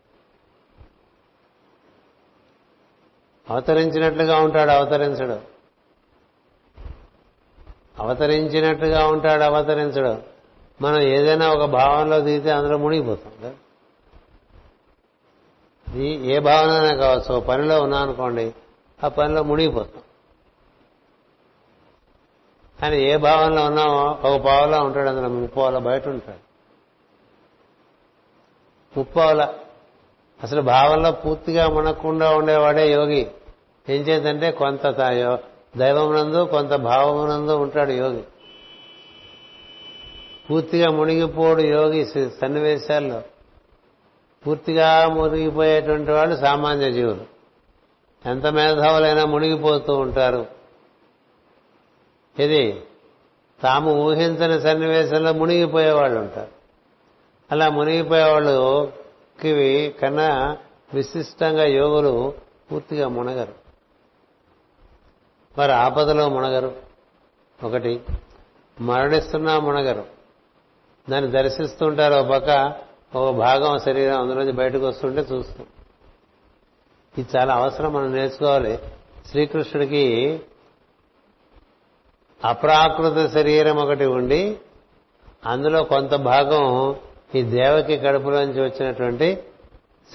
అవతరించినట్లుగా ఉంటాడు అవతరించడు. అవతరించినట్టుగా ఉంటాడు అవతరించడు. మనం ఏదైనా ఒక భావనలో దిగితే అందులో మునిగిపోతాం. ఇది ఏ భావన కావచ్చు పనిలో ఉన్నా అనుకోండి ఆ పనిలో మునిగిపోతాం. కానీ ఏ భావనలో ఉన్నామో ఒక పావులా ఉంటాడు అందులో ముప్పావుల బయట ఉంటాడు. ముప్పావుల. అసలు భావంలో పూర్తిగా మునక్కుండా ఉండేవాడే యోగి. ఏం చేద్దంటే కొంత దైవమునందు కొంత భావమునందు ఉంటాడు యోగి. పూర్తిగా మునిగిపోడు యోగి సన్నివేశాల్లో. పూర్తిగా మునిగిపోయేటువంటి వాళ్ళు సామాన్య జీవులు. ఎంత మేధావులైనా మునిగిపోతూ ఉంటారు. ఇది తాము ఊహించని సన్నివేశంలో మునిగిపోయేవాళ్ళు ఉంటారు. అలా మునిగిపోయేవాళ్ళుకి కన్నా విశిష్టంగా యోగులు పూర్తిగా మునగరు. వారు ఆపదలో మునగరు. ఒకటి మరణిస్తున్నా మునగరు. దాన్ని దర్శిస్తుంటారు ఒక పక్క ఒక భాగం శరీరం అందులోంచి బయటకు వస్తుంటే చూస్తాం. ఇది చాలా అవసరం మనం నేర్చుకోవాలి. శ్రీకృష్ణుడికి అప్రాకృత శరీరం ఒకటి ఉండి అందులో కొంత భాగం ఈ దేవకి కడుపులోంచి వచ్చినటువంటి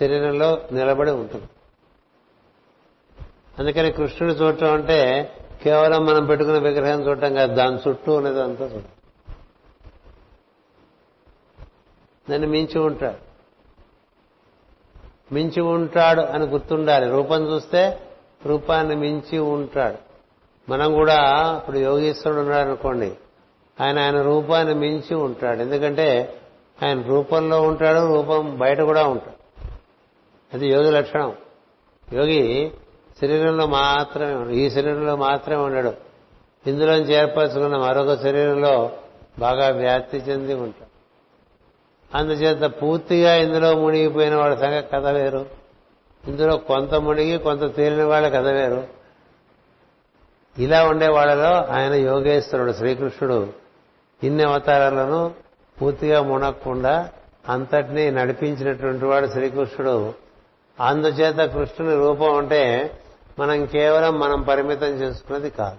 శరీరంలో నిలబడి ఉంటుంది. అందుకని కృష్ణుడు చూడటం అంటే కేవలం మనం పెట్టుకున్న విగ్రహం చూడటం కాదు దాని చుట్టూ ఉన్నది అంతా చూడటం. నన్ను మించి ఉంటాడు. మించి ఉంటాడు అని గుర్తుండాలి. రూపం చూస్తే రూపాన్ని మించి ఉంటాడు. మనం కూడా ఇప్పుడు యోగీశ్వరుడు ఉన్నాడు అనుకోండి ఆయన ఆయన రూపాన్ని మించి ఉంటాడు. ఎందుకంటే ఆయన రూపంలో ఉంటాడు రూపం బయట కూడా ఉంటాడు. అది యోగి లక్షణం. యోగి శరీరంలో మాత్రమే ఈ శరీరంలో మాత్రమే ఉన్నాడు. ఇందులోంచి ఏర్పరచుకున్న మరొక శరీరంలో బాగా వ్యాప్తి చెంది ఉంటాడు. అందుచేత పూర్తిగా ఇందులో మునిగిపోయిన వాళ్ళ సంగ కథ వేరు. ఇందులో కొంత మునిగి కొంత తేలిన వాళ్ళ కథ వేరు. ఇలా ఉండే వాళ్ళలో ఆయన యోగేశ్వరుడు శ్రీకృష్ణుడు ఇన్ని అవతారాలను పూర్తిగా మునక్కుండా అంతటినీ నడిపించినటువంటి వాడు శ్రీకృష్ణుడు. అందుచేత కృష్ణుని రూపం అంటే మనం కేవలం మనం పరిమితం చేసుకున్నది కాదు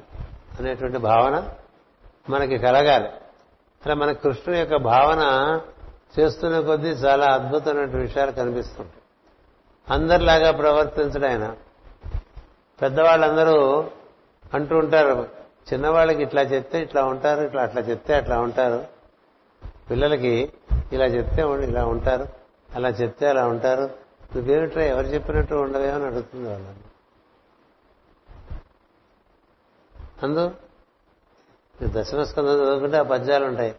అనేటువంటి భావన మనకి కలగాలి. అలా మన కృష్ణుని యొక్క భావన చేస్తున్న కొద్దీ చాలా అద్భుతమైన విషయాలు కనిపిస్తుంటాయి. అందరిలాగా ప్రవర్తించడం ఆయన. పెద్దవాళ్ళందరూ అంటూ ఉంటారు చిన్నవాళ్ళకి ఇట్లా చెప్తే ఇట్లా ఉంటారు ఇట్లా అట్లా చెప్తే అట్లా ఉంటారు. పిల్లలకి ఇలా చెప్తే ఇలా ఉంటారు. అలా చెప్తే అలా ఉంటారు. నువ్వేమిట్రా ఎవరు చెప్పినట్టు ఉండవేమో అని అడుగుతుంది వాళ్ళని అందు దశమస్కందం చదువుకుంటే ఆ పద్యాలు ఉంటాయి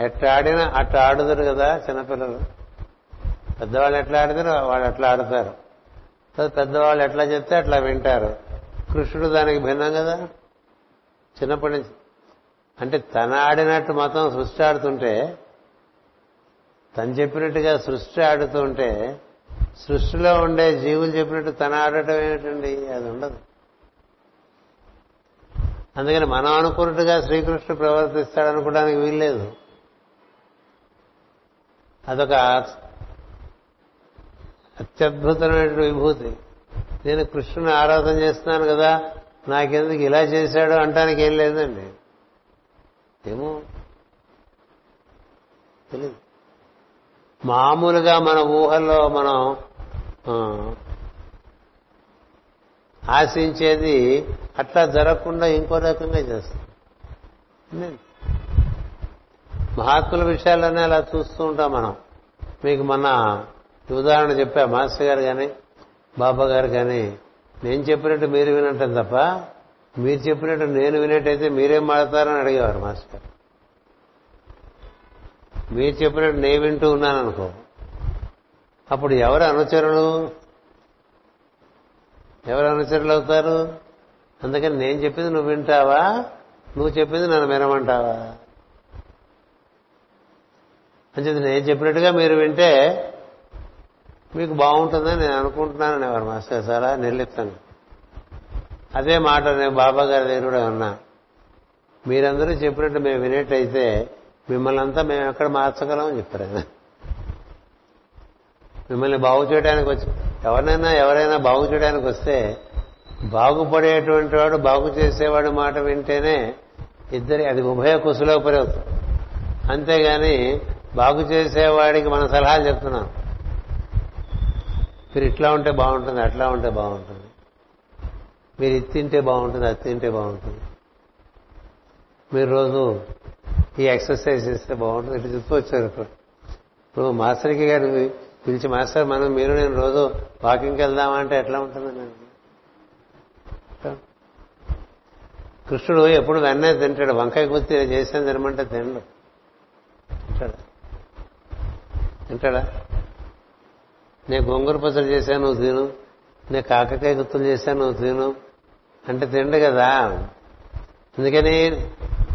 ఎట్లా ఆడినా అట్లా ఆడుతారు కదా చిన్నపిల్లలు. పెద్దవాళ్ళు ఎట్లా ఆడితే వాళ్ళు అట్లా ఆడతారు. పెద్దవాళ్ళు ఎట్లా చెప్తే అట్లా వింటారు. కృష్ణుడు దానికి భిన్నం కదా. చిన్నప్పటి నుంచి అంటే తన ఆడినట్టు మతం సృష్టి ఆడుతుంటే తను చెప్పినట్టుగా సృష్టి ఆడుతుంటే సృష్టిలో ఉండే జీవులు చెప్పినట్టు తన ఆడటం ఏమిటండి? అది ఉండదు. అందుకని మనం అనుకున్నట్టుగా శ్రీకృష్ణుడు ప్రవర్తిస్తాడనుకోవడానికి వీల్లేదు. అదొక అత్యద్భుతమైన విభూతి. నేను కృష్ణుని ఆరాధన చేస్తున్నాను కదా నాకెందుకు ఇలా చేశాడు అంటానికి ఏం లేదండి. ఏమో తెలియదు మామూలుగా మన ఊహల్లో మనం ఆశించేది అట్లా జరగకుండా ఇంకో రకంగా చేస్తాం. మహాత్ముల విషయాలన్నీ అలా చూస్తూ ఉంటాం మనం. మీకు మొన్న ఉదాహరణ చెప్పా మాస్టర్ గారు కానీ బాబా గారు కానీ నేను చెప్పినట్టు మీరు వినటం తప్ప మీరు చెప్పినట్టు నేను వినేటైతే మీరేం మాడతారని అడిగేవారు మాస్టర్ మీరు చెప్పినట్టు నేను వింటూ ఉన్నాను అనుకో అప్పుడు ఎవరు అనుచరులు? ఎవరు అనుచరులు అవుతారు? అందుకని నేను చెప్పింది నువ్వు వింటావా? నువ్వు చెప్పింది నన్ను వినమంటావా? అంచేది నేను చెప్పినట్టుగా మీరు వింటే మీకు బాగుంటుందని నేను అనుకుంటున్నాను ఎవరు మాస్టర్ చాలా నిర్లిప్తంగా. అదే మాట నేను బాబా గారి దగ్గర కూడా ఉన్నా మీరందరూ చెప్పినట్టు మేము వినేట్టయితే మిమ్మల్ని అంతా మేము ఎక్కడ మార్చగలం అని చెప్పారు ఆయన. మిమ్మల్ని బాగు చేయడానికి వచ్చి ఎవరినైనా ఎవరైనా బాగు చేయడానికి వస్తే బాగుపడేటువంటి వాడు బాగు చేసేవాడు మాట వింటేనే ఇద్దరి అది ఉభయ కుశలోపరి అవుతుంది. అంతేగాని బాగు చేసేవాడికి మన సలహాలు చెప్తున్నాం. మీరు ఇట్లా ఉంటే బాగుంటుంది అట్లా ఉంటే బాగుంటుంది. మీరు ఇది తింటే బాగుంటుంది అది తింటే బాగుంటుంది. మీరు రోజు ఈ ఎక్సర్సైజ్ చేస్తే బాగుంటుంది ఇట్లా చెప్తూ వచ్చారు ఇప్పుడు మాస్టర్కి గారు పిలిచి మాస్టర్ మనం మీరు నేను రోజు వాకింగ్కి వెళ్దామంటే ఎట్లా ఉంటుందండి కృష్ణుడు ఎప్పుడు వెన్నే తింటాడు వంకాయ గుర్తి చేసాను తినమంటే తినడు. తింటాడా వింటాడా? నేను గొంగూర పచ్చడి చేశాను నువ్వు తిను. నేను కాకకాయ గుర్తులు చేశాను నువ్వు తిను. అంటే తిండు కదా. అందుకని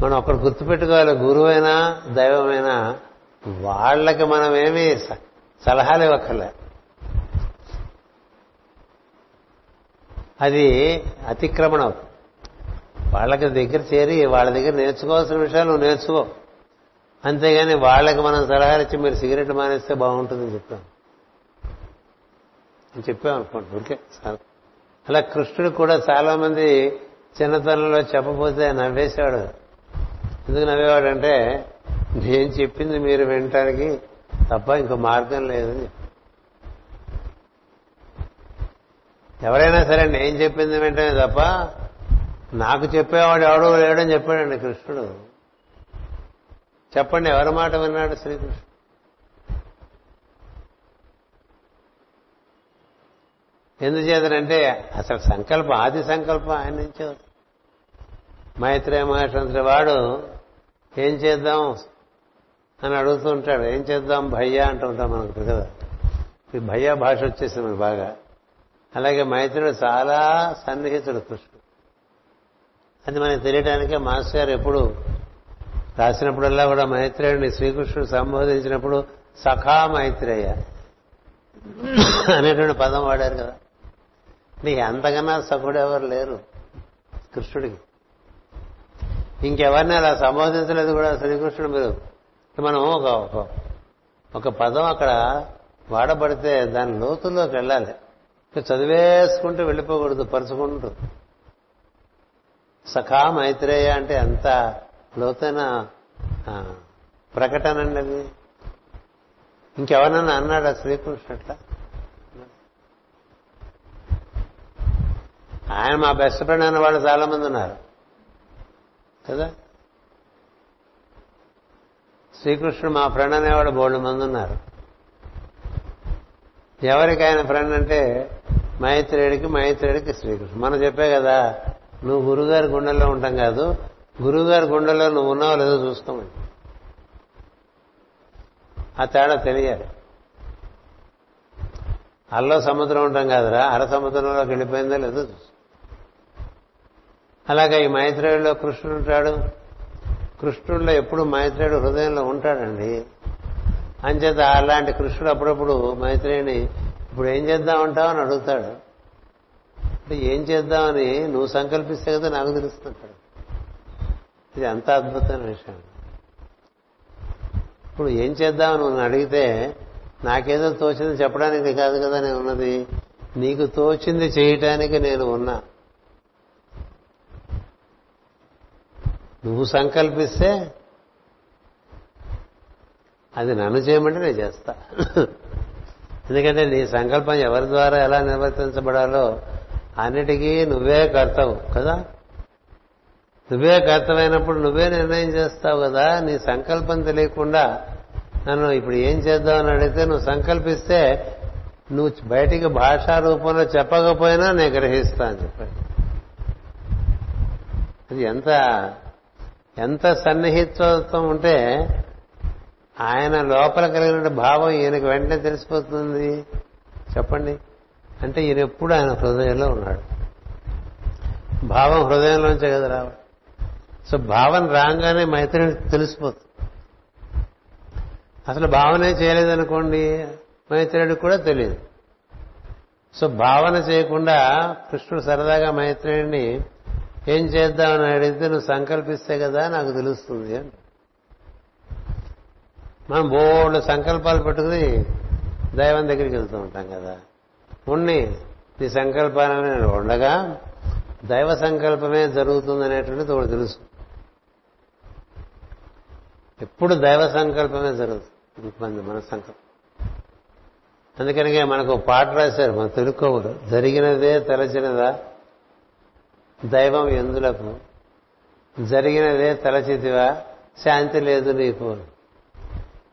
మనం ఒకటి గుర్తుపెట్టుకోవాలి గురువైనా దైవమైనా వాళ్ళకి మనం ఏమీ సలహాలు ఇవ్వక్కర్లే. అది అతిక్రమణం. వాళ్ళకి దగ్గర చేరి వాళ్ళ దగ్గర నేర్చుకోవాల్సిన విషయాలు నువ్వు నేర్చుకో. అంతేగాని వాళ్ళకి మనం సలహాలు ఇచ్చి మీరు సిగరెట్ మానేస్తే బాగుంటుందని చెప్తాం. అని చెప్పాం అనుకోండి ఊరికే అలా కృష్ణుడు కూడా చాలా మంది చిన్నతనంలో చెప్పబోతే నవ్వేశాడు. ఎందుకు నవ్వేవాడంటే నేను చెప్పింది మీరు వినటానికి తప్ప ఇంకో మార్గం లేదని ఎవరైనా సరే నేను చెప్పింది వెంటనే తప్ప నాకు చెప్పేవాడు ఎవడో లేడని చెప్పాడండి కృష్ణుడు. చెప్పండి ఎవరి మాట విన్నాడు శ్రీకృష్ణుడు? ఎందుచేతనంటే అసలు సంకల్పం ఆది సంకల్పం ఆయన నుంచే మైత్రే మైత్రేయ మహర్షి వాడు ఏం చేద్దాం అని అడుగుతూ ఉంటాడు. ఏం చేద్దాం భయ్యా అంటూ ఉంటాం మనకు కదా ఈ భయ్యా భాష వచ్చేసింది మనకు బాగా. అలాగే మైత్రుడు చాలా సన్నిహితుడు కృష్ణుడు. అది మనకు తెలియడానికే మాస్టర్ గారు ఎప్పుడు రాసినప్పుడల్లా కూడా మైత్రేయుని శ్రీకృష్ణుడు సంబోధించినప్పుడు సఖా మైత్రేయ అనేటువంటి పదం వాడారు కదా. నీకు అంతకన్నా సఖుడు ఎవరు లేరు కృష్ణుడికి. ఇంకెవరిని అలా సంబోధించలేదు కూడా శ్రీకృష్ణుడు మీరు. మనం ఒక ఒక- ఒక పదం అక్కడ వాడబడితే దాని లోతుల్లోకి వెళ్ళాలి. చదివేసుకుంటూ వెళ్ళిపోకూడదు పరుచుకుంటూ. సఖా మైత్రేయ అంటే ఎంత లోతైన ప్రకటన అండి అది ఇంకెవరన్నా అన్నాడా శ్రీకృష్ణుడు అట్లా ఆయన మా బెస్ట్ ఫ్రెండ్ అన్న వాళ్ళు చాలా మంది ఉన్నారు. కదా? శ్రీకృష్ణుడు మా ఫ్రెండ్ అనేవాడు బోల్డ్ మంది ఉన్నారు. ఎవరికి ఆయన ఫ్రెండ్ అంటే మైత్రేయుడికి మైత్రేయుడికి శ్రీకృష్ణుడు. మనం చెప్పే కదా నువ్వు గురుగారి గుండెల్లో ఉంటాం కాదు గురువుగారి గుండెల్లో నువ్వు ఉన్నావు లేదో చూసుకోమని. ఆ తేడా తెలియాలి. అల్లో సముద్రం ఉంటాం కాదురా అర సముద్రంలోకి వెళ్ళిపోయిందో లేదో చూసుకో. అలాగే ఈ మైత్రేయుడిలో కృష్ణుడు ఉంటాడు. కృష్ణుడిలో ఎప్పుడు మైత్రేయుడు హృదయంలో ఉంటాడండి. అంచేత అలాంటి కృష్ణుడు అప్పుడప్పుడు మైత్రేయుని ఇప్పుడు ఏం చేద్దామంటావు అని అడుగుతాడు. అంటే ఏం చేద్దామని నువ్వు సంకల్పిస్తే కదా నాకు తెలుస్తుంటాడు. ఇది అంత అద్భుతమైన విషయం. ఇప్పుడు ఏం చేద్దామని నువ్వు అడిగితే నాకేదో తోచింది చెప్పడానికి కాదు కదా నేను ఉన్నది. నీకు తోచింది చేయటానికి నేను ఉన్నా. నువ్వు సంకల్పిస్తే అది నన్ను చేయమంటే నేను చేస్తా. ఎందుకంటే నీ సంకల్పం ఎవరి ద్వారా ఎలా నిర్వర్తించబడాలో అన్నిటికీ నువ్వే కర్తవు కదా? నువ్వే కర్తవైనప్పుడు నువ్వే నిర్ణయం చేస్తావు కదా నీ సంకల్పం తెలియకుండా నన్ను ఇప్పుడు ఏం చేద్దామని అడిగితే నువ్వు సంకల్పిస్తే నువ్వు బయటికి భాషా రూపంలో చెప్పకపోయినా నేను గ్రహిస్తా అని చెప్పాడు. అది ఎంత ఎంత సన్నిహితత్వం ఉంటే ఆయన లోపల కలిగిన భావం ఈయనకు వెంటనే తెలిసిపోతుంది. చెప్పండి. అంటే ఈయన ఎప్పుడు ఆయన హృదయంలో ఉన్నాడు. భావం హృదయంలోంచే కదా రావాలి. సో భావన రాగానే మైత్రిని తెలిసిపోతుంది. అసలు భావనే చేయలేదనుకోండి మైత్రేయుడికి కూడా తెలియదు. సో భావన చేయకుండా కృష్ణుడు సరదాగా మైత్రేయుడిని ఏం చేద్దామని అడిగితే నువ్వు సంకల్పిస్తే కదా నాకు తెలుస్తుంది అని. మనం బోళ్ళు సంకల్పాలు పెట్టుకుని దైవం దగ్గరికి వెళ్తూ ఉంటాం కదా. ఉన్ని నీ సంకల్పాలని ఉండగా దైవ సంకల్పమే జరుగుతుంది అనేటువంటిది ఒకటి తెలుసు. ఎప్పుడు దైవ సంకల్పమే జరుగుతుంది మంది మన సంకల్పం అందుకనిగా మనకు పాట రాశారు మన తెలుకోవులు జరిగినదే తలచినదా? దైవం ఎందులకు? జరిగినదే తలచితివా? శాంతి లేదు నీకు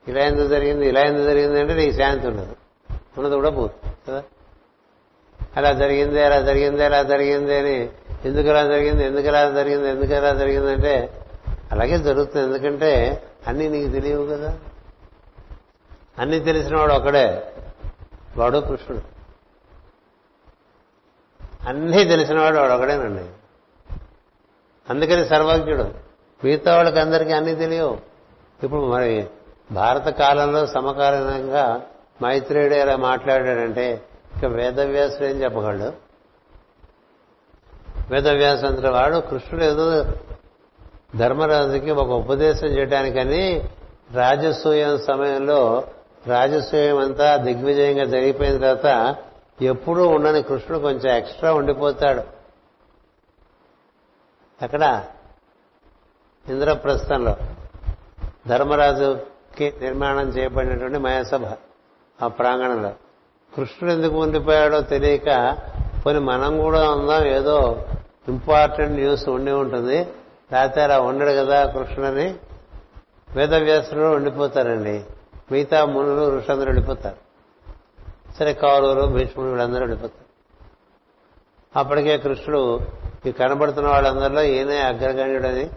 ఇలా ఎందుకు జరిగింది? ఇలా ఎందుకు జరిగింది అంటే నీకు శాంతి ఉండదు. ఉన్నది కూడా పోదు కదా? అలా జరిగింది అలా జరిగింది అలా జరిగింది అని ఎందుకు అలా జరిగింది? ఎందుకు అలా జరిగింది? ఎందుకు అలా జరిగిందంటే అలాగే జరుగుతుంది. ఎందుకంటే అన్నీ నీకు తెలియవు కదా? అన్నీ తెలిసిన వాడు ఒకడే. వాడు కృష్ణుడు. అన్నీ తెలిసినవాడు వాడు ఒకడేనండి అందుకని సర్వజ్ఞుడు. మిగతా వాళ్ళకి అందరికీ అన్నీ తెలియవు. ఇప్పుడు మరి భారత కాలంలో సమకాలీనంగా మైత్రేయుడు ఎలా మాట్లాడాడంటే ఇక వేదవ్యాసుడు ఏం చెప్పగలడు? వేదవ్యాసంతటి వాడు కృష్ణుడు ఏదో ధర్మరాజుకి ఒక ఉపదేశం చేయడానికని రాజసూయం సమయంలో రాజసూయం అంతా దిగ్విజయంగా జరిగిపోయిన తర్వాత ఎప్పుడూ ఉండని కృష్ణుడు కొంచెం ఎక్స్ట్రా ఉండిపోతాడు. అక్కడ ఇంద్రప్రస్థంలో ధర్మరాజుకి నిర్మాణం చేయబడినటువంటి మయసభ ఆ ప్రాంగణంలో. కృష్ణుడు ఎందుకు ఉండిపోయాడో తెలియక పోనీ మనం కూడా ఉందాం ఏదో ఇంపార్టెంట్ న్యూస్ ఉండి ఉంటుంది. లేకపోతే అలా ఉండడు కదా కృష్ణుడని వేదవ్యాసులు ఉండిపోతారండి. మిగతా మునులు ఋషులందరూ వెళ్ళిపోతారు సరే కౌరవులు భీష్ముడు వీళ్ళందరూ వెళ్ళిపోతారు అప్పటికే కృష్ణుడు ఈ కనబడుతున్న వాళ్ళందరిలో ఈయనే అగ్రగణ్యుడని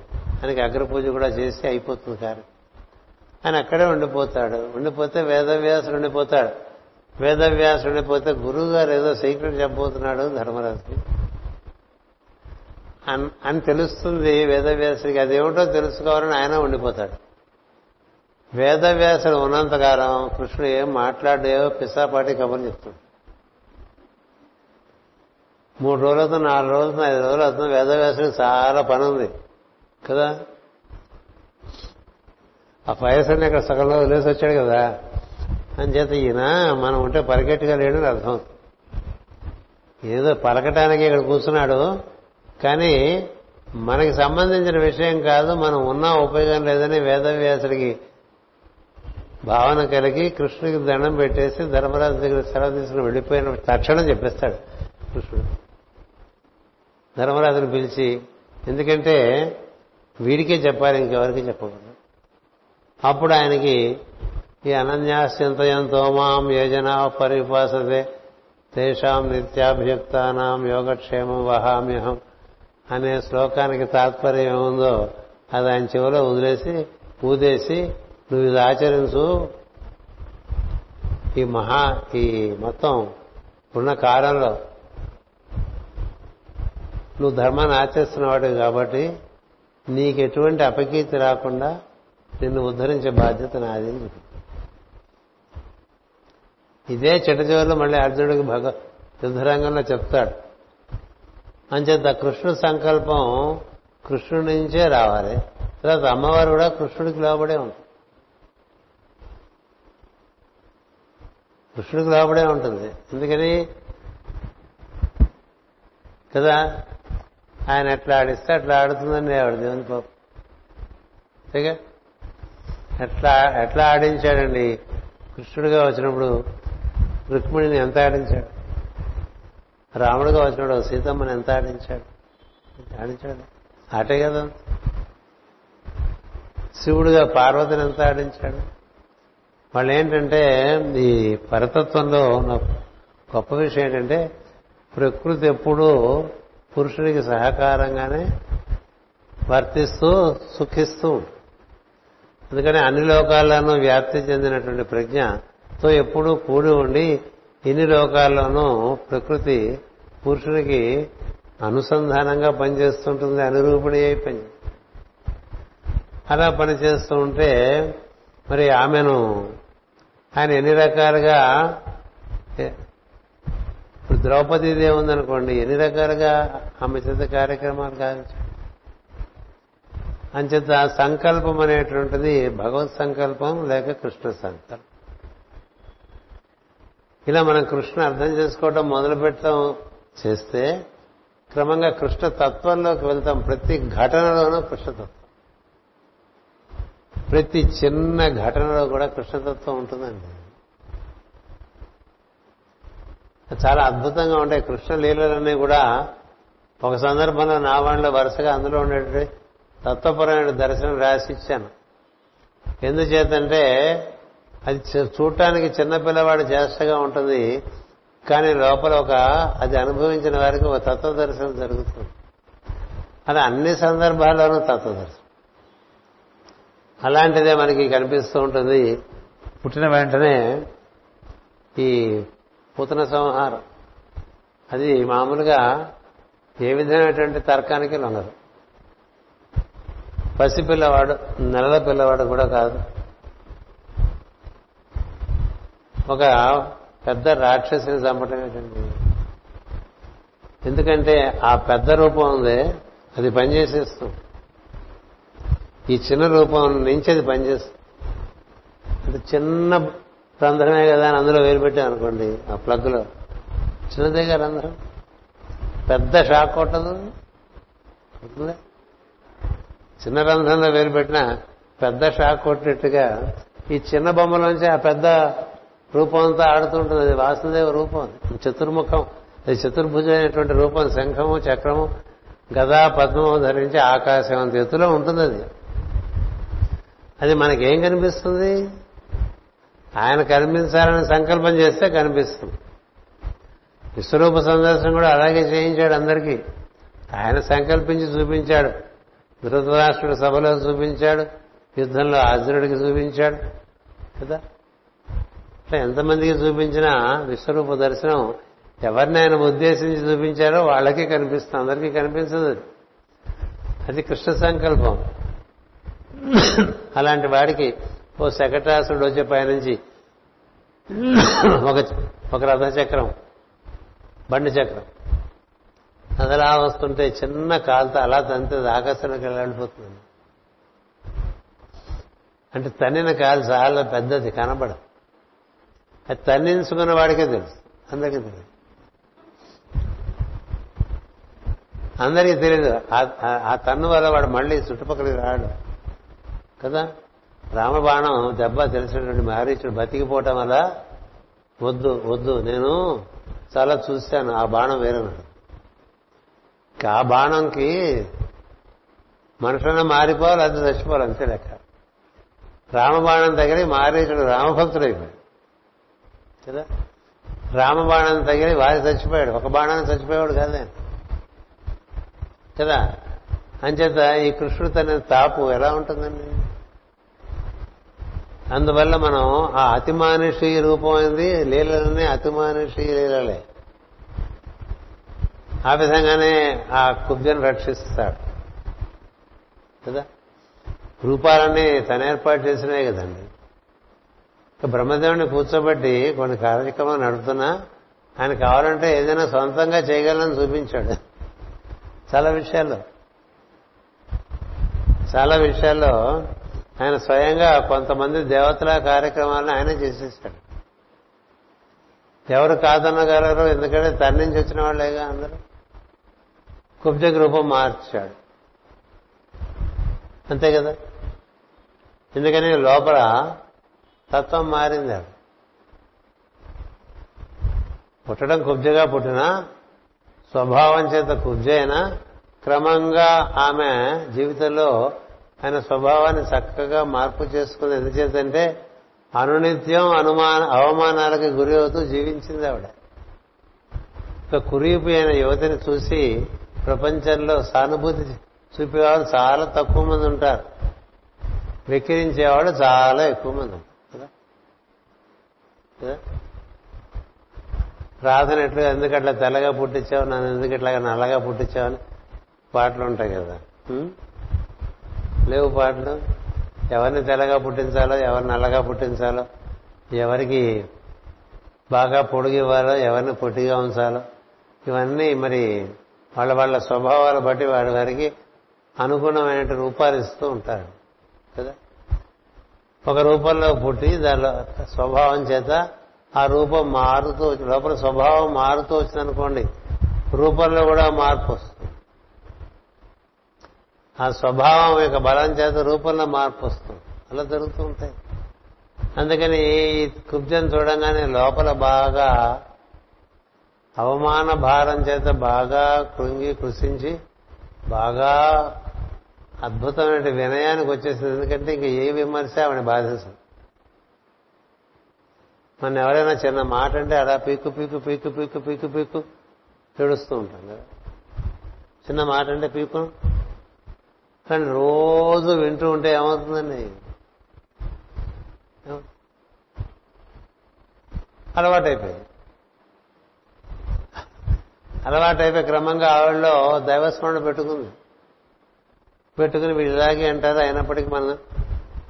ఆయనకి అగ్రపూజ కూడా చేసి అయిపోతుంది కారు ఆయన అక్కడే ఉండిపోతాడు. ఉండిపోతే వేదవ్యాసుడు ఉండిపోతాడు. వేదవ్యాసుడు ఉండిపోతే గురువు గారు ఏదో సీక్రెట్ చెప్పబోతున్నాడు ధర్మరాజుకి. అని తెలుస్తుంది వేదవ్యాసుడికి. అదేమిటో తెలుసుకోవాలని ఆయన ఉండిపోతాడు. వేదవ్యాసుడు ఉన్నంతకాలం కృష్ణుడు ఏం మాట్లాడేవో పిసాపాటి కబుర్లు చెప్తాడు. మూడు రోజులు అవుతుంది నాలుగు రోజులు ఐదు రోజులు అవుతుంది వేదవ్యాసుడికి చాలా పని ఉంది. కదా? ఆ పయసాన్ని అక్కడ సగంలో వదిలేసి వచ్చాడు కదా? అని చేత ఈయన మనం ఉంటే పరిగెట్టుగా లేడని అర్థం. ఏదో పలకటానికి ఇక్కడ కూర్చున్నాడు. కానీ మనకి సంబంధించిన విషయం కాదు మనం ఉన్నా ఉపయోగం లేదని వేదవ్యాసుడికి భావన కలిగి కృష్ణుడికి దండం పెట్టేసి ధర్మరాజు దగ్గర సెలవు తీసుకుని వెళ్ళిపోయిన తక్షణం చెప్పేస్తాడు కృష్ణుడు. ధర్మరాజుని పిలిచి ఎందుకంటే వీడికే చెప్పాలి ఇంకెవరికి చెప్పకూడదు. అప్పుడు ఆయనకి ఈ అనన్యాస్యంతయంతో మాం యోజన పరిపాసతే తేషాం నిత్యాభియుక్తానాం యోగక్షేమం వహామ్యహం. అనే శ్లోకానికి తాత్పర్యం ఏముందో అది ఆయన చెవిలో వదిలేసి ఊదేసి నువ్వు ఇది ఆచరించు. ఈ మహా ఈ మొత్తం ఉన్న కాలంలో నువ్వు ధర్మాన్ని ఆచరిస్తున్నవాడు కాబట్టి నీకు ఎటువంటి అపకీర్తి రాకుండా నిన్ను ఉద్ధరించే బాధ్యత నాది అని చెప్పి. ఇదే చిట్ట చివరిలో మళ్ళీ అర్జునుడికి భగ యుద్ధరంగంలో చెప్తాడు. అంచేత కృష్ణుడు సంకల్పం కృష్ణుడి నుంచే రావాలి. తర్వాత అమ్మవారు కూడా కృష్ణుడికి లోబడే ఉంటుంది కృష్ణుడికి లోబడే ఉంటుంది. ఎందుకని? కదా? ఆయన ఎట్లా ఆడిస్తే అట్లా ఆడుతుందని ఆవిడ దేవుని పాపం? అంతేగా ఎట్లా ఎట్లా ఆడించాడండి? కృష్ణుడిగా వచ్చినప్పుడు రుక్మిణిని ఎంత ఆడించాడు? రాముడుగా వచ్చినాడు సీతమ్మని ఎంత ఆడించాడు? ఆడించాడు? ఆటే కదా. శివుడుగా పార్వతిని ఎంత ఆడించాడు? వాళ్ళు ఏంటంటే ఈ పరతత్వంలో ఉన్న గొప్ప విషయం ఏంటంటే ప్రకృతి ఎప్పుడూ పురుషుడికి సహకారంగానే వర్తిస్తూ సుఖిస్తూ అందుకని అన్ని లోకాల్లోనూ వ్యాప్తి చెందినటువంటి ప్రజ్ఞతో ఎప్పుడూ కూడి ఉండి ఇన్ని లోకాల్లోనూ ప్రకృతి పురుషునికి అనుసంధానంగా పనిచేస్తుంటుంది అనురూపిణి అయి పని. అలా పనిచేస్తూ ఉంటే మరి ఆమెను ఆయన ఎన్ని రకాలుగా ఇప్పుడు ద్రౌపదీదేవి ఉందనుకోండి ఎన్ని రకాలుగా ఆమె చేత కార్యక్రమాలు కావచ్చు? అంచేత సంకల్పం అనేటువంటిది భగవత్ సంకల్పం లేక కృష్ణ సంకల్పం. ఇలా మనం కృష్ణ అర్థం చేసుకోవటం మొదలు పెడతాం చేస్తే క్రమంగా కృష్ణ తత్వంలోకి వెళ్తాం. ప్రతి ఘటనలోనూ కృష్ణతత్వం ప్రతి చిన్న ఘటనలో కూడా కృష్ణతత్వం ఉంటుందండి. చాలా అద్భుతంగా ఉంటాయి. కృష్ణ లీలలన్నీ కూడా ఒక సందర్భంలో నా వాళ్ళలో వరుసగా అందులో ఉండేటువంటి తత్వపరమైన దర్శనం రాసిచ్చాను ఎందుచేతంటే అది చూడటానికి చిన్నపిల్లవాడు చేష్టగా ఉంటుంది కానీ లోపల ఒక అది అనుభవించిన వారికి ఒక తత్వదర్శనం జరుగుతుంది. అది అన్ని సందర్భాల్లోనూ తత్వదర్శనం. అలాంటిదే మనకి కనిపిస్తూ ఉంటుంది. పుట్టిన వెంటనే ఈ పుతన సంహారం. అది మామూలుగా ఏ విధమైనటువంటి తర్కానికి లొంగదు. పసిపిల్లవాడు నెలల పిల్లవాడు కూడా కాదు. ఒక పెద్ద రాక్షసిని చంపటం ఏంటండి ఎందుకంటే ఆ పెద్ద రూపం ఉంది అది పనిచేసేస్తుంది ఈ చిన్న రూపం నుంచి అది పనిచేస్తుంది అంటే చిన్న రంధ్రమే కదా అని అందులో వేలు అనుకోండి ఆ ప్లగ్లో చిన్నదేగా రంధ్రం? పెద్ద షాక్ కొట్టదు? చిన్న రంధ్రంలో వేరుపెట్టినా పెద్ద షాక్ కొట్టినట్టుగా ఈ చిన్న బొమ్మలోంచి ఆ పెద్ద రూపంతో ఆడుతుంటుంది. అది వాసుదేవ రూపం. చతుర్ముఖం. అది చతుర్భుజమైనటువంటి రూపం. శంఖము చక్రము గదా పద్మము ధరించి ఆకాశం అంత ఎత్తులో ఉంటుంది అది. అది మనకేం కనిపిస్తుంది? ఆయన కనిపించాలని సంకల్పం చేస్తే కనిపిస్తుంది. విశ్వరూప సందర్శనం కూడా అలాగే చేయించాడు అందరికీ. ఆయన సంకల్పించి చూపించాడు. ధృతరాష్ట్రుడు సభలో చూపించాడు. యుద్ధంలో అర్జునుడికి చూపించాడు. కదా? ఇట్లా ఎంతమందికి చూపించినా విశ్వరూప దర్శనం ఎవరిని ఆయన ఉద్దేశించి చూపించారో వాళ్ళకి కనిపిస్తుంది అందరికీ కనిపించదు. అది. అది కృష్ణ సంకల్పం. అలాంటి వాడికి ఓ శకటాసుడు వచ్చే పైనుంచి ఒక ఒక రథచక్రం బండి చక్రం. అది అలా వస్తుంటే చిన్న కాలుతో అలా తంతే ఆకాశానికి వెళ్ళిపోతుంది. అంటే తన్నిన కాలు చాలా పెద్దది కనబడదు. అది తన్నించుకున్న వాడికే తెలుసు. అందరికీ తెలియదు అందరికీ తెలియదు ఆ- తన్ను వల్ల వాడు మళ్ళీ చుట్టుపక్కలకి రాడు. కదా? రామబాణం దెబ్బ తెలిసినటువంటి మహారీచుడు బతికిపోవటం వల్ల వద్దు వద్దు నేను చాలా చూశాను ఆ బాణం వేరన్నాడు ఆ బాణంకి మనుషులను మారిపోవాలి అది చచ్చిపోవాలి అంతే లెక్క. రామబాణం దగ్గర మారీచుడు రామభక్తుడైపోయాడు కదా? రామబాణం తగిలి వారి చచ్చిపోయాడు. ఒక బాణాన్ని చచ్చిపోయాడు కాదే. కదా? అంచేత ఈ కృష్ణుడు తన తాపు ఎలా ఉంటుందండి? అందువల్ల మనం ఆ అతిమానుషి అయింది లీలలనే అతిమానుషి లీలలే. ఆ విధంగానే ఆ కుబ్జను రక్షిస్తాడు. కదా? రూపాలన్నీ తన ఏర్పాటు చేసినాయి కదండి. బ్రహ్మదేవుని కూర్చోబెట్టి కొన్ని కార్యక్రమాలు నడుపుతున్నా ఆయన కావాలంటే ఏదైనా సొంతంగా చేయగలని చూపించాడు. చాలా విషయాల్లో. చాలా విషయాల్లో ఆయన స్వయంగా కొంతమంది దేవతల కార్యక్రమాలను ఆయనే చేసేసాడు ఎవరు కాదనగలరు ఎందుకంటే తన నుంచి వచ్చిన వాళ్ళేగా అందరూ. కుబ్జ రూపం మార్చాడు. అంతే కదా? ఎందుకని లోపల తత్వం మారింది పుట్టడం కుబ్జగా పుట్టినా స్వభావం చేత కుబ్జ అయినా క్రమంగా ఆమె జీవితంలో ఆయన స్వభావాన్ని చక్కగా మార్పు చేసుకుంది. ఎందుచేతంటే అనునిత్యం అనుమాన అవమానాలకు గురి అవుతూ జీవించింది ఆవిడ. కురిపోయిన కురీపు యువతిని చూసి ప్రపంచంలో సానుభూతి చూపేవాళ్ళు చాలా తక్కువ మంది ఉంటారు. వెక్కిరించేవాడు చాలా ఎక్కువ మంది ఉంటారు. ప్రార్థన ఎట్లా ఎందుకు అట్లా తెల్లగా పుట్టించావు? నన్ను ఎందుకు ఇట్లాగా నల్లగా పుట్టించావు అని పాటలు ఉంటాయి కదా? లేవు పాటలు? ఎవరిని తెల్లగా పుట్టించాలో ఎవరిని నల్లగా పుట్టించాలో ఎవరికి బాగా పొడుగు ఇవ్వాలో ఎవరిని పొట్టిగా ఉంచాలో ఇవన్నీ మరి వాళ్ళ వాళ్ళ స్వభావాలు బట్టి వాడి వారికి అనుగుణమైన రూపాలు ఇస్తూ ఉంటారు. కదా? ఒక రూపంలో పుట్టి దానిలో స్వభావం చేత ఆ రూపం మారుతూ లోపల స్వభావం మారుతూ వచ్చిందనుకోండి రూపంలో కూడా మార్పు వస్తుంది. ఆ స్వభావం యొక్క బలం చేత రూపంలో మార్పు వస్తుంది. అలా జరుగుతూ ఉంటాయి. అందుకని ఈ కుబ్జం చూడంగానే లోపల బాగా అవమాన భారం చేత బాగా కృంగి కృషించి బాగా అద్భుతమైన వినయానికి వచ్చేసింది. ఎందుకంటే ఇంక ఏ విమర్శ ఆవిడ బాధించదు మన ఎవరైనా చిన్న మాట అంటే అలా పీకు పీకు పీకు పీకు పీకు పీకు ఏడుస్తూ ఉంటాం కదా. చిన్న మాట అంటే పీకు. కానీ రోజు వింటూ ఉంటే ఏమవుతుందండి? అలవాటైపోయింది. అలవాటైపోయి క్రమంగా ఆవిడలో దైవస్మరణ పెట్టుకుంది. పెట్టుకుని వీళ్ళు ఇలాగే అంటారు? అయినప్పటికీ మనం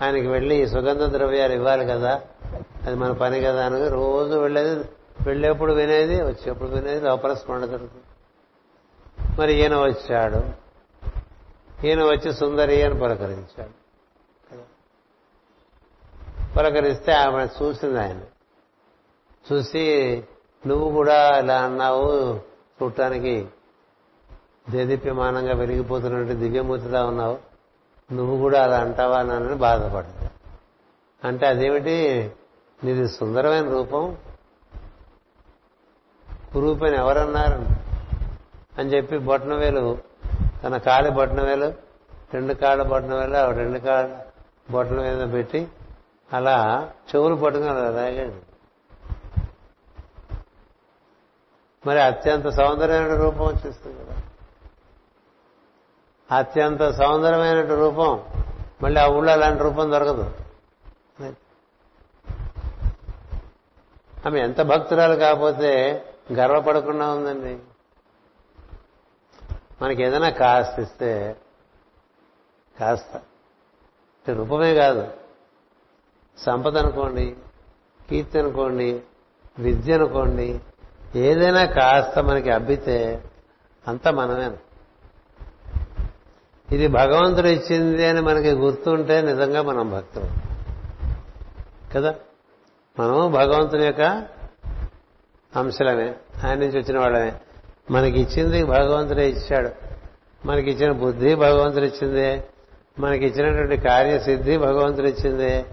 ఆయనకి వెళ్ళి ఈ సుగంధ ద్రవ్యాలు ఇవ్వాలి కదా. అది మన పని కదా అని రోజు వెళ్ళేది వెళ్ళేప్పుడు వినేది వచ్చేప్పుడు వినేది లోపల స్మరణ జరుగుతుంది. మరి ఈయన వచ్చాడు. ఈయన వచ్చి సుందరి అని పలకరించాడు పలకరిస్తే ఆమె చూసింది ఆయన. చూసి నువ్వు కూడా ఇలా అన్నావు చూడటానికి దేదీప్యమానంగా వెలిగిపోతున్నట్టు దివ్యమూర్తిగా ఉన్నావు. నువ్వు కూడా అలా అంటావా అని బాధపడుతుంది అంటే అదేమిటి? నీది సుందరమైన రూపం. కురూపని ఎవరన్నారు? అని చెప్పి బొట్టనవేలు తన కాలి బొట్టనవేలు రెండు కాళ్ళ బొట్టనవేలు ఆ రెండు కాళ్ళ బొట్టల మీద పెట్టి అలా చెవులు పట్టుకుని రాగాడు మరి అత్యంత సౌందర్యమైన రూపం వచ్చేస్తుంది కదా. అత్యంత సౌందర్యమైన రూపం. మళ్ళీ ఆ ఊళ్ళో అలాంటి రూపం దొరకదు. ఆమె ఎంత భక్తురాలు కాకపోతే గర్వపడకుండా ఉందండి. మనకి ఏదైనా కాస్త ఇస్తే కాస్త. రూపమే కాదు. సంపద అనుకోండి కీర్తి అనుకోండి విద్య అనుకోండి ఏదైనా కాస్త మనకి అబ్బితే అంత మనమే. ఇది భగవంతుడు ఇచ్చింది అని మనకి గుర్తుంటే నిజంగా మనం భక్తులు. కదా? మనం భగవంతుని యొక్క అంశలమే. ఆయన నుంచి వచ్చిన వాళ్ళమే. మనకి ఇచ్చింది భగవంతుడే ఇచ్చాడు. మనకి ఇచ్చిన బుద్ధి భగవంతుడు ఇచ్చిందే. మనకి ఇచ్చినటువంటి కార్యసిద్ధి భగవంతుడు ఇచ్చిందే.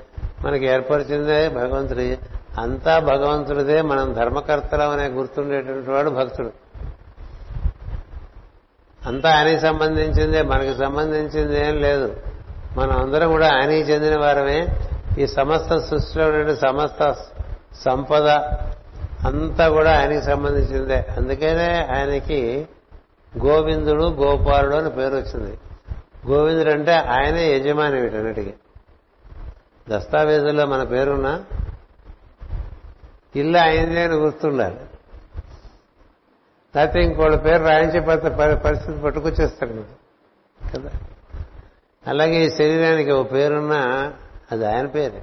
మనకి ఏర్పరిచిందే భగవంతుడి. అంతా భగవంతుడిదే. మనం ధర్మకర్తలం అనే గుర్తుండేటువంటి వాడు భక్తుడు. అంతా ఆయనకి సంబంధించిందే మనకి సంబంధించింది ఏం లేదు. మనం అందరం కూడా ఆయనకి చెందిన వారమే. ఈ సమస్త సృష్టిలో ఉండే సమస్త సంపద అంతా కూడా ఆయనకి సంబంధించిందే. అందుకనే ఆయనకి గోవిందుడు గోపాలుడు అని పేరు వచ్చింది. గోవిందుడు అంటే ఆయనే యజమాని వీటన్నిటికీ. దస్తావేజుల్లో మన పేరున్నా ఇల్లు అయింది అని గుర్తుండాలి. లేకపోతే ఇంకోళ్ళ పేరు రాయించే పరిస్థితి పట్టుకొచ్చేస్తాడు మీరు కదా? అలాగే ఈ శరీరానికి ఓ పేరున్నా అది ఆయన పేరే.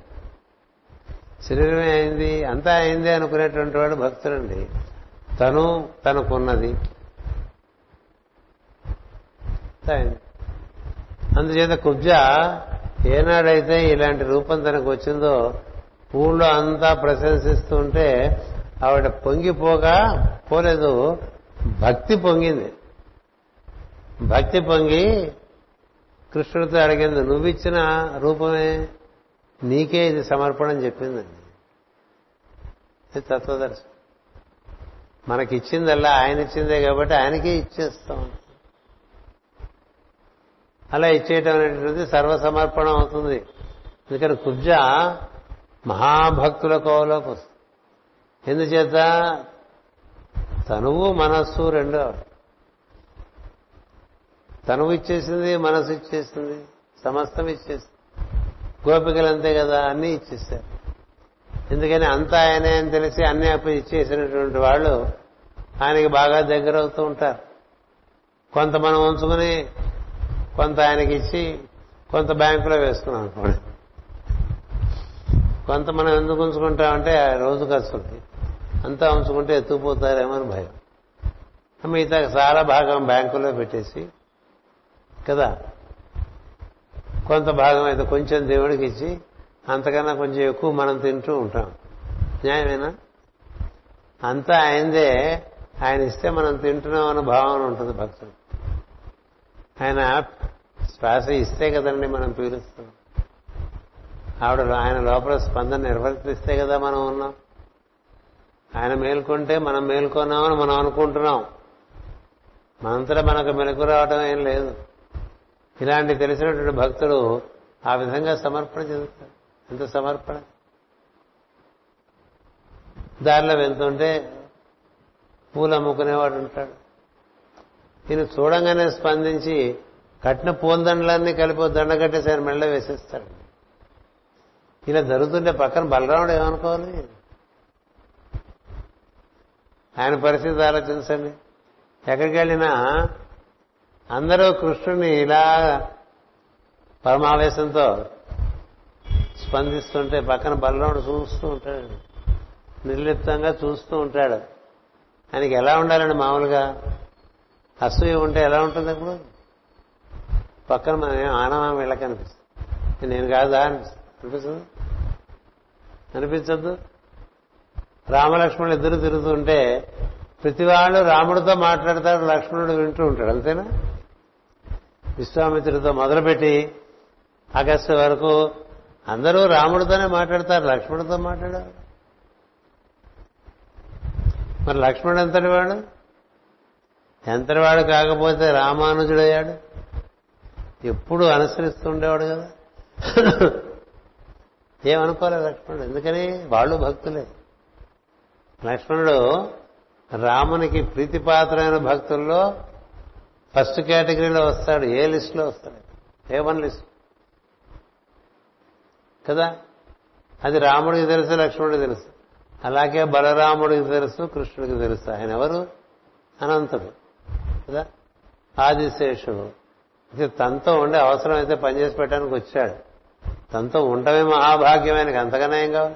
శరీరమే అయింది అంతా అయింది అనుకునేటువంటి వాడు భక్తుడండి. తను తనకున్నది. అందుచేత కుబ్జ ఏనాడైతే ఇలాంటి రూపం తనకు వచ్చిందో ఊళ్ళో అంతా ప్రశంసిస్తూ ఉంటే ఆవిడ పొంగిపోగా పోలేదు. భక్తి పొంగింది. భక్తి పొంగి కృష్ణుడితో అడిగింది నువ్విచ్చిన రూపమే నీకే ఇది సమర్పణ అని చెప్పిందండి ఇది తత్వదర్శనం. మనకిచ్చిందల్లా ఆయన ఇచ్చిందే కాబట్టి ఆయనకే ఇచ్చేస్తాం. అలా ఇచ్చేయటం అనేటువంటిది సర్వసమర్పణం అవుతుంది. ఎందుకని కుబ్జ మహాభక్తుల కోవలోకి వస్తుంది. ఎందుచేత తనువు మనస్సు రెండు. తనువు ఇచ్చేసింది మనసు ఇచ్చేసింది సమస్తం ఇచ్చేసింది. గోపికలు అంతే కదా అన్నీ ఇచ్చేస్తారు ఎందుకని అంతా ఆయనే అని తెలిసి అన్నీ అప్పు ఇచ్చేసినటువంటి వాళ్ళు ఆయనకి బాగా దగ్గర అవుతూ ఉంటారు. కొంత మనం ఉంచుకుని కొంత ఆయనకి ఇచ్చి కొంత బ్యాంకులో వేసుకున్నాం అనుకోండి. కొంత మనం ఎందుకు ఉంచుకుంటామంటే రోజు ఖర్చులకి అంతా ఉంచుకుంటే ఎత్తుకుపోతారేమని అని భయం. మిగతా చాలా భాగం బ్యాంకులో పెట్టేసి కదా? కొంత భాగం అయితే కొంచెం దేవుడికి ఇచ్చి అంతకన్నా కొంచెం ఎక్కువ మనం తింటూ ఉంటాం. న్యాయమేనా? అంతా ఆయనదే. ఆయన ఇస్తే మనం తింటున్నాం అన్న భావన ఉంటుంది భక్తుడు ఆయన శ్వాస ఇస్తే కదండి మనం పీలుస్తాం. ఆవిడ ఆయన లోపల స్పందన నిర్వర్తిస్తే కదా మనం ఉన్నాం. ఆయన మేల్కొంటే మనం మేల్కొన్నామని మనం అనుకుంటున్నాం. మనంతటా మనకు మెలకు రావడం ఏం లేదు. ఇలాంటి తెలిసినటువంటి భక్తుడు ఆ విధంగా సమర్పణ చెందుతాడు. ఎంత సమర్పణ? దారిలో వెళ్తుంటే పూలు అమ్ముకునేవాడు ఉంటాడు. ఈయన చూడంగానే స్పందించి కట్టిన పూలదండలన్నీ కలిపి దండ కట్టేసి ఆయన మెళ్ళ వేసేస్తాడు. ఇలా జరుగుతుంటే పక్కన బలరాముడు ఏమనుకోవాలి? ఆయన పరిస్థితి ఆలోచించండి. ఎక్కడికి వెళ్ళినా అందరూ కృష్ణుని ఇలా పరమావేశంతో స్పందిస్తుంటే పక్కన బలరాముడు చూస్తూ ఉంటాడు. నిర్లిప్తంగా చూస్తూ ఉంటాడు. ఆయనకి ఎలా ఉండాలండి మామూలుగా? అసూయ ఉంటే ఎలా ఉంటుంది అప్పుడు? పక్కన మనం ఆనవా వీళ్ళకి అనిపిస్తుంది. నేను కాదా అనిపిస్తుంది. అనిపించద్దు రామలక్ష్మణులు ఇద్దరు తిరుగుతుంటే ప్రతి వాళ్ళు రాముడితో మాట్లాడతాడు లక్ష్మణుడు వింటూ ఉంటాడు అంతేనా? విశ్వామిత్రుడితో మొదలుపెట్టి ఆగస్టు వరకు అందరూ రాముడితోనే మాట్లాడతారు లక్ష్మణుడితో మాట్లాడారు. మరి లక్ష్మణుడు ఎంతటి వాడు? ఎంతటి వాడు కాకపోతే రామానుజుడయ్యాడు? ఎప్పుడు అనుసరిస్తూ ఉండేవాడు కదా. ఏమనుకోలేదు లక్ష్మణుడు ఎందుకని? వాళ్ళు భక్తులే. లక్ష్మణుడు రామునికి ప్రీతిపాత్రమైన భక్తుల్లో ఫస్ట్ కేటగిరీలో వస్తాడు ఏ లిస్టులో వస్తాడు? A one list? కదా? అది రాముడికి తెలుసు లక్ష్మణుడికి తెలుసు. అలాగే బలరాముడికి తెలుసు కృష్ణుడికి తెలుసు. ఆయన ఎవరు? అనంతుడు. కదా? ఆదిశేషుడు. ఇది తనతో ఉండే అవసరం అయితే పనిచేసి పెట్టడానికి వచ్చాడు. తనతో ఉండమే మహాభాగ్యం ఆయనకి. అంతకన్నా ఏం కావాలి?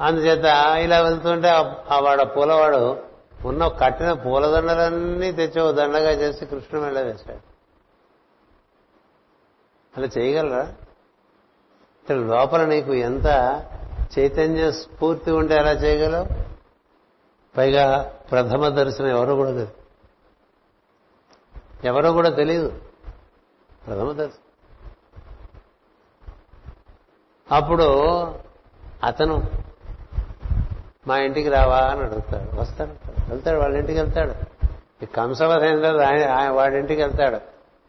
అందుచేత ఇలా వెళ్తుంటే ఆ వాడు పూలవాడు ఉన్న కట్టిన పూలదండలన్నీ తెచ్చి ఓ దండగా చేసి కృష్ణ మెళ్ళ వేశాడు. అలా చేయగలరా? ఇక్కడ లోపల నీకు ఎంత చైతన్య స్ఫూర్తి ఉంటే అలా చేయగలవు? పైగా ప్రథమ దర్శనం ఎవరో కూడా తెలియదు ఎవరో కూడా తెలియదు. ప్రథమ దర్శనం. అప్పుడు అతను మా ఇంటికి రావా అని అడుగుతాడు. వస్తాడు. వెళ్తాడు వాళ్ళ ఇంటికి వెళ్తాడు. ఈ కంసవధైన తర్వాత ఆయన ఆయన వాడి ఇంటికి వెళ్తాడు.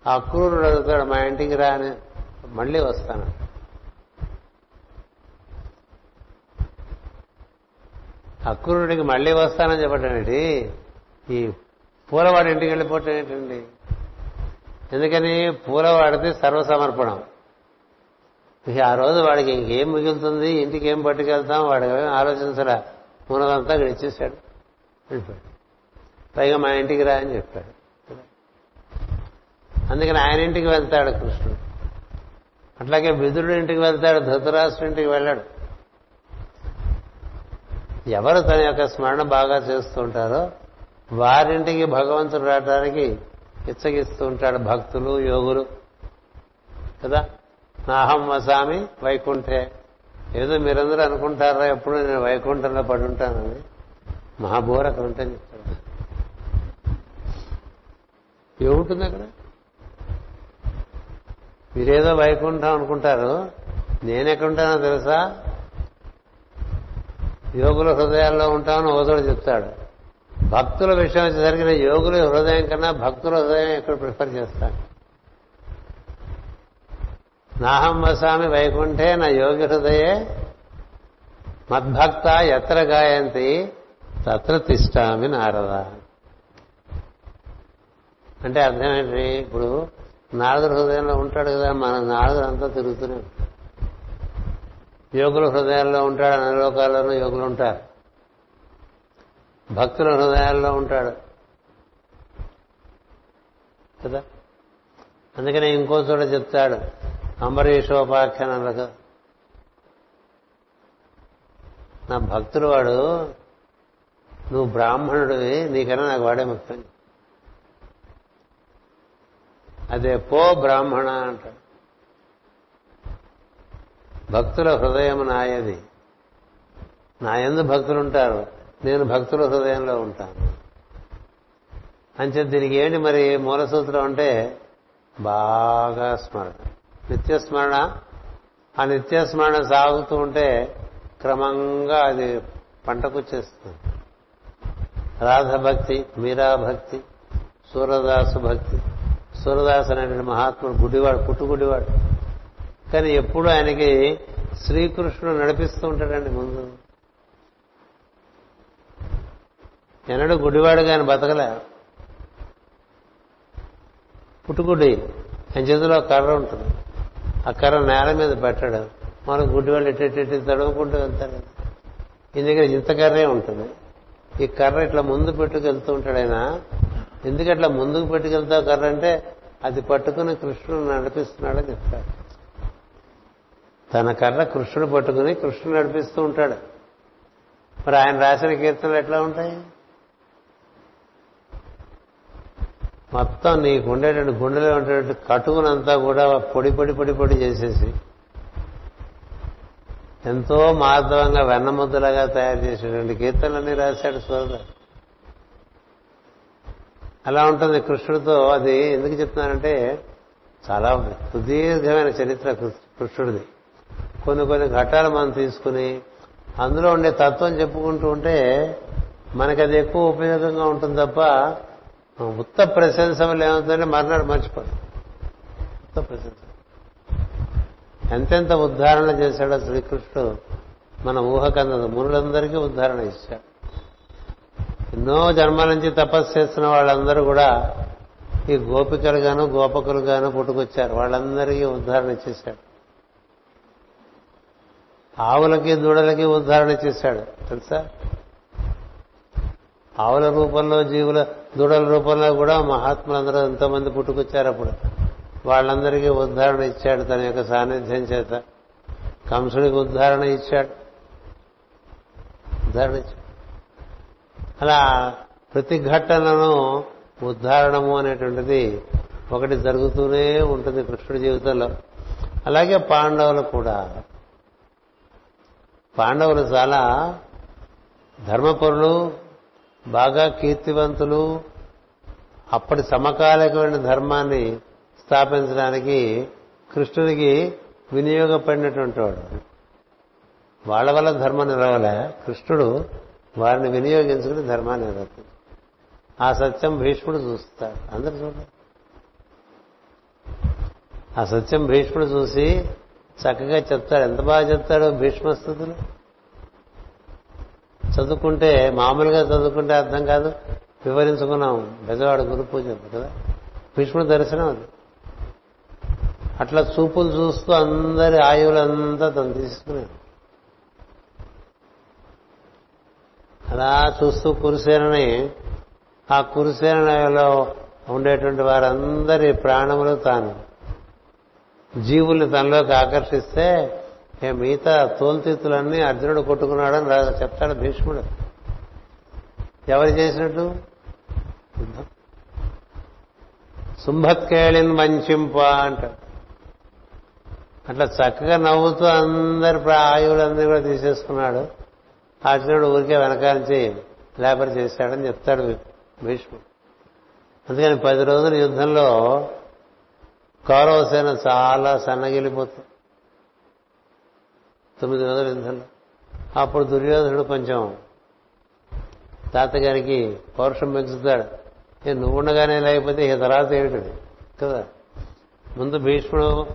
ఆ క్రూరుడు అడుగుతాడు మా ఇంటికి రా అని. మళ్ళీ వస్తాను. అక్రూరుడికి మళ్ళీ వస్తానని చెప్పటండి ఈ పూలవాడి ఇంటికి వెళ్ళిపోవటం ఏంటండి? ఎందుకని? పూలవాడిది సర్వసమర్పణం. ఇక ఆ రోజు వాడికి ఇంకేం మిగులుతుంది? ఇంటికి ఏం పట్టుకెళ్తాం? వాడికి ఆలోచించరా మూలదంతా ఇక్కడ ఇచ్చేసాడు. పైగా మా ఇంటికి రా అని చెప్పాడు. అందుకని ఆయన ఇంటికి వెళ్తాడు కృష్ణుడు. అట్లాగే విదురుడు ఇంటికి వెళ్తాడు ధృతరాష్ట్రుడి ఇంటికి వెళ్ళాడు. ఎవరు తన యొక్క స్మరణ బాగా చేస్తూ ఉంటారో వారింటికి భగవంతుడు రావడానికి ఇచ్చగిస్తూ ఉంటాడు భక్తులు యోగులు. కదా? నాహం వసామి వైకుంఠే. ఏదో మీరందరూ అనుకుంటారా ఎప్పుడు నేను వైకుంఠంలో పడి ఉంటానని? మహాబోర్ అక్కడ ఉంటాను చెప్తాడు ఏముంటుంది అక్కడ? మీరేదో వైకుంఠం అనుకుంటారు నేనెక్కడుంటానో తెలుసా? యోగుల హృదయాల్లో ఉంటామని ఓదోడు చెప్తాడు. భక్తుల విషయం వచ్చేసరికి నేను యోగుల హృదయం కన్నా భక్తుల హృదయం ఎక్కడ ప్రిఫర్ చేస్తాను? నాహం వసామి వైకుంఠే నా యోగి హృదయే. మద్భక్త ఎత్ర గాయంతి తత్ర తిష్టామి నారద. అంటే అర్థం ఏంటి ఇప్పుడు నారదుల హృదయంలో ఉంటాడు కదా మన నారదుడు అంతా యోగుల హృదయాల్లో ఉంటాడు అన్ని లోకాల్లోనూ యోగులు ఉంటారు. భక్తుల హృదయాల్లో ఉంటాడు. కదా? అందుకనే ఇంకో చోట చెప్తాడు అంబరీషోపాఖ్యానంలో కదా నా భక్తుడు వాడు నువ్వు బ్రాహ్మణుడివి నీకన్నా నాకు వాడే ముఖ్యం అదే పో బ్రాహ్మణ అంటాడు. భక్తుల హృదయం నాయది. నా ఎందు భక్తులు ఉంటారు. నేను భక్తుల హృదయంలో ఉంటాను. అంచే దీనికి ఏంటి మరి మూల సూత్రం అంటే బాగా స్మరణ. నిత్యస్మరణ. ఆ నిత్యస్మరణ సాగుతూ ఉంటే క్రమంగా అది పంటకొచ్చేస్తుంది రాధభక్తి మీరా భక్తి సూరదాసు భక్తి. సూరదాస్ అనేటువంటి మహాత్ముడు గుడివాడు పుట్టుగుడివాడు. కానీ ఎప్పుడు ఆయనకి శ్రీకృష్ణుడు నడిపిస్తూ ఉంటాడండి ముందు. ఎన్నడూ గుడివాడు కానీ బతకలే. పుట్టుగుడి ఆయన చేతిలో కర్ర ఉంటుంది. ఆ కర్ర నేల మీద పెట్టాడు. మనకు గుడ్డివాళ్ళు ఎట్టెట్టి తడవకుంటూ వెళ్తాడు ఈ దగ్గర ఇంత కర్రే ఉంటుంది. ఈ కర్ర ఇట్లా ముందు పెట్టుకెళ్తూ ఉంటాడు ఆయన. ఎందుకు అట్లా ముందుకు పెట్టుకెళ్తావు కర్ర అంటే అది పట్టుకుని కృష్ణుడు నడిపిస్తున్నాడని చెప్తాడు. తన కర్ర కృష్ణుడు పట్టుకుని కృష్ణుడు నడిపిస్తూ ఉంటాడు. మరి ఆయన రాసిన కీర్తనలు ఎట్లా ఉంటాయి? మొత్తం నీకు ఉండేటువంటి గుండెలో ఉండేటువంటి కటువునంతా కూడా పొడి పొడి పొడి పొడి చేసేసి ఎంతో మార్ధవంగా వెన్నముద్దలాగా తయారు చేసేటువంటి కీర్తనలన్నీ రాశాడు సోదరు అలా ఉంటుంది కృష్ణుడితో అది ఎందుకు చెప్తున్నానంటే చాలా సుదీర్ఘమైన చరిత్ర కృష్ణుడిది. కొన్ని కొన్ని ఘట్టాలు మనం తీసుకుని అందులో ఉండే తత్వం చెప్పుకుంటూ ఉంటే మనకి అది ఎక్కువ ఉపయోగంగా ఉంటుంది తప్ప ఉత్త ప్రశంస వల్ల ఏమవుతుందంటే మర్నాడు మర్చిపోతాం. ఉత్త ప్రశంస ఎంతెంత ఉద్ధారణ చేశాడో శ్రీకృష్ణుడు మన ఊహకందదు మునులందరికీ ఉద్ధారణ ఇచ్చాడు. ఎన్నో జన్మల నుంచి తపస్సు చేస్తున్న వాళ్ళందరూ కూడా ఈ గోపికలు గాను గోపకులు గాను పుట్టుకొచ్చారు. వాళ్ళందరికీ ఉద్ధారణ ఇచ్చేశాడు ఆవులకి దూడలకి ఉద్ధారణ చేశాడు. తెలుసా? ఆవుల రూపంలో జీవుల దూడల రూపంలో కూడా మహాత్ములందరూ ఎంతోమంది పుట్టుకొచ్చారు అప్పుడు. వాళ్ళందరికీ ఉద్ధారణ ఇచ్చాడు తన యొక్క సాన్నిధ్యం చేత. కంసుడికి ఉద్ధారణ ఇచ్చాడు. ఉద్ధారణ ఇచ్చాడు. అలా ప్రతి ఘట్టనను ఉద్ధారణము అనేటువంటిది ఒకటి జరుగుతూనే ఉంటుంది కృష్ణుడి జీవితంలో. అలాగే పాండవులు కూడా. పాండవులు చాలా ధర్మపరులు బాగా కీర్తివంతులు అప్పటి సమకాలికమైన ధర్మాన్ని స్థాపించడానికి కృష్ణునికి వినియోగపడినటువంటి వాడు. వాళ్ళ వల్ల ధర్మం నిలవలే. కృష్ణుడు వారిని వినియోగించుకుని ధర్మాన్ని నిలవుతుంది ఆ సత్యం భీష్ముడు చూస్తాడు. అందరు చూడండి ఆ సత్యం భీష్ముడు చూసి చక్కగా చెప్తాడు. ఎంత బాగా చెప్తాడో భీష్మస్థుతులు? చదువుకుంటే మామూలుగా చదువుకుంటే అర్థం కాదు. వివరించుకున్నాం. బెజవాడ గురు పూజ కదా? భీష్ముడు దర్శనం అది. అట్లా చూపులు చూస్తూ అందరి ఆయువులంతా తను తీసుకున్నాడు అలా చూస్తూ కురుసేనని ఆ కురుసేనలో ఉండేటువంటి వారందరి ప్రాణములు తాను. జీవుల్ని తనలోకి ఆకర్షిస్తే మిగతా తోలుతీతులన్నీ అర్జునుడు కొట్టుకున్నాడని రా చెప్తాడు భీష్ముడు. ఎవరు చేసినట్టు? యుద్ధం. శుంభత్కేళిన్ వంచింప అంటాడు. అట్లా చక్కగా నవ్వుతూ అందరి ఆయువులందరూ కూడా తీసేసుకున్నాడు. అర్జునుడు ఊరికే వెనకాలించి లేబర్ చేశాడని చెప్తాడు భీష్ముడు. అందుకని పది రోజుల యుద్ధంలో కౌరవసేన చాలా సన్నగిలిపోతుంది. తొమ్మిది వందల. యుద్ధంలో అప్పుడు దుర్యోధనుడు కొంచెం తాతగారికి పౌరుషం పెంచుతాడు. ఏ నువ్వు ఉండగానే లేకపోతే ఇక తర్వాత ఏమిటది? కదా? ముందు భీష్ముడు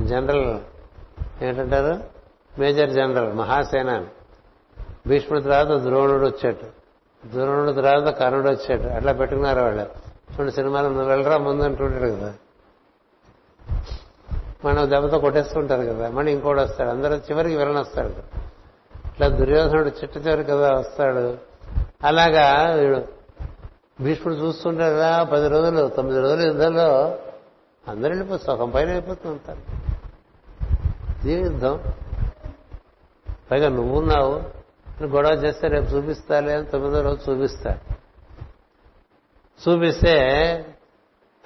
జనరల్ ఏంటంటారు? మేజర్ జనరల్ మహాసేన భీష్ముడి తర్వాత ద్రోణుడు వచ్చాడు. ద్రోణుడు తర్వాత కర్ణుడు వచ్చాడు. అట్లా పెట్టుకున్నారు వాళ్ళు. చూడండి సినిమాలో నువ్వు వెళ్ళరా ముందు అంటుంటాడు కదా. మనం దెబ్బతో కొట్టేస్తుంటారు కదా మళ్ళీ ఇంకోటి వస్తాడు. అందరూ చివరికి విలన్ వస్తాడు. ఇట్లా దుర్యోధనుడు చిట్ట చివరి కదా వస్తాడు. అలాగా వీడు భీష్ముడు చూస్తుంటాడు కదా పది రోజులు తొమ్మిది రోజుల యుద్ధంలో అందరూ వెళ్ళిపోయి సగం పైన అయిపోతుంటారు యుద్ధం? పైగా నువ్వున్నావు గొడవ చేస్తే రేపు చూపిస్తాలే అని తొమ్మిదో రోజు చూపిస్తాడు చూపిస్తే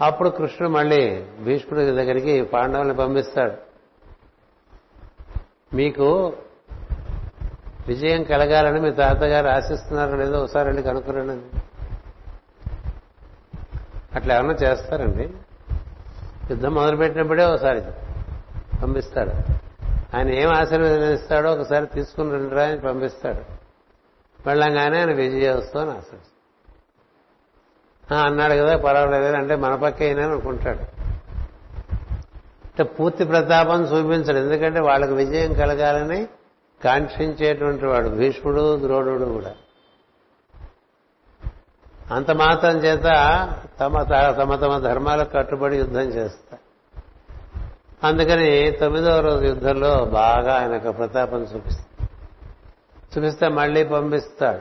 అప్పుడు కృష్ణుడు మళ్ళీ భీష్ముడి దగ్గరికి పాండవుల్ని పంపిస్తాడు. మీకు విజయం కలగాలని మీ తాతగారు ఆశిస్తున్నారో లేదో ఒకసారి వెళ్ళి కనుక్కురండి. అట్లా ఏమన్నా చేస్తారండి? యుద్ధం మొదలుపెట్టినప్పుడే ఒకసారి పంపిస్తాడు. ఆయన ఏం ఆశీర్వదిస్తాడో ఒకసారి తీసుకుని రండిరా అని పంపిస్తాడు. వెళ్ళంగానే ఆయన విజయోత్సవం అని ఆశిస్తాడు. అన్నాడు కదా పర్వాలేదు అంటే మన పక్కే అయినా అనుకుంటాడు. అంటే పూర్తి ప్రతాపం చూపించడు. ఎందుకంటే వాళ్ళకి విజయం కలగాలని కాంక్షించేటువంటి వాడు భీష్ముడు ద్రోణుడు కూడా. అంత మాత్రం చేత తమ తమ తమ ధర్మాలకు కట్టుబడి యుద్ధం చేస్తారు అందుకని తొమ్మిదవ రోజు యుద్ధంలో బాగా ఆయనకు ప్రతాపం చూపిస్తాడు చూపిస్తే మళ్ళీ పంపిస్తాడు.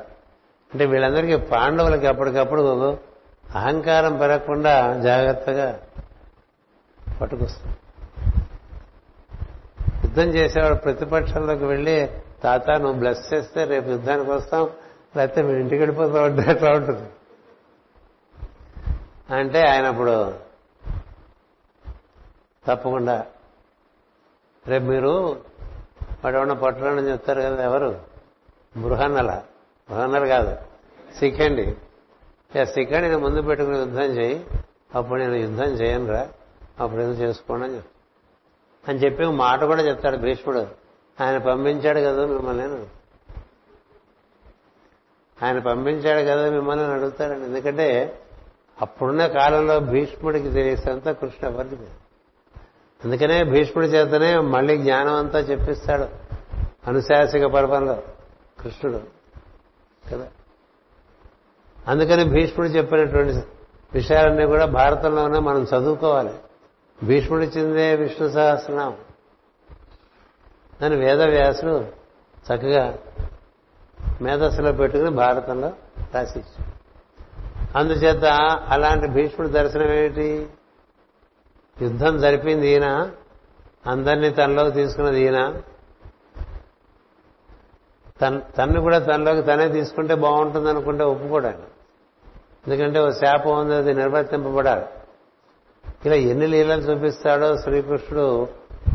అంటే వీళ్ళందరికీ పాండవులకి అప్పటికప్పుడు అహంకారం పెరగకుండా జాగ్రత్తగా పట్టుకొస్తాం యుద్ధం చేసేవాడు ప్రతిపక్షంలోకి వెళ్ళి తాత నువ్వు బ్లెస్ చేస్తే రేపు యుద్ధానికి వస్తాం లేకపోతే మీ ఇంటికి వెళ్ళిపోతాం అంటే అట్లా ఉంటుంది. అంటే ఆయన అప్పుడు తప్పకుండా రేపు మీరు వాడు ఏమన్నా చెప్తారు కదా ఎవరు? బృహన్నల. బృహన్నలు కాదు. సిక్కండి సిక్కండి నేను ముందు పెట్టుకుని యుద్ధం చేయి అప్పుడు నేను యుద్ధం చేయను రా అప్పుడు ఏదో చేసుకోండి అని అని చెప్పి మాట కూడా చెప్తాడు భీష్ముడు. ఆయన పంపించాడు కదా మిమ్మల్ని ఆయన పంపించాడు కదా మిమ్మల్ని అని అడుగుతాడండి. ఎందుకంటే అప్పుడున్న కాలంలో భీష్ముడికి తెలిసేంత కృష్ణ ఎవరికి అందుకనే భీష్ముడి చేతనే మళ్ళీ జ్ఞానం అంతా చెప్పిస్తాడు. అనుశాసిక పర్వంలో కృష్ణుడు. కదా? అందుకని భీష్ముడు చెప్పినటువంటి విషయాలన్నీ కూడా భారతంలోనే మనం చదువుకోవాలి. భీష్ముడి చెందే విష్ణు సహస్రనామం. దాని వేదవ్యాసుడు చక్కగా మేధస్సులో పెట్టుకుని భారతంలో రాసిచ్చాడు. అందుచేత అలాంటి భీష్ముడి దర్శనం ఏమిటి? యుద్ధం జరిపింది ఈయన అందరినీ తనలోకి తీసుకున్నది ఈయన. తన్ తన్ను కూడా తనలోకి తనే తీసుకుంటే బాగుంటుంది అనుకుంటే ఒప్పుకోడండి ఎందుకంటే ఓ శాపం ఉంది అది నిర్వర్తింపబడాలి. ఇలా ఎన్ని లీలలు చూపిస్తాడో శ్రీకృష్ణుడు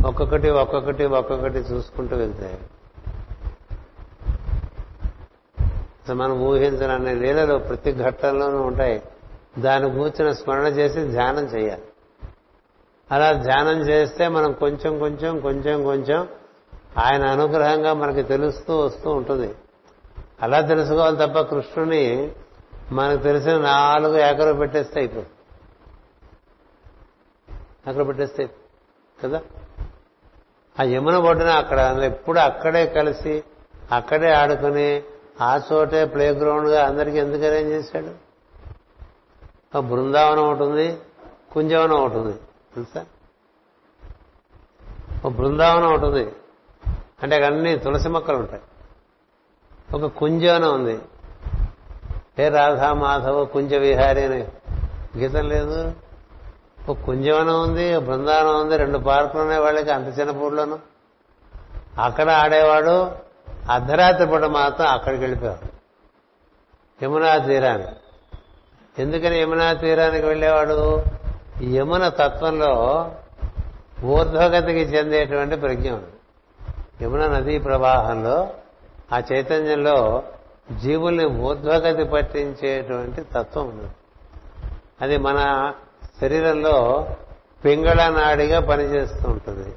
ఒక్కొక్కటి ఒక్కొక్కటి ఒక్కొక్కటి చూసుకుంటూ వెళ్తే. మనం ఊహించిన అన్ని లీలలు ప్రతి ఘట్టంలోనూ ఉంటాయి. దాని కూర్చున్న స్మరణ చేసి ధ్యానం చేయాలి. అలా ధ్యానం చేస్తే మనం కొంచెం కొంచెం కొంచెం కొంచెం ఆయన అనుగ్రహంగా మనకి తెలుస్తూ వస్తూ ఉంటుంది. అలా తెలుసుకోవాలి తప్ప కృష్ణుని మనకు తెలిసిన నాలుగు ఏకరు పెట్టేస్తే అయిపోతుంది అక్కడ పెట్టేస్తే కదా? ఆ యమున ఒడ్డున అక్కడ ఎప్పుడు అక్కడే కలిసి అక్కడే ఆడుకుని ఆ చోటే ప్లే గ్రౌండ్గా అందరికీ ఎందుకు అరేంజ్ చేశాడు? ఆ బృందావనం ఒకటి ఉంది కుంజవనం ఒకటి ఉంది. తెలుసా? ఒక బృందావనం ఒకటి ఉంది. అంటే అక్కడ అన్ని తులసి మొక్కలు ఉంటాయి. ఒక కుంజవనం ఉంది. ఏ రాధా మాధవ కుంజ విహారి అని గీతం లేదు. ఒక కుంజవనం ఉంది ఒక బృందావనం ఉంది రెండు పార్కులు ఉన్నాయి వాళ్ళకి అంత చిన్న పూర్లోను అక్కడ ఆడేవాడు అర్ధరాత్రి పూట మాత్రం అక్కడికి వెళ్ళిపోయాడు. యమునా తీరాన్ని ఎందుకని యమునా తీరానికి వెళ్ళేవాడు? యమున తత్వంలో ఊర్ధ్వగతికి చెందేటువంటి ప్రజ్ఞ యమున నదీ ప్రవాహంలో ఆ చైతన్యంలో జీవుల్ని ఊర్ధ్వగతి పట్టించేటువంటి తత్వం ఉంది అది మన శరీరంలో పింగళ నాడిగా పనిచేస్తూ ఉంటుంది.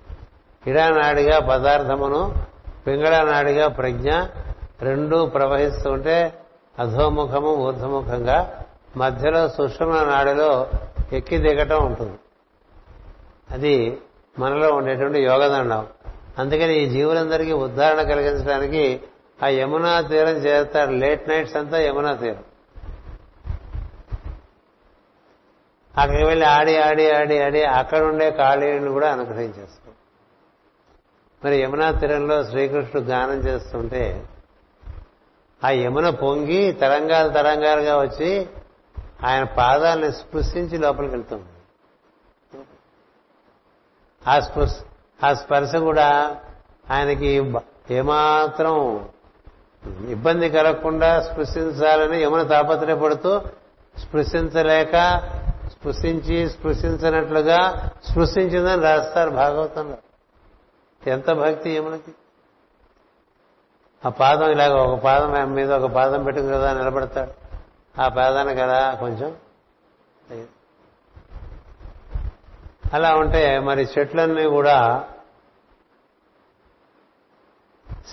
ఇడానాడిగా పదార్థమును పింగళ నాడిగా ప్రజ్ఞ రెండూ ప్రవహిస్తూ ఉంటే అధోముఖము ఊర్ధముఖంగా మధ్యలో సుషుమ్న నాడిలో ఎక్కి దిగటం ఉంటుంది. అది మనలో ఉండేటువంటి యోగదండం. అందుకని ఈ జీవులందరికీ ఉద్దారణ కలిగించడానికి ఆ యమునా తీరం చేరుతాడు. లేట్ నైట్స్ అంతా యమునా తీరం. అక్కడికి వెళ్ళి ఆడి ఆడి ఆడి ఆడి అక్కడ ఉండే కాళీని కూడా అనుగ్రహించేస్తాం. మరి యమునా తీరంలో శ్రీకృష్ణుడు గానం చేస్తుంటే ఆ యమున పొంగి తరంగాలు తరంగాలుగా వచ్చి ఆయన పాదాలని స్పృశించి లోపలికి వెళ్తుంది. ఆ స్పృశ ఆ స్పర్శ కూడా ఆయనకి ఏమాత్రం ఇబ్బంది కలగకుండా స్పృశించాలని యమున తాపత్రయపడుతూ స్పృశించలేక స్పృశించి స్పృశించినట్లుగా స్పృశించిందని రాస్తారు భాగవతంలో. ఎంత భక్తి యమునకి? ఆ పాదం ఇలాగ ఒక పాదం మీద ఒక పాదం పెట్టుకుని కదా నిలబడతాడు. ఆ పాదాన్ని కదా కొంచెం అలా ఉంటే మరి చెట్లన్నీ కూడా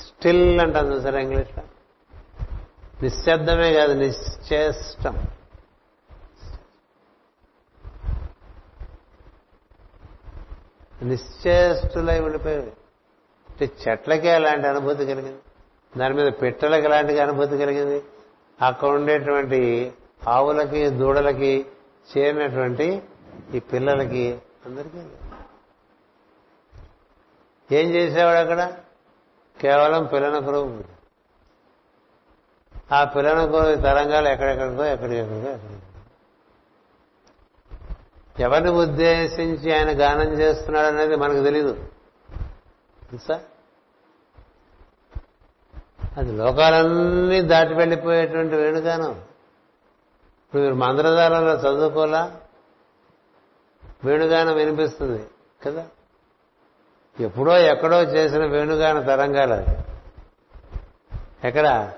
స్టిల్ అంటుంది చూసారా ఇంగ్లీష్లో? నిశ్శబ్దమే కాదు నిశ్చేష్టం. నిశ్చేష్టులై ఉండిపోయేవి. అంటే చెట్లకే అలాంటి అనుభూతి కలిగింది. దాని మీద పెట్టెలకు ఎలాంటి అనుభూతి కలిగింది. అక్కడ ఉండేటువంటి ఆవులకి దూడలకి చేరినటువంటి ఈ పిల్లలకి అందరికీ. ఏం చేసేవాడు అక్కడ? కేవలం పిల్లన కురువు ఆ పిల్లన కురువు తరంగాలు ఎక్కడెక్కడికో ఎక్కడికెక్కడికో ఎక్కడికి ఎవరిని ఉద్దేశించి ఆయన గానం చేస్తున్నాడు అనేది మనకు తెలీదు. తెలుసా? అది లోకాలన్నీ దాటి వెళ్ళిపోయేటువంటి వేణుగానం. ఇప్పుడు మీరు మంత్రధారంలో చదువుకోలా వేణుగానం వినిపిస్తుంది కదా? ఎప్పుడో ఎక్కడో చేసిన వేణుగాన తరంగాలు అది ఎక్కడ?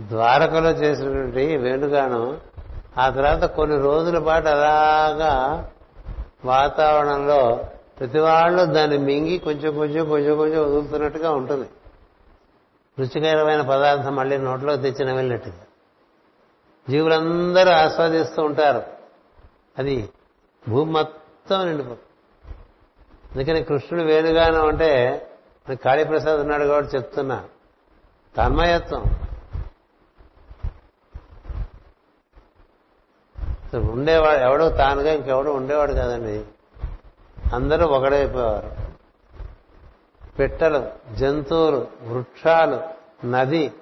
ద్వారకలో చేసినటువంటి వేణుగానం ఆ తర్వాత కొన్ని రోజుల పాటు అలాగా వాతావరణంలో ప్రతి వాళ్ళు దాన్ని మింగి కొంచెం కొంచెం కొంచెం కొంచెం వదులుతున్నట్టుగా ఉంటుంది. రుచికరమైన పదార్థం మళ్ళీ నోట్లో తెచ్చిన వెళ్ళినట్టుగా జీవులందరూ ఆస్వాదిస్తూ ఉంటారు. అది భూమి మొత్తం నిండిపోతుంది. అందుకని కృష్ణుడు వేణుగానం అంటే కాళీప్రసాద్ ఉన్నాడు కాబట్టి చెప్తున్నా. తన్మయత్వం. ఉండేవాడు ఎవడో తానుగా ఇంకెవడో ఉండేవాడు కదండి. అందరూ ఒకడైపోయేవారు. పిట్టలు జంతువులు వృక్షాలు నది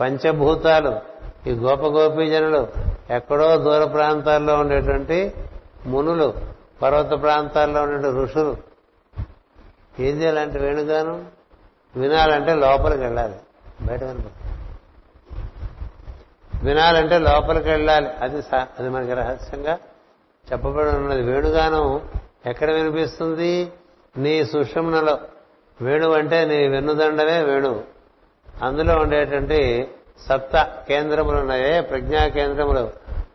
పంచభూతాలు ఈ గోప గోపీజనులు ఎక్కడో దూర ప్రాంతాల్లో ఉండేటువంటి మునులు పర్వత ప్రాంతాల్లో ఉండే ఋషులు ఏంది అలాంటి వేణుగాను వినాలంటే లోపలికి వెళ్ళాలి. బయట వినాలంటే లోపలికి వెళ్ళాలి. అది అది మనకి రహస్యంగా చెప్పబడి ఉన్నది. వేణుగానం ఎక్కడ వినిపిస్తుంది? నీ సుషుమ్నలో. వేణువు అంటే నీ వెన్నుదండమే వేణువు అందులో ఉండేటువంటి సప్త కేంద్రములు ఉన్నాయే ప్రజ్ఞా కేంద్రములు.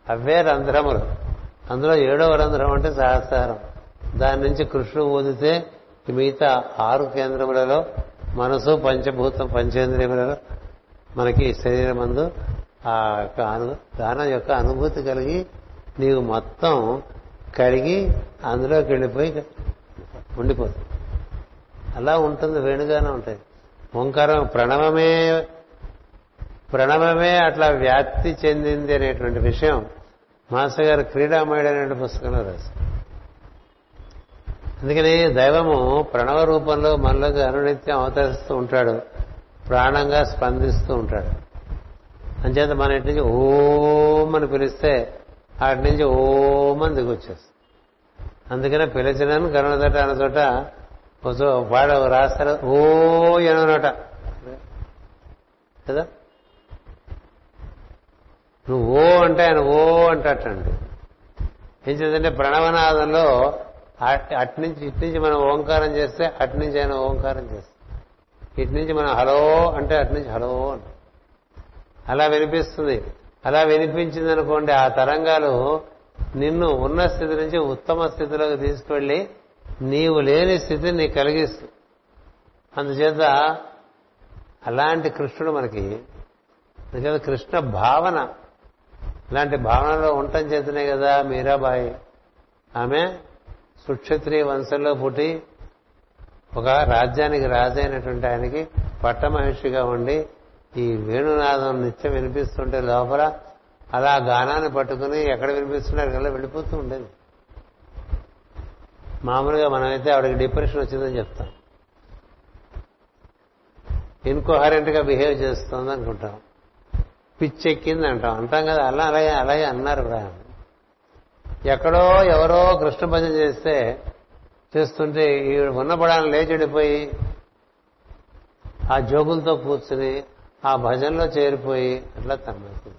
అవే రంధ్రములు. అందులో ఏడవ రంధ్రం అంటే సహస్రం దాని నుంచి కృష్ణుడు ఊదితే మిగతా ఆరు కేంద్రములలో మనసు పంచభూతం పంచేంద్రియములలో మనకి శరీరం అందు ఆ యొక్క అను దానం యొక్క అనుభూతి కలిగి నీవు మొత్తం కడిగి అందులోకి వెళ్ళిపోయి ఉండిపోతుంది అలా ఉంటుంది వేణుగానే ఉంటాయి. ఓంకారం ప్రణవమే ప్రణవమే అట్లా వ్యాప్తి చెందింది అనేటువంటి విషయం మాస్టర్ గారు క్రీడామయుడు అనే పుస్తకంలో రాశారు. అందుకని దైవము ప్రణవ రూపంలో మనలోకి అనునిత్యం అవతరిస్తూ ఉంటాడు. ప్రాణంగా స్పందిస్తూ ఉంటాడు. అంచేత మన ఇంటి నుంచి ఓం అని పిలిస్తే అటు నుంచి ఓం అని దిగొచ్చేస్తుంది అందుకనే పిలిచినాను కరుణదట అన్న చోట వాడు రాస్తారు ఓ అనట కదా? నువ్వు ఓ అంటే ఆయన ఓ అంటటండి ఏం చేద్దంటే ప్రణవనాదంలో అట్నుంచి ఇటు నుంచి మనం ఓంకారం చేస్తే అటు నుంచి ఆయన ఓంకారం చేస్తాం. ఇటు నుంచి మనం హలో అంటే అటు నుంచి హలో అంట. అలా వినిపిస్తుంది. అలా వినిపించింది అనుకోండి ఆ తరంగాలు నిన్ను ఉన్న స్థితి నుంచి ఉత్తమ స్థితిలోకి తీసుకువెళ్ళి నీవు లేని స్థితిని నీకు కలిగిస్తుంది అందుచేత అలాంటి కృష్ణుడు మనకి అందుచేత కృష్ణ భావన ఇలాంటి భావనలో ఉండటం చేతనే కదా మీరాబాయి. ఆమె సుక్షత్రియ వంశంలో పుట్టి ఒక రాజ్యానికి రాజైనటువంటి ఆయనకి పట్టమహిషిగా ఉండి ఈ వేణునాదం నిత్యం వినిపిస్తుంటే లోపల అలా గానాన్ని పట్టుకుని ఎక్కడ వినిపిస్తున్నారు కదా వెళ్ళిపోతూ ఉండేది. మామూలుగా మనమైతే ఆవిడకి డిప్రెషన్ వచ్చిందని చెప్తాం. ఇన్కోహరెంట్గా బిహేవ్ చేస్తుంది అనుకుంటాం పిచ్చెక్కింది అంటాం అంటాం కదా అలా అలాగే అలాగే అన్నారు ఎక్కడో ఎవరో కృష్ణ భజన చేస్తే చేస్తుంటే ఈ ఉన్నపడాన్ని లేచెడిపోయి ఆ జోగులతో కూర్చుని ఆ భజనలో చేరిపోయి అట్లా తమ్మవుతుంది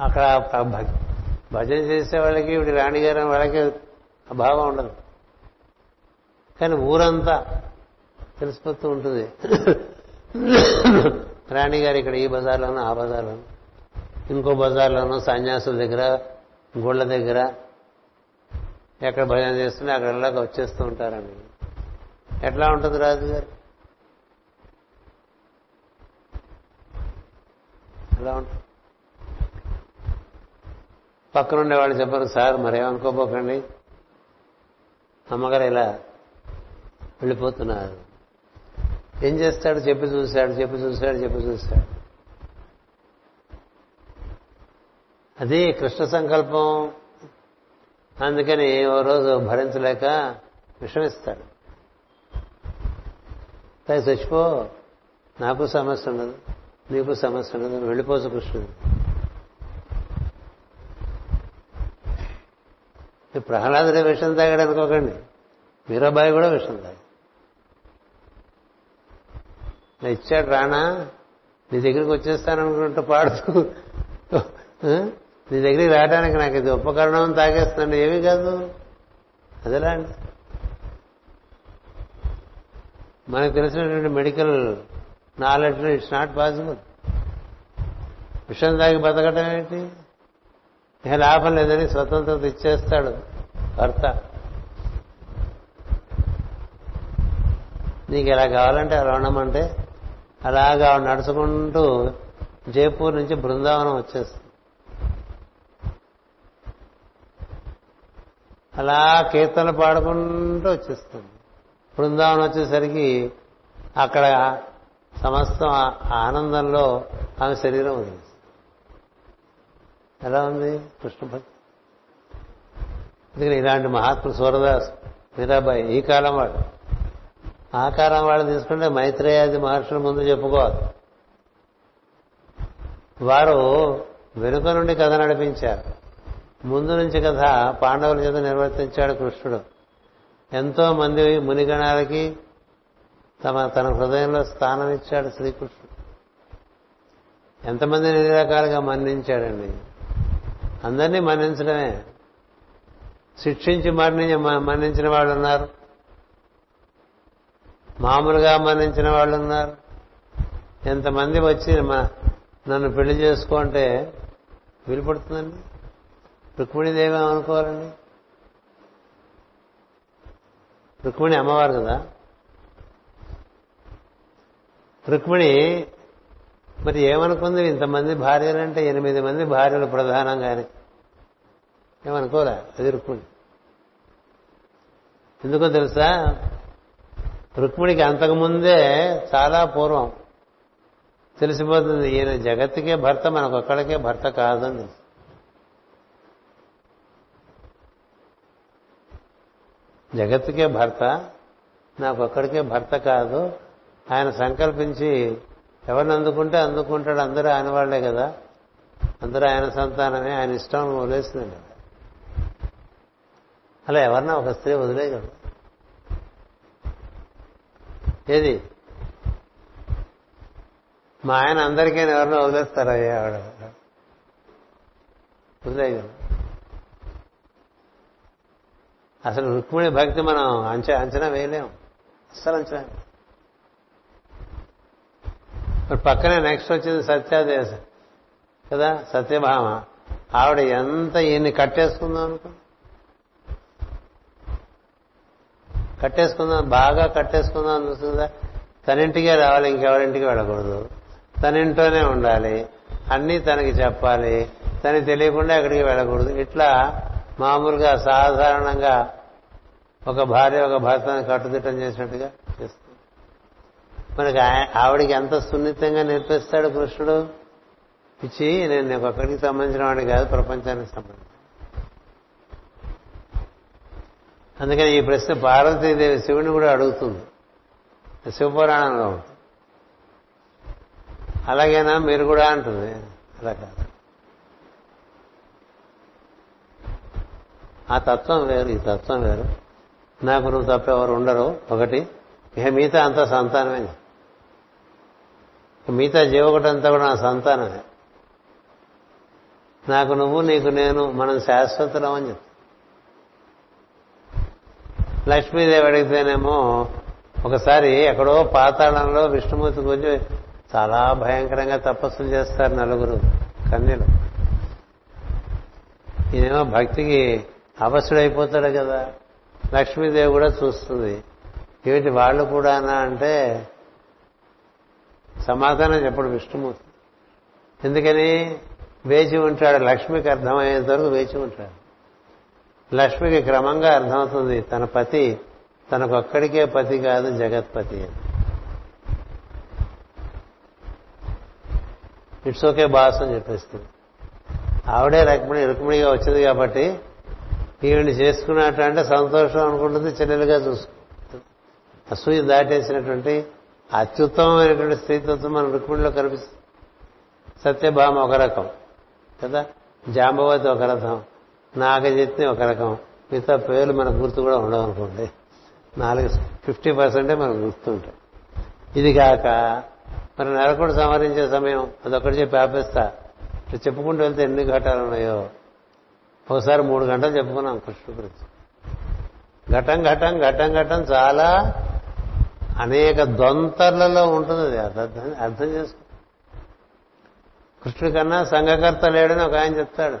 అక్కడ భజన చేసే వాళ్ళకి ఇవి రాణిగారు వాళ్ళకి అభావం ఉండదు. కానీ ఊరంతా తెలిసిపోతూ ఉంటుంది. రాణిగారు ఇక్కడ ఈ బజార్లోనూ ఆ బజార్లోనూ. ఇంకో బజార్లోనూ సన్యాసుల దగ్గర గుళ్ళ దగ్గర ఎక్కడ భజన చేస్తుంటే అక్కడలాగా వచ్చేస్తూ ఉంటారండి. ఎట్లా ఉంటుంది రాజుగారు? ఎలా ఉంటుంది? పక్కనుండే వాళ్ళు చెప్పారు సార్ మరేమనుకోపోకండి. అమ్మగారు ఇలా వెళ్ళిపోతున్నారు. ఏం చేస్తాడు? చెప్పి చూశాడు చెప్పి చూశాడు చెప్పి చూశాడు. అది కృష్ణ సంకల్పం. అందుకని ఓ రోజు భరించలేక విషమిస్తాడు. చచ్చిపో నాకు సమస్య ఉండదు నీకు సమస్య ఉండదు వెళ్ళిపోవచ్చు కృష్ణుడు ప్రహ్లాదుడే విషయం తాగాడు అనుకోకండి. మీరాబాయి కూడా విషయం తాగాడు. ఇచ్చాడు రానా నీ దగ్గరికి వచ్చేస్తాననుకుంటూ పాడుతూ నీ దగ్గరికి రావడానికి నాకు ఇది ఉపకరణం తాగేస్తున్నాను ఏమీ కాదు. అదేలా అండి మనకు తెలిసినటువంటి medical knowledge it's not possible. విషయం తాగి బతకటం ఏంటి? ఇక లాభం లేదని స్వతంత్రత ఇచ్చేస్తాడు భర్త. నీకు ఎలా కావాలంటే అలా ఉండమంటే అలాగా నడుచుకుంటూ జైపూర్ నుంచి బృందావనం వచ్చేస్తుంది. అలా కీర్తన పాడుకుంటూ వచ్చేస్తుంది. బృందావనం వచ్చేసరికి అక్కడ సమస్తం ఆనందంలో ఆమె శరీరం ఉంది ఎలా ఉంది? కృష్ణ భక్తి. ఇలాంటి మహాత్ములు సూరదాస్ మీరాబాయి ఈ కాలం వాడు ఆ కాలం వాళ్ళు తీసుకుంటే మైత్రేయాది మహర్షుల ముందు చెప్పుకోవాలి. వారు వెనుక నుండి కథ నడిపించారు. ముందు నుంచి కథ పాండవుల చేత నిర్వర్తించాడు కృష్ణుడు. ఎంతో మంది మునిగణాలకి తమ తన హృదయంలో స్థానం ఇచ్చాడు శ్రీకృష్ణుడు. ఎంతమందిని ఎన్ని రకాలుగా మన్నించాడండి. అందరినీ మన్నించడమే. శిక్షించి మరణి మన్నించిన వాళ్ళు ఉన్నారు మామూలుగా మన్నించిన వాళ్ళు ఉన్నారు ఎంతమంది వచ్చి మ- నన్ను పెళ్ళి చేసుకుంటే వీలుపడుతుందండి రుక్మిణీదేవి అనుకోవాలండి? రుక్మిణి అమ్మవారు కదా? రుక్మిణి మరి ఏమనుకుంది? ఇంతమంది భార్యలంటే ఎనిమిది మంది భార్యలు ప్రధానంగానే ఏమనుకోరా అది రుక్మిణి. ఎందుకో తెలుసా? రుక్మిణికి అంతకుముందే చాలా పూర్వం తెలిసిపోతుంది ఈయన జగత్తుకే భర్త మనకొక్కడికే భర్త కాదని. తెలుసు. జగత్తుకే భర్త నాకొక్కడికే భర్త కాదు. ఆయన సంకల్పించి ఎవరిని అందుకుంటే అందుకుంటాడు. అందరూ ఆయన వాళ్ళే కదా. అందరూ ఆయన సంతానమే ఆయన ఇష్టం వదిలేసిందండి అలా ఎవరన్నా ఒక స్త్రీ వదిలేయగలరు ఏది? మా ఆయన అందరికీ ఎవరినో వదిలేస్తారయ్యా ఆవిడ వదిలేయగలరు అసలు రుక్మిణి భక్తి మనం అంచ అంచనా వేయలేం. అస్సలు అంచనా ఇప్పుడు పక్కనే నెక్స్ట్ వచ్చింది సత్యాదేశ కదా సత్యభామ. ఆవిడ ఎంత ఈయన్ని కట్టేసుకుందాం అనుకో. కట్టేసుకుందాం బాగా కట్టేసుకుందాం అనుకుందా తనింటికే రావాలి ఇంకెవరింటికి వెళ్ళకూడదు. తనింట్లోనే ఉండాలి. అన్నీ తనకి చెప్పాలి. తనకి తెలియకుండా ఎక్కడికి వెళ్ళకూడదు. ఇట్లా మామూలుగా సాధారణంగా ఒక భార్య ఒక భర్తను కట్టుదిట్టం చేసినట్టుగా చేస్తుంది. మనకి ఆయ- ఆవిడికి ఎంత సున్నితంగా నేర్పిస్తాడు కృష్ణుడు? ఇచ్చి నేను నీకు ఒక్కడికి సంబంధించిన వాడిని కాదు ప్రపంచానికి సంబంధించి అందుకని ఈ ప్రశ్న పార్వతీదేవి శివుని కూడా అడుగుతుంది. శివపురాణంలో అలాగేనా? మీరు కూడా అంటుంది. అలా కాదు. ఆ తత్వం వేరు ఈ తత్వం వేరు. నాకు నువ్వు తప్ప ఎవరు ఉండరు. ఒకటి ఇక మిగతా అంతా సంతానమే. మిగతా జీవకుటంతా కూడా నా సంతానమే. నాకు నువ్వు నీకు నేను మనం శాశ్వతలం అని చెప్తా. లక్ష్మీదేవి అడిగితేనేమో ఒకసారి ఎక్కడో పాతాళంలో విష్ణుమూర్తి గురించి చాలా భయంకరంగా తపస్సులు చేస్తారు నలుగురు కన్యలు. ఈయనేమో భక్తికి అవసుడైపోతాడు కదా. లక్ష్మీదేవి కూడా చూస్తుంది. ఏమిటి వాళ్ళు కూడానా అంటే సమాధానం చెప్పడు విష్ణుమూర్తి ఎందుకని? వేచి ఉంటాడు. లక్ష్మికి అర్థమయ్యేంత వరకు వేచి ఉంటాడు. లక్ష్మికి క్రమంగా అర్థమవుతుంది. తన పతి తనకొక్కడికే పతి కాదు జగత్పతి అని. ఇట్స్ ఓకే బాస్ అని చెప్పేస్తుంది. ఆవిడే రక్మిణి రుక్మిణిగా వచ్చింది కాబట్టి ఈవిని చేసుకున్నట్టు అంటే సంతోషం అనుకుంటుంది చెల్లెలుగా చూసుకుంటుంది అసూయ దాటేసినటువంటి అత్యుత్తమమైనటువంటి స్త్రీతత్వం మన రుక్మిణిలో కనిపిస్తుంది. సత్యభామ ఒక రకం కదా? జాంబవతి ఒక రకం నాగజత్ని ఒక రకం మిగతా పేర్లు మనకు గుర్తు కూడా ఉండవు అనుకోండి. నాలుగు ఫిఫ్టీ పర్సెంటే మనకు గుర్తుంటాయి. ఇది కాక మరి నరకుడు సంహరించే సమయం అదొకటి చెప్పి ఆపేస్తా. ఇట్లా చెప్పుకుంటూ వెళ్తే ఎన్ని ఘటాలు ఉన్నాయో. ఒకసారి మూడు గంటలు చెప్పుకున్నాం కృష్ణ గురించి ఘటం ఘటం ఘటం ఘటం చాలా అనేక దొంతర్లలో ఉంటుంది అది. అర్థం అర్థం చేసుకో. కృష్ణుడి కన్నా సంఘకర్త లేడని ఒక ఆయన చెప్తాడు.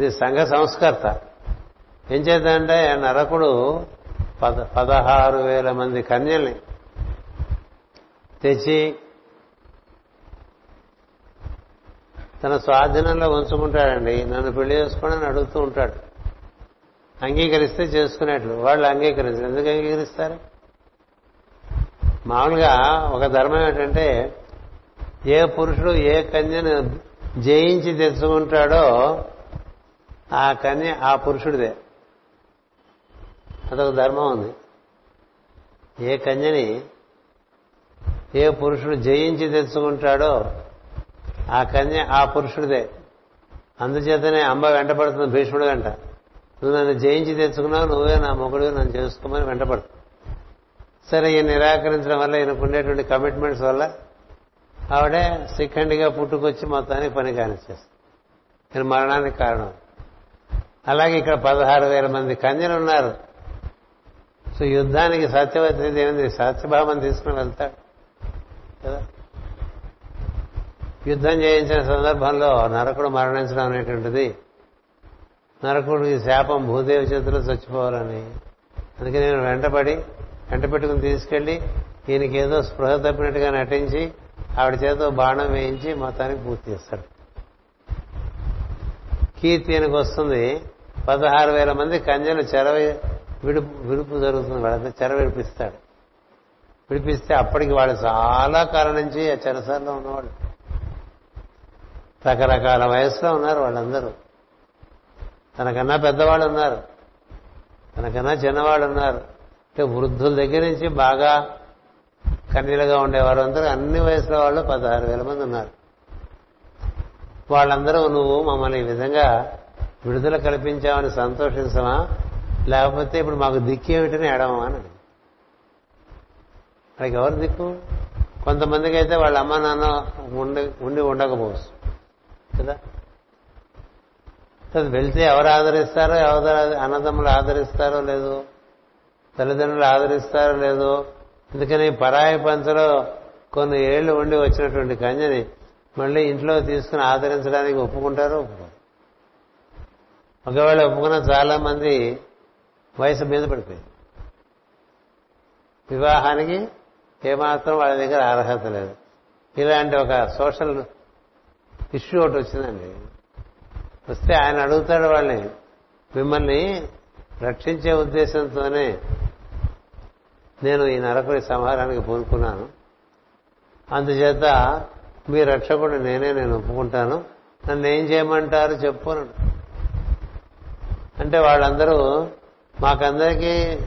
ఇది సంఘ సంస్కర్త. ఏం చేద్దంటే నరకుడు పద పదహారు వేల మంది కన్యల్ని తెచ్చి తన స్వాధీనంలో ఉంచుకుంటాడండి. నన్ను పెళ్ళి చేసుకోండి అని అడుగుతూ ఉంటాడు. అంగీకరిస్తే చేసుకునేట్లు. వాళ్ళు అంగీకరిస్తారు ఎందుకు అంగీకరిస్తారు? మామూలుగా ఒక ధర్మం ఏంటంటే ఏ పురుషుడు ఏ కన్యను జయించి తెచ్చుకుంటాడో ఆ కన్య ఆ పురుషుడిదే. అదొక ధర్మం ఉంది. ఏ కన్యని ఏ పురుషుడు జయించి తెచ్చుకుంటాడో ఆ కన్య ఆ పురుషుడిదే. అందుచేతనే అమ్మ వెంటపడుతుంది భీష్ముడు వెంట నువ్వు నన్ను జయించి తెచ్చుకున్నావు నువ్వే నా మొగుడు నన్ను చేసుకోమని వెంటపడుతుంది సరే ఈయన నిరాకరించడం వల్ల ఈయనకు ఉండేటువంటి కమిట్మెంట్స్ వల్ల ఆవిడే సిఖండిగా పుట్టుకొచ్చి మొత్తానికి పని కానిచ్చేస్తుంది ఈయన మరణానికి కారణం అలాగే ఇక్కడ పదహారు వేల మంది కన్యలు ఉన్నారు. సో యుద్ధానికి సత్యవతి ఏమైంది సత్యభామని తీసుకుని వెళ్తాడు. కదా? యుద్ధం చేయించిన సందర్భంలో నరకుడు మరణించడం అనేటువంటిది. నరకుడు ఈ శాపం భూదేవి చేతిలో చచ్చిపోవాలని. అందుకే నేను వెంటపడి వెంట పెట్టుకుని తీసుకెళ్ళి ఈయనకేదో ఏదో స్పృహ తప్పినట్టుగా నటించి ఆవిడ చేత బాణం వేయించి మతానికి పూర్తి చేస్తాడు. కీర్తి ఈయనకు వస్తుంది. పదహారు వేల మంది కన్యలు చెరవ విడుపు విడుపు జరుగుతుంది వాళ్ళంతా చెర విడిపిస్తాడు. విడిపిస్తే అప్పటికి వాళ్ళు చాలా కాలం నుంచి ఆ చెరసాల్లో ఉన్నవాళ్ళు. రకరకాల వయసులో ఉన్నారు వాళ్ళందరూ. తనకన్నా పెద్దవాళ్ళు ఉన్నారు. తనకన్నా చిన్నవాళ్ళు ఉన్నారు. అంటే వృద్ధుల దగ్గర నుంచి బాగా కన్నీలుగా ఉండేవారు అందరూ. అన్ని వయసులో వాళ్ళు పదహారు వేల మంది ఉన్నారు. వాళ్ళందరూ నువ్వు మమ్మల్ని ఈ విధంగా విడుదల కల్పించామని సంతోషించమా? లేకపోతే ఇప్పుడు మాకు దిక్కేమిటని ఎడమా అని వాళ్ళకి ఎవరు దిక్కు? కొంతమందికి అయితే వాళ్ళ అమ్మ నాన్న ఉండి ఉండి ఉండకపోవచ్చు. కదా? వెళ్తే ఎవరు ఆదరిస్తారో ఎవరు అన్నదమ్ములు ఆదరిస్తారో లేదు తల్లిదండ్రులు ఆదరిస్తారో లేదో అందుకని పరాయి పంచలో కొన్ని ఏళ్ళు ఉండి వచ్చినటువంటి కన్యని మళ్ళీ ఇంట్లో తీసుకుని ఆదరించడానికి ఒప్పుకుంటారో ఒప్పుకోరు. ఒకవేళ ఒప్పుకున్న చాలా మంది వయసు మీద పడిపోయింది వివాహానికి ఏమాత్రం వాళ్ళ దగ్గర అర్హత లేదు. ఇలాంటి ఒక సోషల్ ఇష్యూ ఒకటి వచ్చిందండి. వస్తే ఆయన అడుగుతాడు వాళ్ళని మిమ్మల్ని రక్షించే ఉద్దేశంతోనే నేను ఈ నరకుడి సంహారానికి పూనుకున్నాను. అందుచేత మీ రక్షకుడు నేనే నేను ఒప్పుకుంటాను. నన్ను ఏం చేయమంటారు చెప్పు అంటే వాళ్ళందరూ మాకందరికీ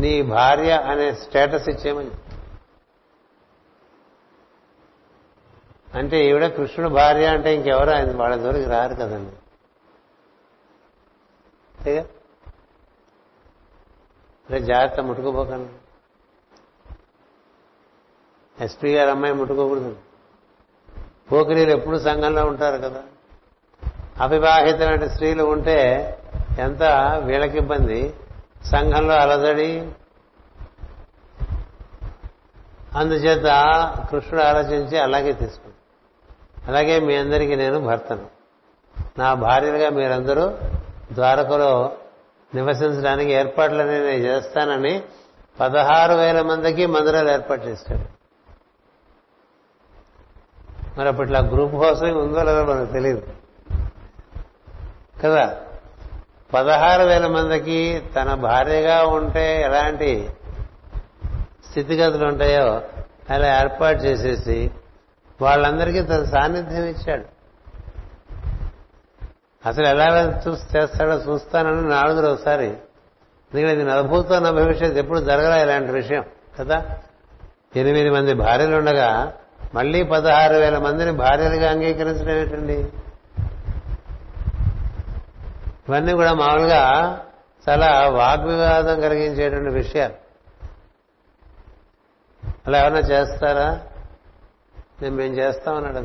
నీ భార్య అనే స్టేటస్ ఇచ్చేయమని అంటే ఈవిడ కృష్ణుడు భార్య అంటే ఇంకెవరు ఆయన వాళ్ళ దూరికి రారు కదండి. అంతేగా? అంటే జాగ్రత్త ముట్టుకోపోకండి. ఎస్పీ గారు అమ్మాయి ముట్టుకోకూడదు. పోకిరీలు ఎప్పుడు సంఘంలో ఉంటారు కదా. అవివాహితమైన స్త్రీలు ఉంటే ఎంత వీళ్ళకి ఇబ్బంది? సంఘంలో అలజడి. అందుచేత కృష్ణుడు ఆలోచించి అలాగే తీసుకు అలాగే మీ అందరికీ నేను భర్తను. నా భార్యలుగా మీరందరూ ద్వారకలో నివసించడానికి ఏర్పాట్లని నేను చేస్తానని పదహారు వేల మందికి మందిరాలు ఏర్పాటు చేశాడు. మరి అప్పట్లో గ్రూప్ హౌసింగ్ ఉందో లేదో మనకు తెలియదు కదా? పదహారు వేల మందికి తన భార్యగా ఉంటే ఎలాంటి స్థితిగతులు ఉంటాయో అలా ఏర్పాటు చేసేసి వాళ్ళందరికీ తన సాన్నిధ్యం ఇచ్చాడు. అసలు ఎలా చూసి చేస్తాడో చూస్తానని నాలుగురు ఒకసారి ఎందుకంటే ఇది నభూతో నా భవిష్యత్తు ఎప్పుడు జరగరా ఇలాంటి విషయం కదా? ఎనిమిది మంది భార్యలు ఉండగా మళ్ళీ పదహారు వేల మందిని భార్యలుగా అంగీకరించడం ఏమిటండి? ఇవన్నీ కూడా మామూలుగా చాలా వాగ్వివాదం కలిగించేటువంటి విషయాలు. అలా ఏమైనా చేస్తారా? నేను మేము చేస్తామన్నాడు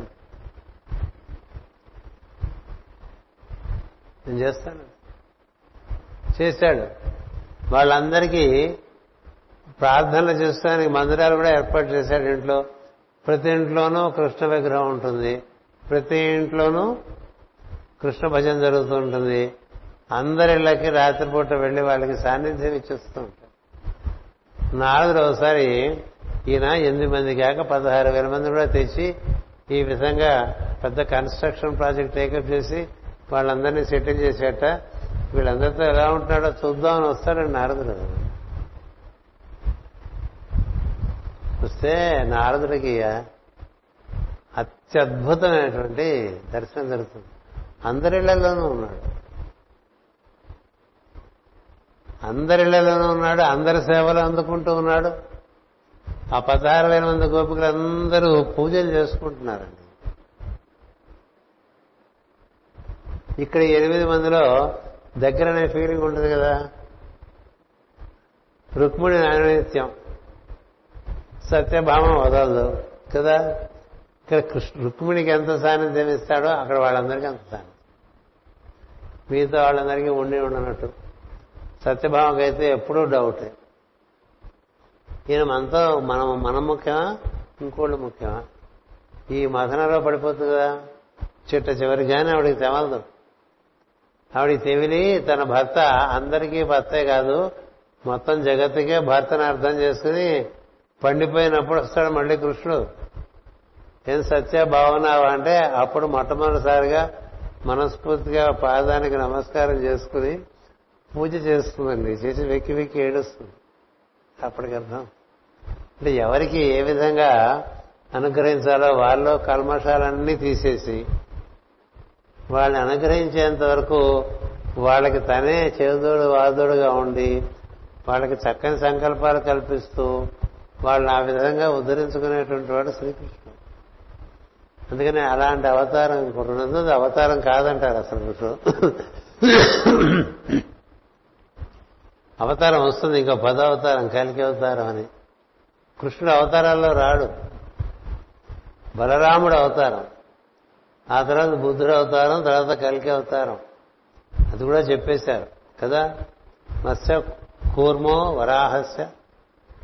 నేను చేస్తాను. చేశాడు. వాళ్ళందరికీ ప్రార్థనలు చేసుకోవడానికి మందిరాలు కూడా ఏర్పాటు చేశాడు ఇంట్లో. ప్రతి ఇంట్లోనూ కృష్ణ విగ్రహం ఉంటుంది. ప్రతి ఇంట్లోనూ కృష్ణ భజన జరుగుతూ ఉంటుంది. అందరిళ్ళకి రాత్రిపూట వెళ్ళి వాళ్ళకి సాన్నిధ్యం ఇచ్చేస్తూ ఉంటారు నాలుగు ఒకసారి ఈయన ఎనిమిది మంది కాక పదహారు వేల మంది కూడా తెచ్చి ఈ విధంగా పెద్ద కన్స్ట్రక్షన్ ప్రాజెక్ట్ టేకప్ చేసి వాళ్ళందరినీ సెటిల్ చేసేట. వీళ్ళందరితో ఎలా ఉంటున్నాడో చూద్దామని వస్తాడండి నారదుడు. వస్తే నారదుడికి అత్యద్భుతమైనటువంటి దర్శనం జరుగుతుంది. అందరిళ్ళలోనూ ఉన్నాడు. అందరిళ్ళలోనూ ఉన్నాడు అందరి సేవలు అందుకుంటూ ఉన్నాడు. ఆ పదహారు వేల మంది గోపికలు అందరూ పూజలు చేసుకుంటున్నారండి. ఇక్కడ ఎనిమిది మందిలో దగ్గరనే ఫీలింగ్ ఉంటుంది కదా. రుక్మిణి నాణ్యత్యం సత్యభామ వదలదు కదా. ఇక్కడ కృష్ణ రుక్మిణికి ఎంత సాన్నిధ్యం ఇస్తాడో అక్కడ వాళ్ళందరికీ అంత సాన్నిధ్యం. మిగతా వాళ్ళందరికీ ఉండి ఉండనట్టు. సత్యభామకైతే ఎప్పుడూ డౌటే ఈయన మనతో మనం మనం ముఖ్యమా? ఇంకోళ్ళు ముఖ్యమా? ఈ మదనలో పడిపోతుంది కదా. చిట్ట చివరి కానీ ఆవిడికి తెవలదు ఆవిడికి తెవిలి తన భర్త అందరికీ భర్తే కాదు. మొత్తం జగత్తుకే భర్తను అర్థం చేసుకుని పండిపోయినప్పుడు వస్తాడు మళ్ళీ కృష్ణుడు. ఏం సత్య భావనావా అంటే అప్పుడు మొట్టమొదటిసారిగా మనస్ఫూర్తిగా పాదానికి నమస్కారం చేసుకుని పూజ చేస్తుందండి. చేసి వెక్కి వెక్కి ఏడుస్తుంది. అప్పటికి అర్థం. అంటే ఎవరికి ఏ విధంగా అనుగ్రహించాలో వాళ్ళలో కల్మషాలన్నీ తీసేసి వాళ్ళని అనుగ్రహించేంత వరకు వాళ్ళకి తనే చేదోడు వాదోడుగా ఉండి వాళ్ళకి చక్కని సంకల్పాలు కల్పిస్తూ వాళ్ళని ఆ విధంగా ఉద్ధరించుకునేటువంటి వాడు శ్రీకృష్ణుడు. అందుకని అలాంటి అవతారం ఇంకోటి అవతారం కాదంటారు అసలు అవతారం వస్తుంది ఇంకో పద అవతారం కలికి అవతారం అని. కృష్ణుడు అవతారాల్లో రాడు. బలరాముడు అవతారం. ఆ తర్వాత బుద్ధుడు అవతారం తర్వాత కలికి అవతారం అది కూడా చెప్పేశారు. కదా? మత్స్య కూర్మో వరాహస్య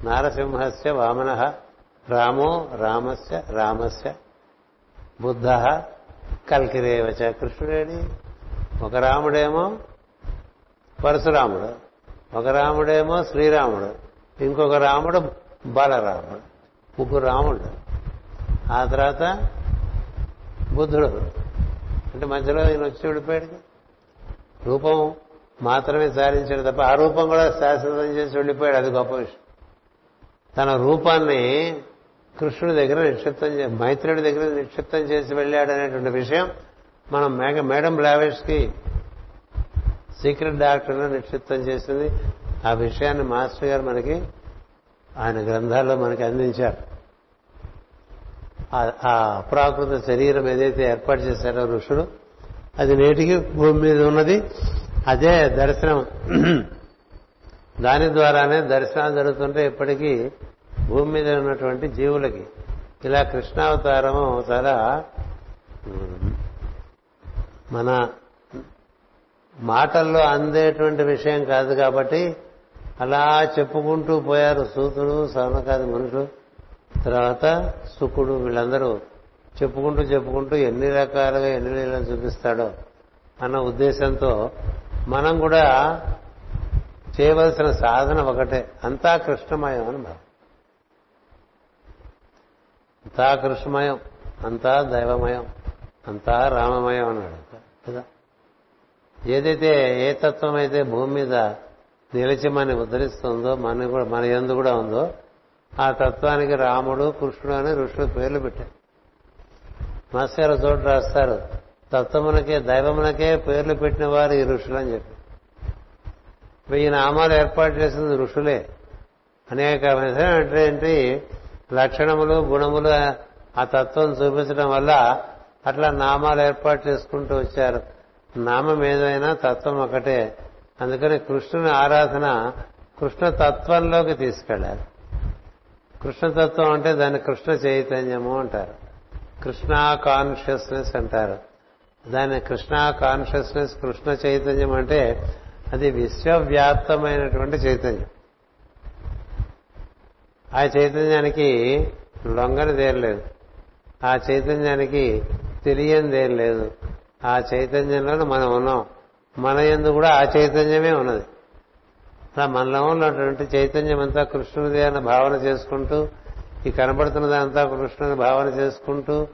నారసింహస్య వామన రామో రామస్య రామస్య బుద్ధ కల్కిరేవచ కృష్ణుడేడి. ఒక రాముడేమో పరశురాముడు. ఒక రాముడేమో శ్రీరాముడు ఇంకొక రాముడు బాలరాముడు ముగ్గురు రాముడు ఆ తర్వాత బుద్ధుడు. అంటే మధ్యలో ఈయన వచ్చి వెళ్ళిపోయాడు. రూపం మాత్రమే సాధించాడు తప్ప ఆ రూపం కూడా శాశ్వతం చేసి వెళ్ళిపోయాడు. అది గొప్ప విషయం. తన రూపాన్ని కృష్ణుడి దగ్గర నిక్షిప్తం చే మైత్రుడి దగ్గర నిక్షిప్తం చేసి వెళ్ళాడు అనేటువంటి విషయం మనం మేఘ మేడం లావేష్కి కి సీక్రెట్ డాక్టర్ను నిక్షిప్తం చేసింది. ఆ విషయాన్ని మాస్టర్ గారు మనకి ఆయన గ్రంథాల్లో మనకి అందించారు. ఆ అప్రాకృత శరీరం ఏదైతే ఏర్పాటు చేశారో ఋషుడు అది నేటికి భూమి మీద ఉన్నది. అదే దర్శనం. [CLEARS THROAT] దాని ద్వారానే దర్శనాలు జరుగుతుంటే ఇప్పటికీ భూమి మీద ఉన్నటువంటి జీవులకి ఇలా కృష్ణావతారము చాలా మన మాటల్లో అందేటువంటి విషయం కాదు కాబట్టి అలా చెప్పుకుంటూ పోయారు సూతుడు సవనకాది మనుషులు. తర్వాత సుకుడు వీళ్ళందరూ చెప్పుకుంటూ చెప్పుకుంటూ ఎన్ని రకాలుగా ఎన్ని నీళ్ళని చూపిస్తాడో అన్న ఉద్దేశంతో మనం కూడా చేయవలసిన సాధన ఒకటే. అంతా కృష్ణమయం అని భావం. అంతా కృష్ణమయం అంతా దైవమయం అంతా రామమయం అన్నాడు కదా? ఏదైతే ఏ తత్వం అయితే భూమి మీద నిలిచి మన ఉద్ధరిస్తుందో మన కూడా మన ఎందు కూడా ఉందో ఆ తత్వానికి రాముడు కృష్ణుడు అని ఋషులు పేర్లు పెట్టారు. మాస్టర్ చోటు రాస్తారు. తత్వమునకే దైవమునకే పేర్లు పెట్టిన వారు ఈ ఋషులు అని చెప్పి వెయ్యి నామాలు ఏర్పాటు చేసింది ఋషులే. అనేక ఏంటి? లక్షణములు గుణములు ఆ తత్వం చూపించడం వల్ల అట్లా నామాలు ఏర్పాటు చేసుకుంటూ వచ్చారు. నామం ఏదైనా తత్వం ఒకటే. అందుకని కృష్ణుని ఆరాధన కృష్ణ తత్వంలోకి తీసుకెళ్ళాలి. కృష్ణతత్వం అంటే దాన్ని కృష్ణ చైతన్యము అంటారు. కృష్ణ కాన్షియస్నెస్ అంటారు. దాన్ని కృష్ణ కాన్షియస్నెస్ కృష్ణ చైతన్యం అంటే అది విశ్వవ్యాప్తమైనటువంటి చైతన్యం. ఆ చైతన్యానికి లొంగని లేదు. ఆ చైతన్యానికి తెలియనిదేం లేదు. ఆ చైతన్యంలో మనం ఉన్నాం. మన ఎందు కూడా ఆ చైతన్యమే ఉన్నది. అలా మనలో ఉన్నటువంటి చైతన్యం అంతా కృష్ణుడిది అన్న భావన చేసుకుంటూ ఈ కనబడుతున్నదంతా కృష్ణుని భావన చేసుకుంటూ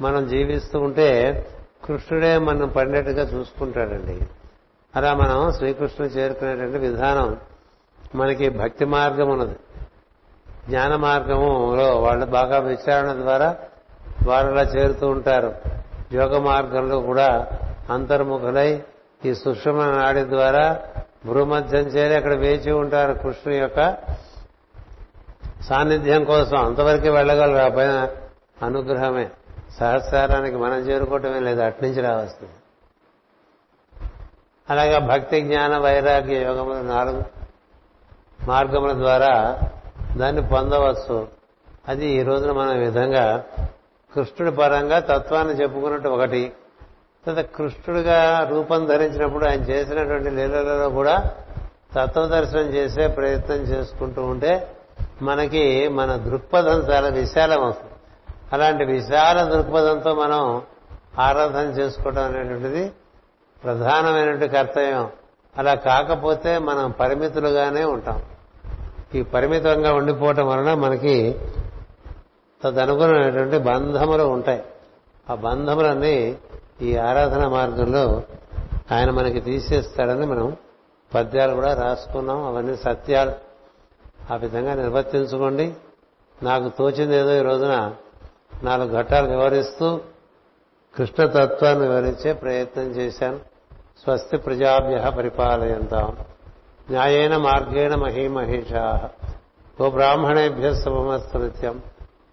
మనం జీవిస్తూ ఉంటే కృష్ణుడే మనం పండేట్టుగా చూసుకుంటాడండి. అలా మనం శ్రీకృష్ణుని చేరుకునేటువంటి విధానం మనకి భక్తి మార్గం ఉన్నది. జ్ఞాన మార్గములో వాళ్ళు బాగా విచారణ ద్వారా వాళ్ళు అలా చేరుతూ ఉంటారు. యోగ మార్గంలో కూడా అంతర్ముఖులై ఈ సుషమ నాడి ద్వారా భూమధ్యం చేరి అక్కడ వేచి ఉంటారు కృష్ణుని యొక్క సాన్నిధ్యం కోసం. అంతవరకు వెళ్ళగలరు. ఆ పైన అనుగ్రహమే. సహస్రానికి మనం చేరుకోవటమే లేదు. అట్నుంచి రావస్తుంది. అలాగే భక్తి జ్ఞాన వైరాగ్య యోగములు నాలుగు మార్గముల ద్వారా దాన్ని పొందవచ్చు. అది ఈ రోజున మనం విధంగా కృష్ణుడి పరంగా తత్వాన్ని చెప్పుకున్నట్టు ఒకటి. తర్వాత కృష్ణుడిగా రూపం ధరించినప్పుడు ఆయన చేసినటువంటి లీలలలో కూడా తత్వదర్శనం చేసే ప్రయత్నం చేసుకుంటూ ఉంటే మనకి మన దృక్పథం చాలా విశాలం అవుతుంది. అలాంటి విశాల దృక్పథంతో మనం ఆరాధన చేసుకోవడం అనేటువంటిది ప్రధానమైనటువంటి కర్తవ్యం. అలా కాకపోతే మనం పరిమితులుగానే ఉంటాం. ఈ పరిమితంగా ఉండిపోవటం వలన మనకి తదనుగుణమైనటువంటి బంధములు ఉంటాయి. ఆ బంధములన్నీ ఈ ఆరాధన మార్గంలో ఆయన మనకి తీసేస్తాడని మనం పద్యాలు కూడా రాసుకున్నాం. అవన్నీ సత్యాలు. ఆ విధంగా నిర్వర్తించుకోండి. నాకు తోచింది ఏదో ఈ రోజున నాలుగు ఘట్టాలు వివరిస్తూ కృష్ణతత్వాన్ని వివరించే ప్రయత్నం చేశాను. స్వస్తి ప్రజాభ్య పరిపాలయంతాం. న్యాయేన మార్గేణ మహీమహేషా. ఓ బ్రాహ్మణేభ్య శుభమస్తు నిత్యం.